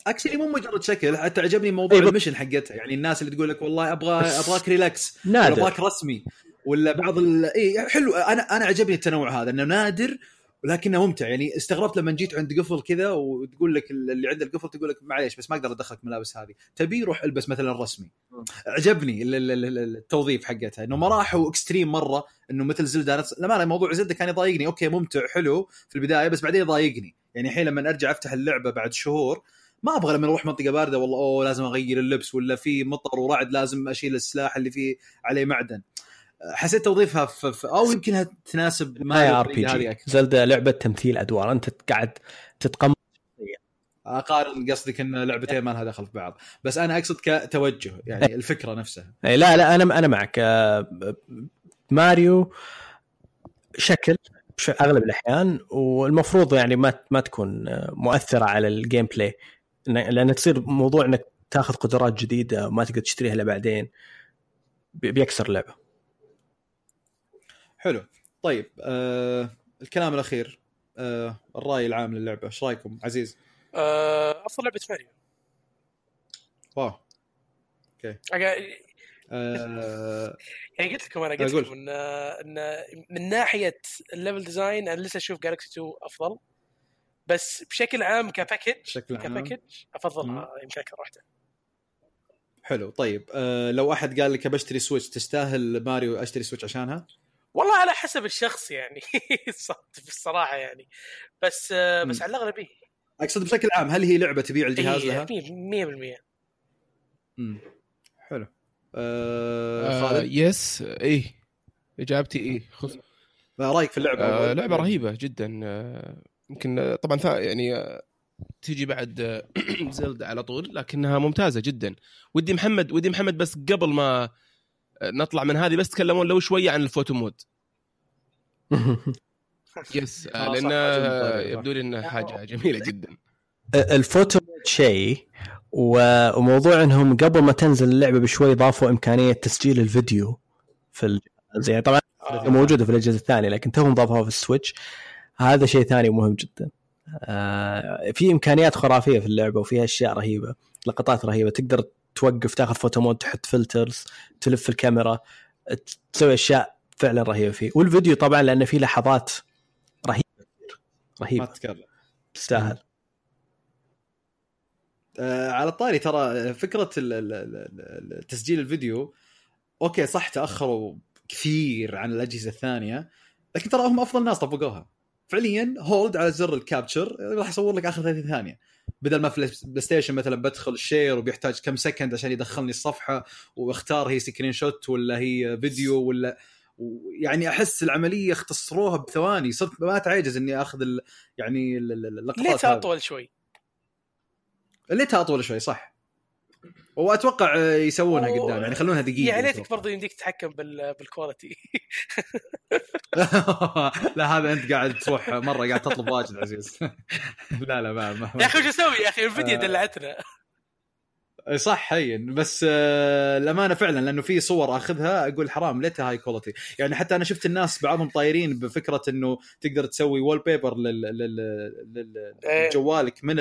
actually مو مجرد شكل حتى عجبني موضوع
أيوة.
ال mission حقتها يعني الناس اللي تقول لك والله أبغى أبغاك
relax
أبغاك رسمي. ولا بعض ال... اي حلو أنا أنا عجبني التنوع هذا إنه نادر ولكنه ممتع. يعني استغربت لما جيت عند قفل كذا وتقول لك اللي عند القفل تقول لك معليش بس ما أقدر أدخلك ملابس هذه. تبي روح ألبس مثلا رسمي. عجبني ال- ال- ال- ال- التوظيف حقتها إنه ما راحوا extreme مرة إنه مثل زلده نفس لا ما موضوع زلده كان يضايقني. okay ممتع حلو في البداية بس بعدين يضايقني. يعني الحين لما أرجع أفتح اللعبة بعد شهور ما أبغى لما أروح منطقة باردة والله أوه لازم أغير اللبس ولا في مطر ورعد لازم أشيل السلاح اللي فيه عليه معدن. حسيت توظيفها في, في أو يمكنها تناسب
مع
RPG.
زلدة لعبة تمثيل أدوار. أنت قاعد تتقمص.
أقارن قصدك إن لعبتين ما لها دخل في بعض. بس أنا أقصد كتوجه يعني الفكرة نفسها.
أي لا لا أنا أنا معك. آه، ماريو شكل أغلب الأحيان والمفروض يعني ما ما تكون آه، مؤثرة على ال gameplay لأن تصير موضوع إنك تاخذ قدرات جديدة وما تقدر تشتريها إلا بعدين بي- بيكسر اللعبة.
حلو. طيب آه الكلام الأخير آه الرأي العام للعبة إيش رأيكم؟ عزيز.
آه، أفضل لعبة ماريو
واو.
أقا-
آه
يعني قلت لكم أنا قلت. لكم إن إن من ناحية ال level design أنا لسه أشوف جالكسي 2 أفضل. بس بشكل عام ك package
بشكل عام.
ك package افضلها
مم.
يمكن أكثر واحدة.
حلو. طيب آه لو أحد قال لك بشتري سويتش تستاهل ماريو أشتري سويتش عشانها؟
والله على حسب الشخص يعني. في الصراحه يعني. بس بس. على الأغلب إيه.
أقصد بشكل عام هل هي لعبة تبيع الجهاز لها؟
100%
مم. حلو. آه
آه
خالد؟
yes إيه. إجابتي إيه. خذ.
ما رأيك في اللعبة؟
آه؟ لعبة رهيبة جدا. آه يمكن آه، طبعا ثا- يعني آه، تيجي بعد زلدة على طول لكنها ممتازة جدا. ودي محمد ودي محمد بس قبل ما نطلع من هذه بس تكلمون لو شوية عن ال photo mode. Yes
آه، آه، لأن.
يبدو لي إنها حاجة جميلة جدا.
الفوتو شيء و- وموضوع إنهم قبل ما تنزل اللعبة بشوي ضافوا إمكانية تسجيل الفيديو في الجهاز يعني طبعا
آه.
موجودة في الأجهزة الثانية لكن توهم ضافوها في السويتش. هذا شيء ثاني مهم جدا. آه في إمكانيات خرافية في اللعبة وفيها أشياء رهيبة لقطات رهيبة تقدر توقف تاخذ photo mode تحط filters تلف الكاميرا تسوي أشياء فعلا رهيبة فيه. والفيديو طبعا لأنه فيه لحظات رهيبة.
ما
رهيبه
تتكرر
تستاهل.
آه على الطاري ترى فكرة ال- ال- تسجيل الفيديو. Okay صح تأخروا كثير عن الأجهزة الثانية لكن ترى هم أفضل ناس طبقوها. فعليا hold على زر ال capture راح يصور لك آخر 30 ثانية. بدل ما في البلاي ستيشن مثلا بدخل ال share وبيحتاج كم second عشان يدخلني الصفحة واختار هي screenshot ولا هي فيديو ولا يعني أحس العملية اختصروها بثواني. صرت ما تعجز إني أخذ ال يعني ال- ال- اللقطات
ليتها. أطول شوي.
ليتها أطول شوي صح. وأتوقع آه، يسوونها
و-
قدام يعني يخلونها دقيقة
يا ليتك. برضه يمديك تتحكم بال... بال quality
لا هذا أنت قاعد تروح مرة قاعد تطلب واجد عزيز. لا لا ما, ما
يا أخي وش أسوي؟ يا أخي الفيديو
آه.
دلعتنا.
صح هين بس آه، الامانه فعلا لأنه في صور أخذها أقول حرام ليتها high quality يعني حتى أنا شفت الناس بعضهم طايرين بفكرة إنه تقدر تسوي wallpaper
إيه.
لجوالك من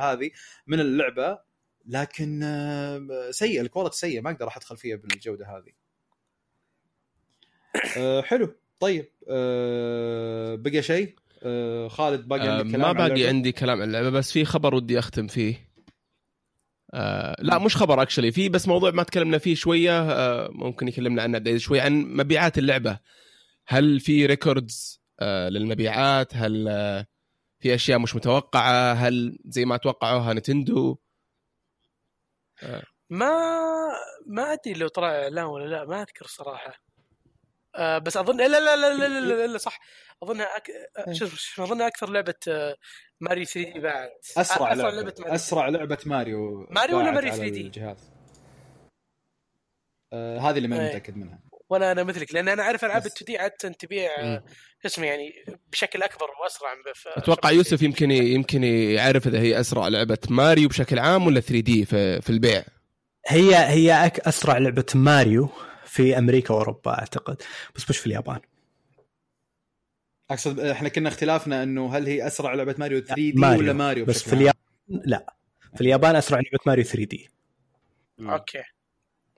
هذه من اللعبة. لكن آه، سيء ال quality سيء ما أقدر ادخل فيها بالجودة هذه. آه، حلو. طيب آه، بقى شيء؟ خالد باقي عندك كلام
ما باقي؟ عندي كلام عن اللعبة بس في خبر ودي أختم فيه. آه لا مش خبر actually في بس موضوع ما تكلمنا فيه شوية آه ممكن يكلمنا عنه شوي عن مبيعات اللعبة. هل في records آه للمبيعات؟ هل آه في أشياء مش متوقعة؟ هل زي ما توقعوها نتندو؟
ما ما أدري لو طلع إعلان ولا لا ما أذكر صراحة. آه بس اظن لا لا لا لا لا, لا, لا, لا صح. اظنها أك... آه، شو اسمه اظنها أكثر لعبة آه، ماريو 3D بعد.
أسرع
آه،
لعبه
ماريو
أسرع لعبة ماريو
ماريو ولا ماريو
على
3D؟
الجهاز. آه هذه اللي ماني
إيه.
متأكد منها.
ولا أنا مثلك لأن أنا أعرف ألعاب
بس-
ال 2 دي عادة تبيع. شو اسمه يعني بشكل أكبر وأسرع
أتوقع يوسف يمكن يمكن يعرف إذا هي أسرع لعبة ماريو بشكل عام ولا 3 دي في, في البيع.
هي هي أك أسرع لعبة ماريو في أمريكا وأوروبا أعتقد. بس مش في اليابان.
أقصد إحنا كنا اختلافنا إنه هل هي أسرع لعبة ماريو 3 دي
ماريو.
ولا ماريو
بس في؟ اليابان لا. في اليابان أسرع لعبة ماريو 3D
okay.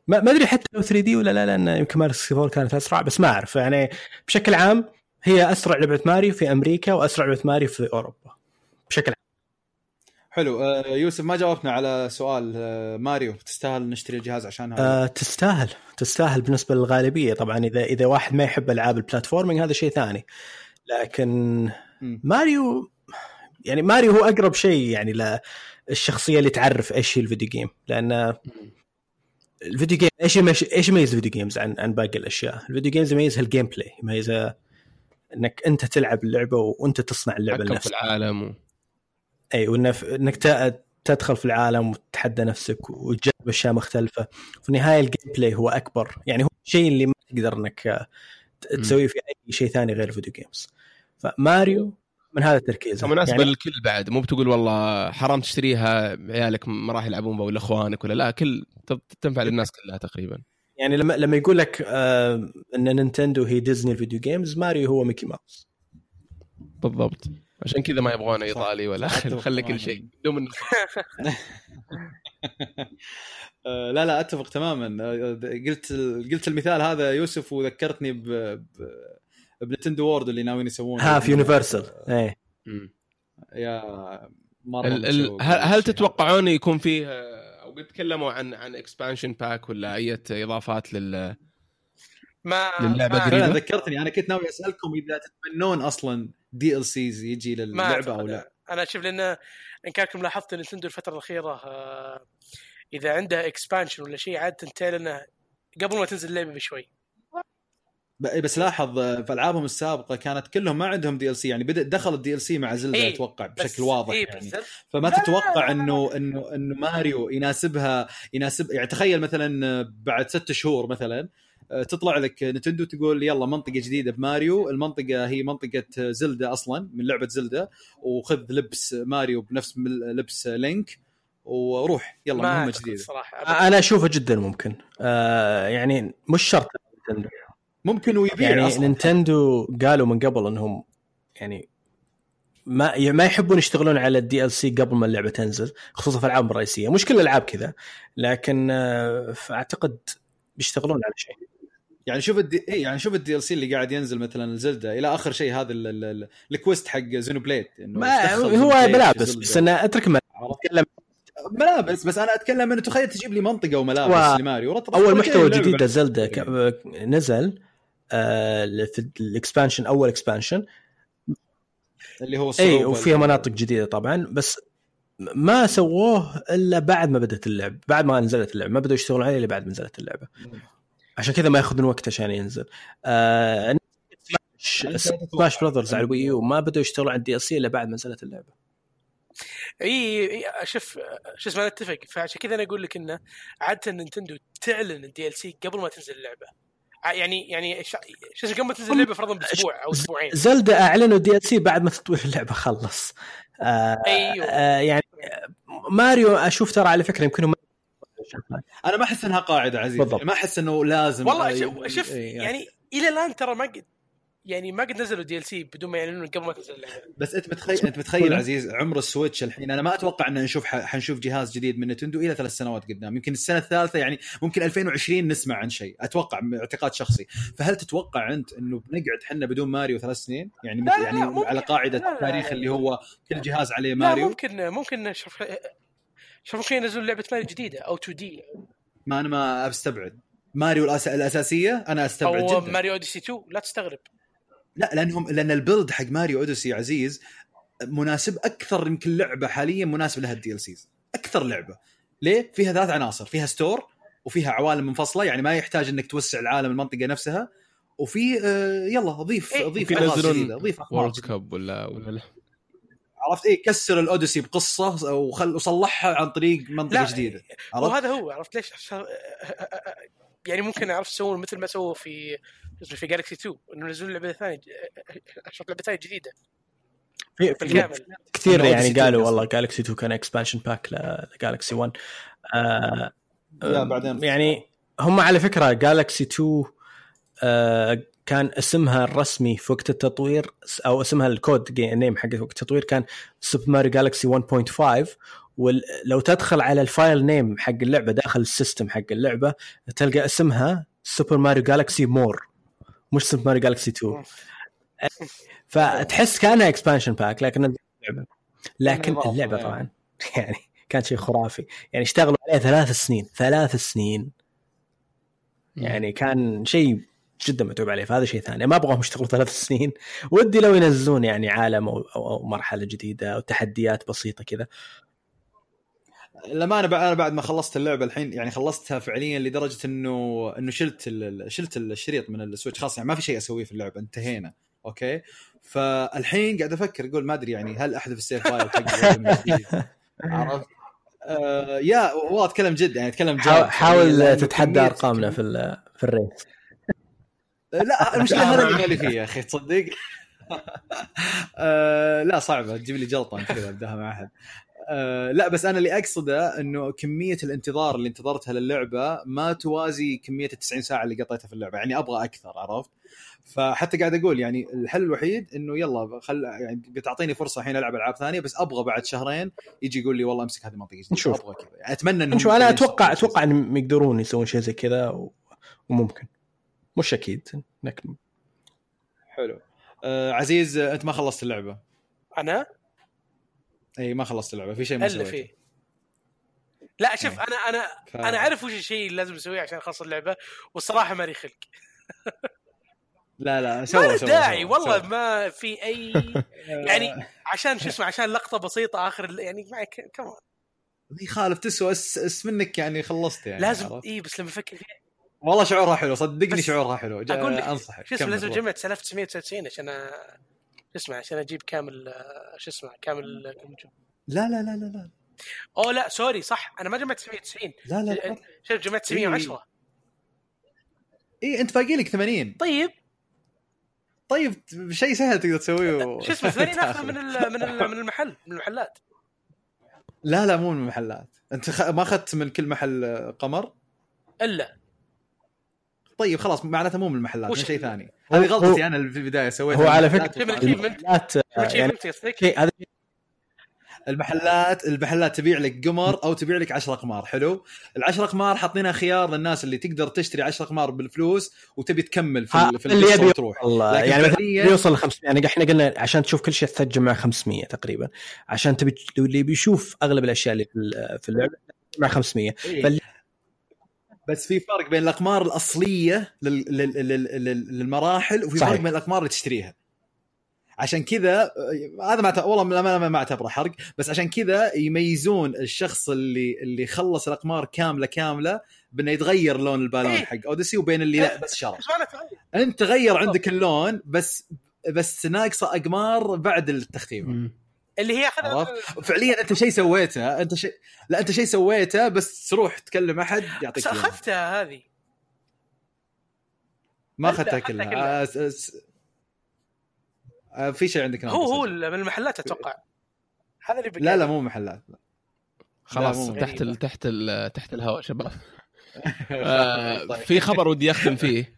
ما ما أدري حتى لو 3D ولا لا لأن يمكن ماريو 64 كانت أسرع بس ما أعرف. يعني بشكل عام هي أسرع لعبة ماريو في أمريكا وأسرع لعبة ماريو في أوروبا. بشكل عام.
حلو. آه يوسف ما جاوبنا على سؤال آه ماريو تستاهل نشتري الجهاز عشانها
آه تستاهل. تستاهل بالنسبة للغالبية. طبعا اذا إذا واحد ما يحب ألعاب ال platforming هذا شيء ثاني. لكن. ماريو يعني ماريو هو أقرب شيء يعني للشخصيه اللي تعرف إيش هي ال video game لأن ال video game إيش يميز إيش يميز ال video games عن عن باقي الأشياء؟ ال video games يميزها ال gameplay يميزها إنك أنت تلعب اللعبة وأنت تصنع اللعبة
حكم في
لنفسك
العالم و...
أي وانك إنك تدخل في العالم وتتحدى نفسك وتجرب أشياء مختلفة في النهاية ال gameplay هو أكبر يعني هو الشيء اللي ما تقدر
إنك.
تسويه في أي شيء ثاني غير ال video games فماريو من هذا التركيز.
مناسبه
يعني
للكل بعد مو بتقول والله حرام تشتريها عيالك ما راح يلعبون ولا اخوانك ولا لا كل تنفع للناس كلها تقريبا.
يعني لما لما يقول لك آه إن نينتندو هي ديزني ال video games ماريو هو ميكي ماوس.
بالضبط. عشان كذا ما يبغون إيطالي ولا خلي. كل شيء دوم
آه لا لا أتفق تماما. آه، قلت قلت المثال هذا يوسف وذكرتني ب ب- بنتندو World اللي ناويين يسوونه
ها في Universal إيه
مم.
يا مرة
ال- ال- هل, هل تتوقعون يكون فيه آه، أو قد تكلموا عن عن expansion pack ولا أي إضافات لل
ما
للعبة
ما
هذا.
قريبة؟
فعلا ذكرتني أنا كنت ناوي أسألكم إذا تتمنون أصلا DLCs يجي للعبة
أو.
لا
أنا أشوف لأن إن كانكم لاحظتوا نتندو الفترة الأخيرة آه، إذا عندها expansion ولا شيء عادة تعلنه قبل ما تنزل اللعبة بشوي
بس لاحظ آه، في ألعابهم السابقة كانت كلهم ما عندهم DLC يعني بدا دخل ال DLC مع زلدا
إيه، أتوقع
بشكل واضح
إيه
يعني. فما
لا،
تتوقع
لا،
إنه إنه إنه ماريو يناسبها يناسب يعني تخيل مثلا بعد ست شهور مثلا آه، تطلع لك نتندو تقول يلا منطقة جديدة بماريو المنطقة هي منطقة زلدا أصلا من لعبة زلدا وخذ لبس ماريو بنفس مل- لبس لينك وروح يلا
مهمة
جديدة.
صراحة. أبداً.
أنا أشوفه جدا ممكن. آه يعني مش شرط نينتندو
ممكن ويبيع
يعني
أصلا.
نينتندو قالوا من قبل إنهم يعني ما يعني ما يحبون يشتغلون على ال DLC قبل ما اللعبة تنزل خصوصا في الألعاب الرئيسية. مش كل الألعاب كذا لكن آه، اعتقد بيشتغلون على شيء.
يعني شوف الدي إيه يعني شوف ال DLC اللي قاعد ينزل مثلا زلدا إلى آخر شيء هذا ال- ال- ال- ال quest حق Xenoblade إنه
ما هو ملابس
زلدة.
بس أنا أترك ملابس. اتكلم
ملابس بس أنا أتكلم إنه تخيل تجيب لي منطقة وملابس
و-
لماريو أول
محتوى جديد. زلدا ك- نزل آه، في ال expansion أول expansion.
اللي هو
اي وفيها مناطق جديدة طبعا بس ما سووه إلا بعد ما بدأت اللعبه بعد ما نزلت اللعبة. ما بدأوا يشتغلون عليه إلا بعد ما نزلت اللعبة. عشان كذا ما يأخذون وقت عشان ينزل. آه
يعني Smash
Smash Brothers على ال Wii U ما بدأوا يشتغلون على ال DLCs إلا بعد ما نزلت اللعبة.
إي إي شوف شو اسمه أتفق. فعشان كذا أنا أقول لك إنه عادة نينتندو تعلن ال DLC قبل ما تنزل اللعبة. يعني يعني ش- شو اسمه قبل تنزل اللعبة فرضا بأسبوع أو أسبوعين
زلدا أعلنوا DLC بعد ما تطوير اللعبة خلص آه
أيوه.
آه يعني ماريو أشوف ترى على فكرة يمكن
أنا ما أحس إنها قاعدة عزيز
بالضبط.
يعني ما أحس إنه لازم
والله
آه،
شوف, يعني إلى الآن ترى ما قد يعني ما قد نزلوا DLC بدون ما يعلنون قبل ما تنزل اللعبة.
بس أنت متخيل أنت متخيل عزيز عمر ال Switch الحين أنا ما أتوقع إن نشوف ح- حنشوف جهاز جديد من نتندو إلى ثلاث سنوات قدام. يمكن السنة الثالثة يعني ممكن 2020 نسمع عن شيء. أتوقع من اعتقاد شخصي. فهل تتوقع أنت إنه بنقعد حنا بدون ماريو ثلاث سنين؟ يعني
لا، لا،
يعني
لا، ممكن.
على قاعدة
لا، لا،
التاريخ
لا.
اللي هو كل جهاز عليه
لا
ماريو.
ممكن ممكن شوف شوف ممكن ينزلون لعبة ماريو جديدة أو 2D.
ما أنا ما أستبعد. ماريو الأس... الأساسية أنا أستبعد
أو
جدا.
ماريو Odyssey 2 لا تستغرب.
لا لأنهم لأن ال build حق ماريو Odyssey عزيز مناسب أكثر يمكن لعبة حاليا مناسب لها ال DLCs أكثر لعبة. ليه؟ فيها ثلاث عناصر. فيها story وفيها عوالم منفصلة يعني ما يحتاج إنك توسع العالم المنطقة نفسها وفي آه يلا ضيف
إيه،
ضيف جديدة، ضيف world.
cap ولا ولا لا.
عرفت؟ إيه كسر ال Odyssey بقصة وخل وصلحها عن طريق منطقة
لا،
جديدة. عرفت؟
وهذا هو عرفت ليش؟ عشان يعني ممكن عرفت يسوون مثل ما سووا في اسمه في Galaxy 2 إنه ينزلون لعبه ثانية شوف لعبه ثانية جديده
في
بالكامل
كثير يعني
Odyssey 2
قالوا. والله Galaxy 2 كان expansion pack ل Galaxy 1 آه
لا، بعدين.
يعني هم على فكرة Galaxy 2 آه كان اسمها الرسمي في وقت التطوير أو اسمها ال code name حق وقت التطوير كان Super Mario Galaxy 1.5 ولو تدخل على ال file name حق اللعبة داخل ال system حق اللعبة تلقى اسمها Super Mario Galaxy More مش Super Mario Galaxy 2 فتحس كانها expansion pack لكن اللعبة. لكن اللعبة
يعني.
طبعا. يعني كانت شيء خرافي. يعني اشتغلوا عليها ثلاث سنين ثلاث سنين. يعني كان شيء جدا متعوب عليه. فهذا شيء ثاني. ما أبغاهم يشتغلوا ثلاث سنين. ودي لو ينزلون يعني عالم أو, أو, أو مرحلة جديدة أو تحديات بسيطة كذا.
لما أنا بعد أنا بعد ما خلصت اللعبة الحين يعني خلصتها فعليا لدرجة إنه إنه شلت ال- شلت الشريط من ال Switch. خلاص يعني ما في شيء أسويه في اللعبة انتهينا. أوكي؟ فالحين قاعد أفكر أقول ما أدري يعني هل أحذف ال save file حقي؟ عرفت؟ آه يا والله أتكلم جد يعني أتكلم جد.
حاول, حاول تتحدى أرقامنا في ال- في ال race.
لا المشكلة هذا اللي مالي فيه يا أخي تصدق؟ آه لا صعبة تجيب لي جلطة كذا أبدأها مع أحد. آه لا بس أنا اللي أقصده إنه كمية الانتظار اللي انتظرتها للعبة ما توازي كمية ال 90 ساعة اللي قضيتها في اللعبة يعني أبغى أكثر عرفت؟ فحتى قاعد أقول يعني الحل الوحيد إنه يلا خل يعني بتعطيني فرصة الحين ألعب ألعاب ثانية بس أبغى بعد شهرين يجي يقول لي والله أمسك هذه المنطقة جديده
نشوف.
أبغى كذا. يعني أتمنى انهم
نشوف. أنا
يسوون
أتوقع
شيء.
أتوقع انهم يقدرون يسوون شيء زي كذا و- وممكن. مش أكيد. لكن
حلو. آه عزيز أنت ما خلصت اللعبة.
أنا؟
إي ما خلصت اللعبة في شيء ما سويته
فيه لا شوف أنا أنا
ف...
أنا أعرف وش الشيء اللي لازم أسويه عشان أخلص اللعبة والصراحة مالي خلق
لا لا
ما
سوى
له
سوى
داعي
سوى
والله
سوى.
ما في أي يعني عشان شو اسمه عشان لقطة بسيطة آخر يعني معك كمان
ما يخالف تسوى اس, اس منك يعني خلصت يعني
لازم؟ إي بس لما أفكر فيها
والله شعورها حلو صدقني شعورها حلو
أقول لك،
أنصحك
شو اسمه لازم. اجمع 9999 عشان اسمه عشان أجيب كامل آه، شو اسمه كامل
لا لا لا لا لا.
أوه لا sorry صح أنا ما جمعت 990
لا لا, لا.
شوف جمعت 910
اي أنت باقي لك 80
طيب.
طيب شيء سهل تقدر تسويه
شو اسمه 80 اخذ من ال- من ال- من المحل من المحلات.
لا لا مو من المحلات. أنت خ... ما أخذت من كل محل آه، قمر؟
إلا.
طيب خلاص معناته مو من المحلات من
وش-
شيء ثاني. هذه غلطتي أنا اللي في البداية سويتها.
هو على
achievement.
المحلات آه، يعني هذا
المحلات المحلات تبيع لك قمر أو تبيع لك 10 قمار حلو؟ ال10 قمار حاطينها خيار للناس اللي تقدر تشتري 10 قمار بالفلوس وتبي تكمل في, ال- في
اللي يبي
وتروح.
والله
لكن
يعني مثلا يوصل ل 500 يعني إحنا قلنا عشان تشوف كل شيء تجمع 500 تقريبا عشان تبي اللي بيشوف أغلب الأشياء اللي في ال- في اللعبة مع 500
إيه. بس في فرق بين الأقمار الأصلية لل... لل... لل... لل... للمراحل وفي
صحيح.
فرق بين الأقمار اللي تشتريها عشان كذا هذا ما والله ما, ما, ما أعتبره حرق بس عشان كذا يميزون الشخص اللي اللي خلص الأقمار كاملة كاملة بأنه يتغير لون البالون
إيه.
حق اوديسي وبين اللي لا بس شرى
تغير
أنت غير عندك اللون بس بس ناقصة أقمار بعد التختيم.
اللي هي اخذها
عرفت؟ فعليا أنت شيء سويته أنت شيء لا أنت شيء سويته بس تروح تكلم أحد يعطيك
بس. أخذتها هذه
ما
لا، أخذتها
كلها
كلها.
آه، س- س- آه، في شيء عندك
هو هو. من المحلات أتوقع هذا اللي
لا لا مو محلات لا.
خلاص
مو
تحت. ال تحت ال تحت الهواء شباب آه،
طيب.
في خبر ودي أختم فيه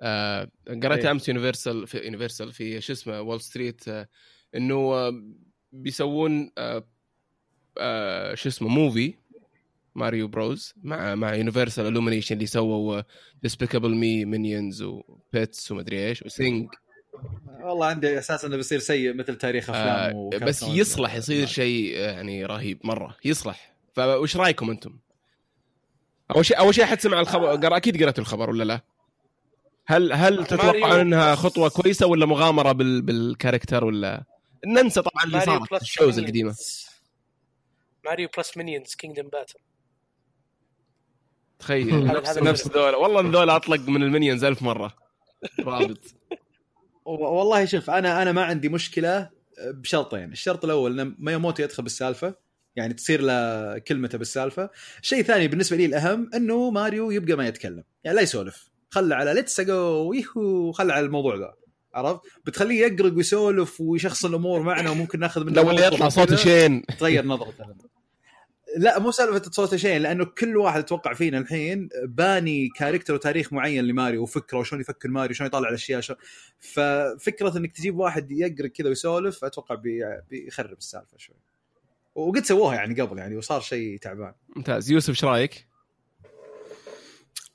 آه، قريت
إيه.
أمس Universal في Universal في شو اسمه Wall Street آه، إنه آه، بيسوون آه، آه، شو اسمه movie Mario Bros مع مع Universal Illumination اللي سووا Despicable Me Minions و Pets ومدري إيش و Sing
والله عندي أساس إنه بيصير سيء مثل تاريخ أفلام
آه. بس يصلح يصير شيء يعني رهيب مرة. يصلح. فوش رأيكم أنتم؟ أول شيء أول شيء أحد سمع الخبر؟ قرأ أكيد قرأت الخبر ولا لا؟ هل هل
ماريو. إنها
خطوة كويسة ولا مغامرة بال بالكاركتر ولا؟ ننسى طبعا اللي
ماريو
صار الشوز
Minions.
القديمة.
ماريو بلس مينيونز كينجدم باتل
تخيل. نفس نفس ذولا والله ذولا أطلق من المنيونز ألف مرة. رابط.
والله شوف أنا أنا ما عندي مشكلة بشرطين، الشرط الأول إن ماياموتو يدخل بالسالفة يعني تصير له كلمته بالسالفة، الشيء الثاني بالنسبة لي الأهم إنه ماريو يبقى ما يتكلم، يعني لا يسولف، خله على let's go yahoo خله على الموضوع ذا. عرفت؟ بتخليه يقرق ويسولف ويشخص الأمور معنا وممكن ناخذ منه
لو اللي يطلع صوته. شين
تغير نظرته لا مو سالفة صوت شيء لأنه كل واحد أتوقع فينا الحين باني character وتاريخ معين لماريو وفكره وشلون يفكر ماريو شلون يطالع الأشياء شو... ففكرة إنك تجيب واحد يقرا كذا ويسولف أتوقع بي... بيخرب السالفة شوي وقد سووها يعني قبل يعني وصار شيء تعبان
ممتاز يوسف إيش رأيك؟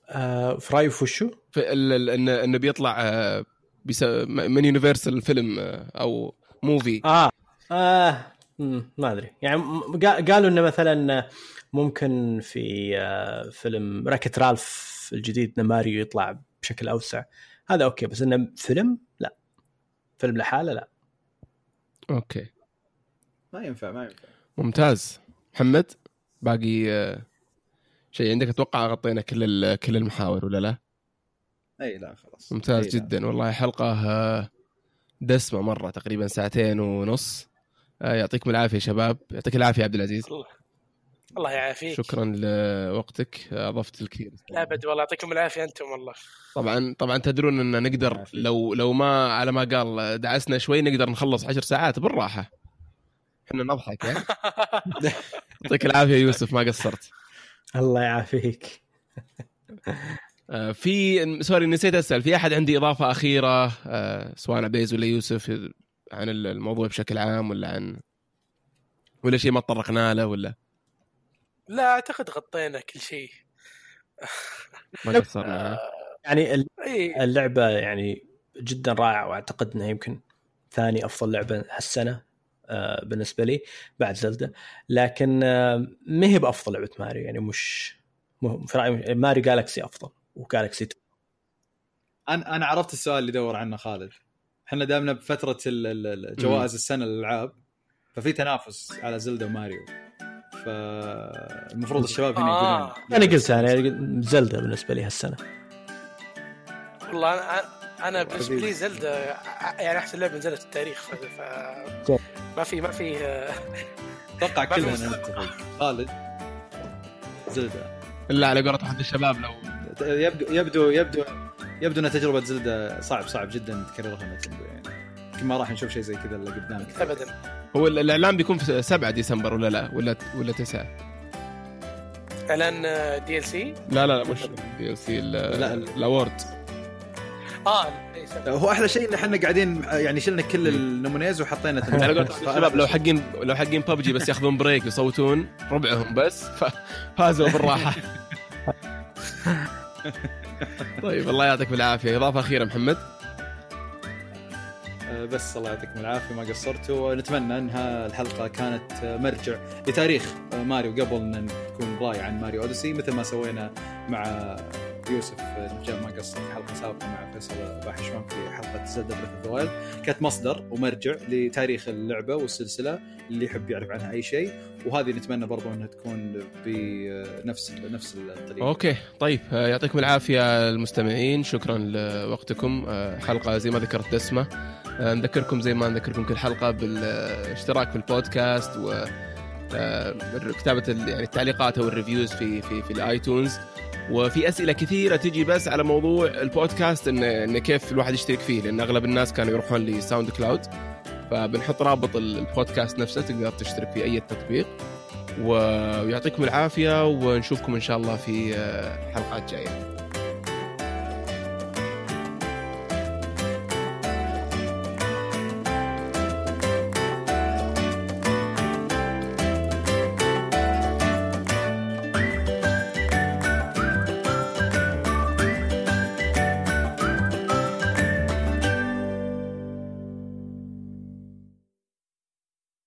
آه في رأيي في وشو؟
في ال- ال- انه إنه بيطلع آه، بيس- من Universal فيلم أو
movie آه. آه. ما أدري. يعني قالوا إنه مثلا ممكن في آه، فيلم Wreck-It Ralph الجديد إن ماريو يطلع بشكل أوسع. هذا أوكي بس إنه فيلم؟ لا. فيلم لحاله؟ لا.
أوكي.
ما ينفع ما ينفع.
ممتاز. محمد باقي آه، شيء عندك؟ أتوقع غطينا كل ال- كل المحاور ولا لا؟
اي لا خلاص.
ممتاز
أي لا.
جدا. والله حلقة آه، دسمة مرة تقريبا ساعتين ونص. آه، يعطيكم العافية يا شباب. يعطيك العافية عبد العزيز.
الله الله يعافيك.
شكرا لوقتك. أضفت الكثير
ابد والله يعطيكم العافية أنتم والله.
طبعا طبعا تدرون أن نقدر. لو لو ما على ما قال دعسنا شوي نقدر نخلص عشر ساعات بالراحة. إحنا نضحك ها؟ يعطيك العافية يوسف ما قصرت.
الله يعافيك.
في سوري نسيت أسأل. في أحد عندي إضافة أخيرة آه، سواء عبيز ولا يوسف عن الموضوع بشكل عام ولا عن ولا شيء ما تطرقنا له ولا؟
لا أعتقد غطينا كل شيء.
ما قصرنا. ها؟
يعني اللعبة يعني جدا رائعة وأعتقد إنها يمكن ثاني أفضل لعبة هالسنة آه، بالنسبة لي بعد زلدة. لكن آه، ما هي بأفضل لعبة ماريو يعني مش في رأيي ماريو جالكسي أفضل. وجالكسي 2
أنا أنا عرفت السؤال اللي دور عنه خالد. إحنا دامنا بفترة ال- ال- ال- جوائز السنة للألعاب ففي تنافس على زلدا وماريو. فالمفروض الشباب هنا
آه.
يقولون
أنا قلت يعني زلدة بالنسبة لي هالسنة.
والله أنا أنا بالنسبة لي زلدا يعني أحسن لعبة نزلت في التاريخ ف... ما في ما في آه، أتوقع
كلنا. نتفق. خالد؟ زلدا
إلا على قولة أحد الشباب لو
يبدو يبدو يبدو يبدو إن تجربة زلدا صعب صعب جدا تكررها نتندو يعني. يمكن ما راح نشوف شيء زي كذا إلا قدام.
ابدا.
هو الإعلان بيكون في 7 ديسمبر ولا لا؟ ولا ولا 9
إعلان DLC
لا لا لا مش DLC
لا.
ال award آه.
هو أحلى شيء إن إحنا قاعدين يعني شلنا كل ال nominees وحطينا
على الشباب لو حقين لو حقين ببجي بس ياخذون break يصوتون ربعهم بس فازوا بالراحة. طيب الله يعطيك بالعافية. إضافة أخيرة محمد.
آه، بس الله يعطيكم العافية ما قصرتوا. ونتمنى أنها الحلقة كانت آه، مرجع لتاريخ آه، ماريو قبل أن نكون ضايع عن Mario Odyssey مثل ما سوينا مع يوسف جاء ما قصر في حلقة سابقة مع فيصل باحي شلون في حلقة Zelda Breath of كانت مصدر ومرجع لتاريخ اللعبة والسلسلة اللي يحب يعرف عنها أي شيء. وهذه نتمنى برضو إنها تكون بنفس نفس الطريقة.
أوكي طيب آه، يعطيكم العافية المستمعين شكرا لوقتكم. آه، حلقة زي ما ذكرت دسمة. آه، نذكركم زي ما نذكركم كل حلقة بالاشتراك في البودكاست و كتابة يعني التعليقات أو ال reviews في في في ال iTunes. وفي أسئلة كثيرة تجي بس على موضوع البودكاست إن إن كيف الواحد يشترك فيه لأن أغلب الناس كانوا يروحون ل SoundCloud. فبنحط رابط البودكاست نفسه تقدر تشترك في أي تطبيق. ويعطيكم العافية ونشوفكم إن شاء الله في آه، حلقات جاية.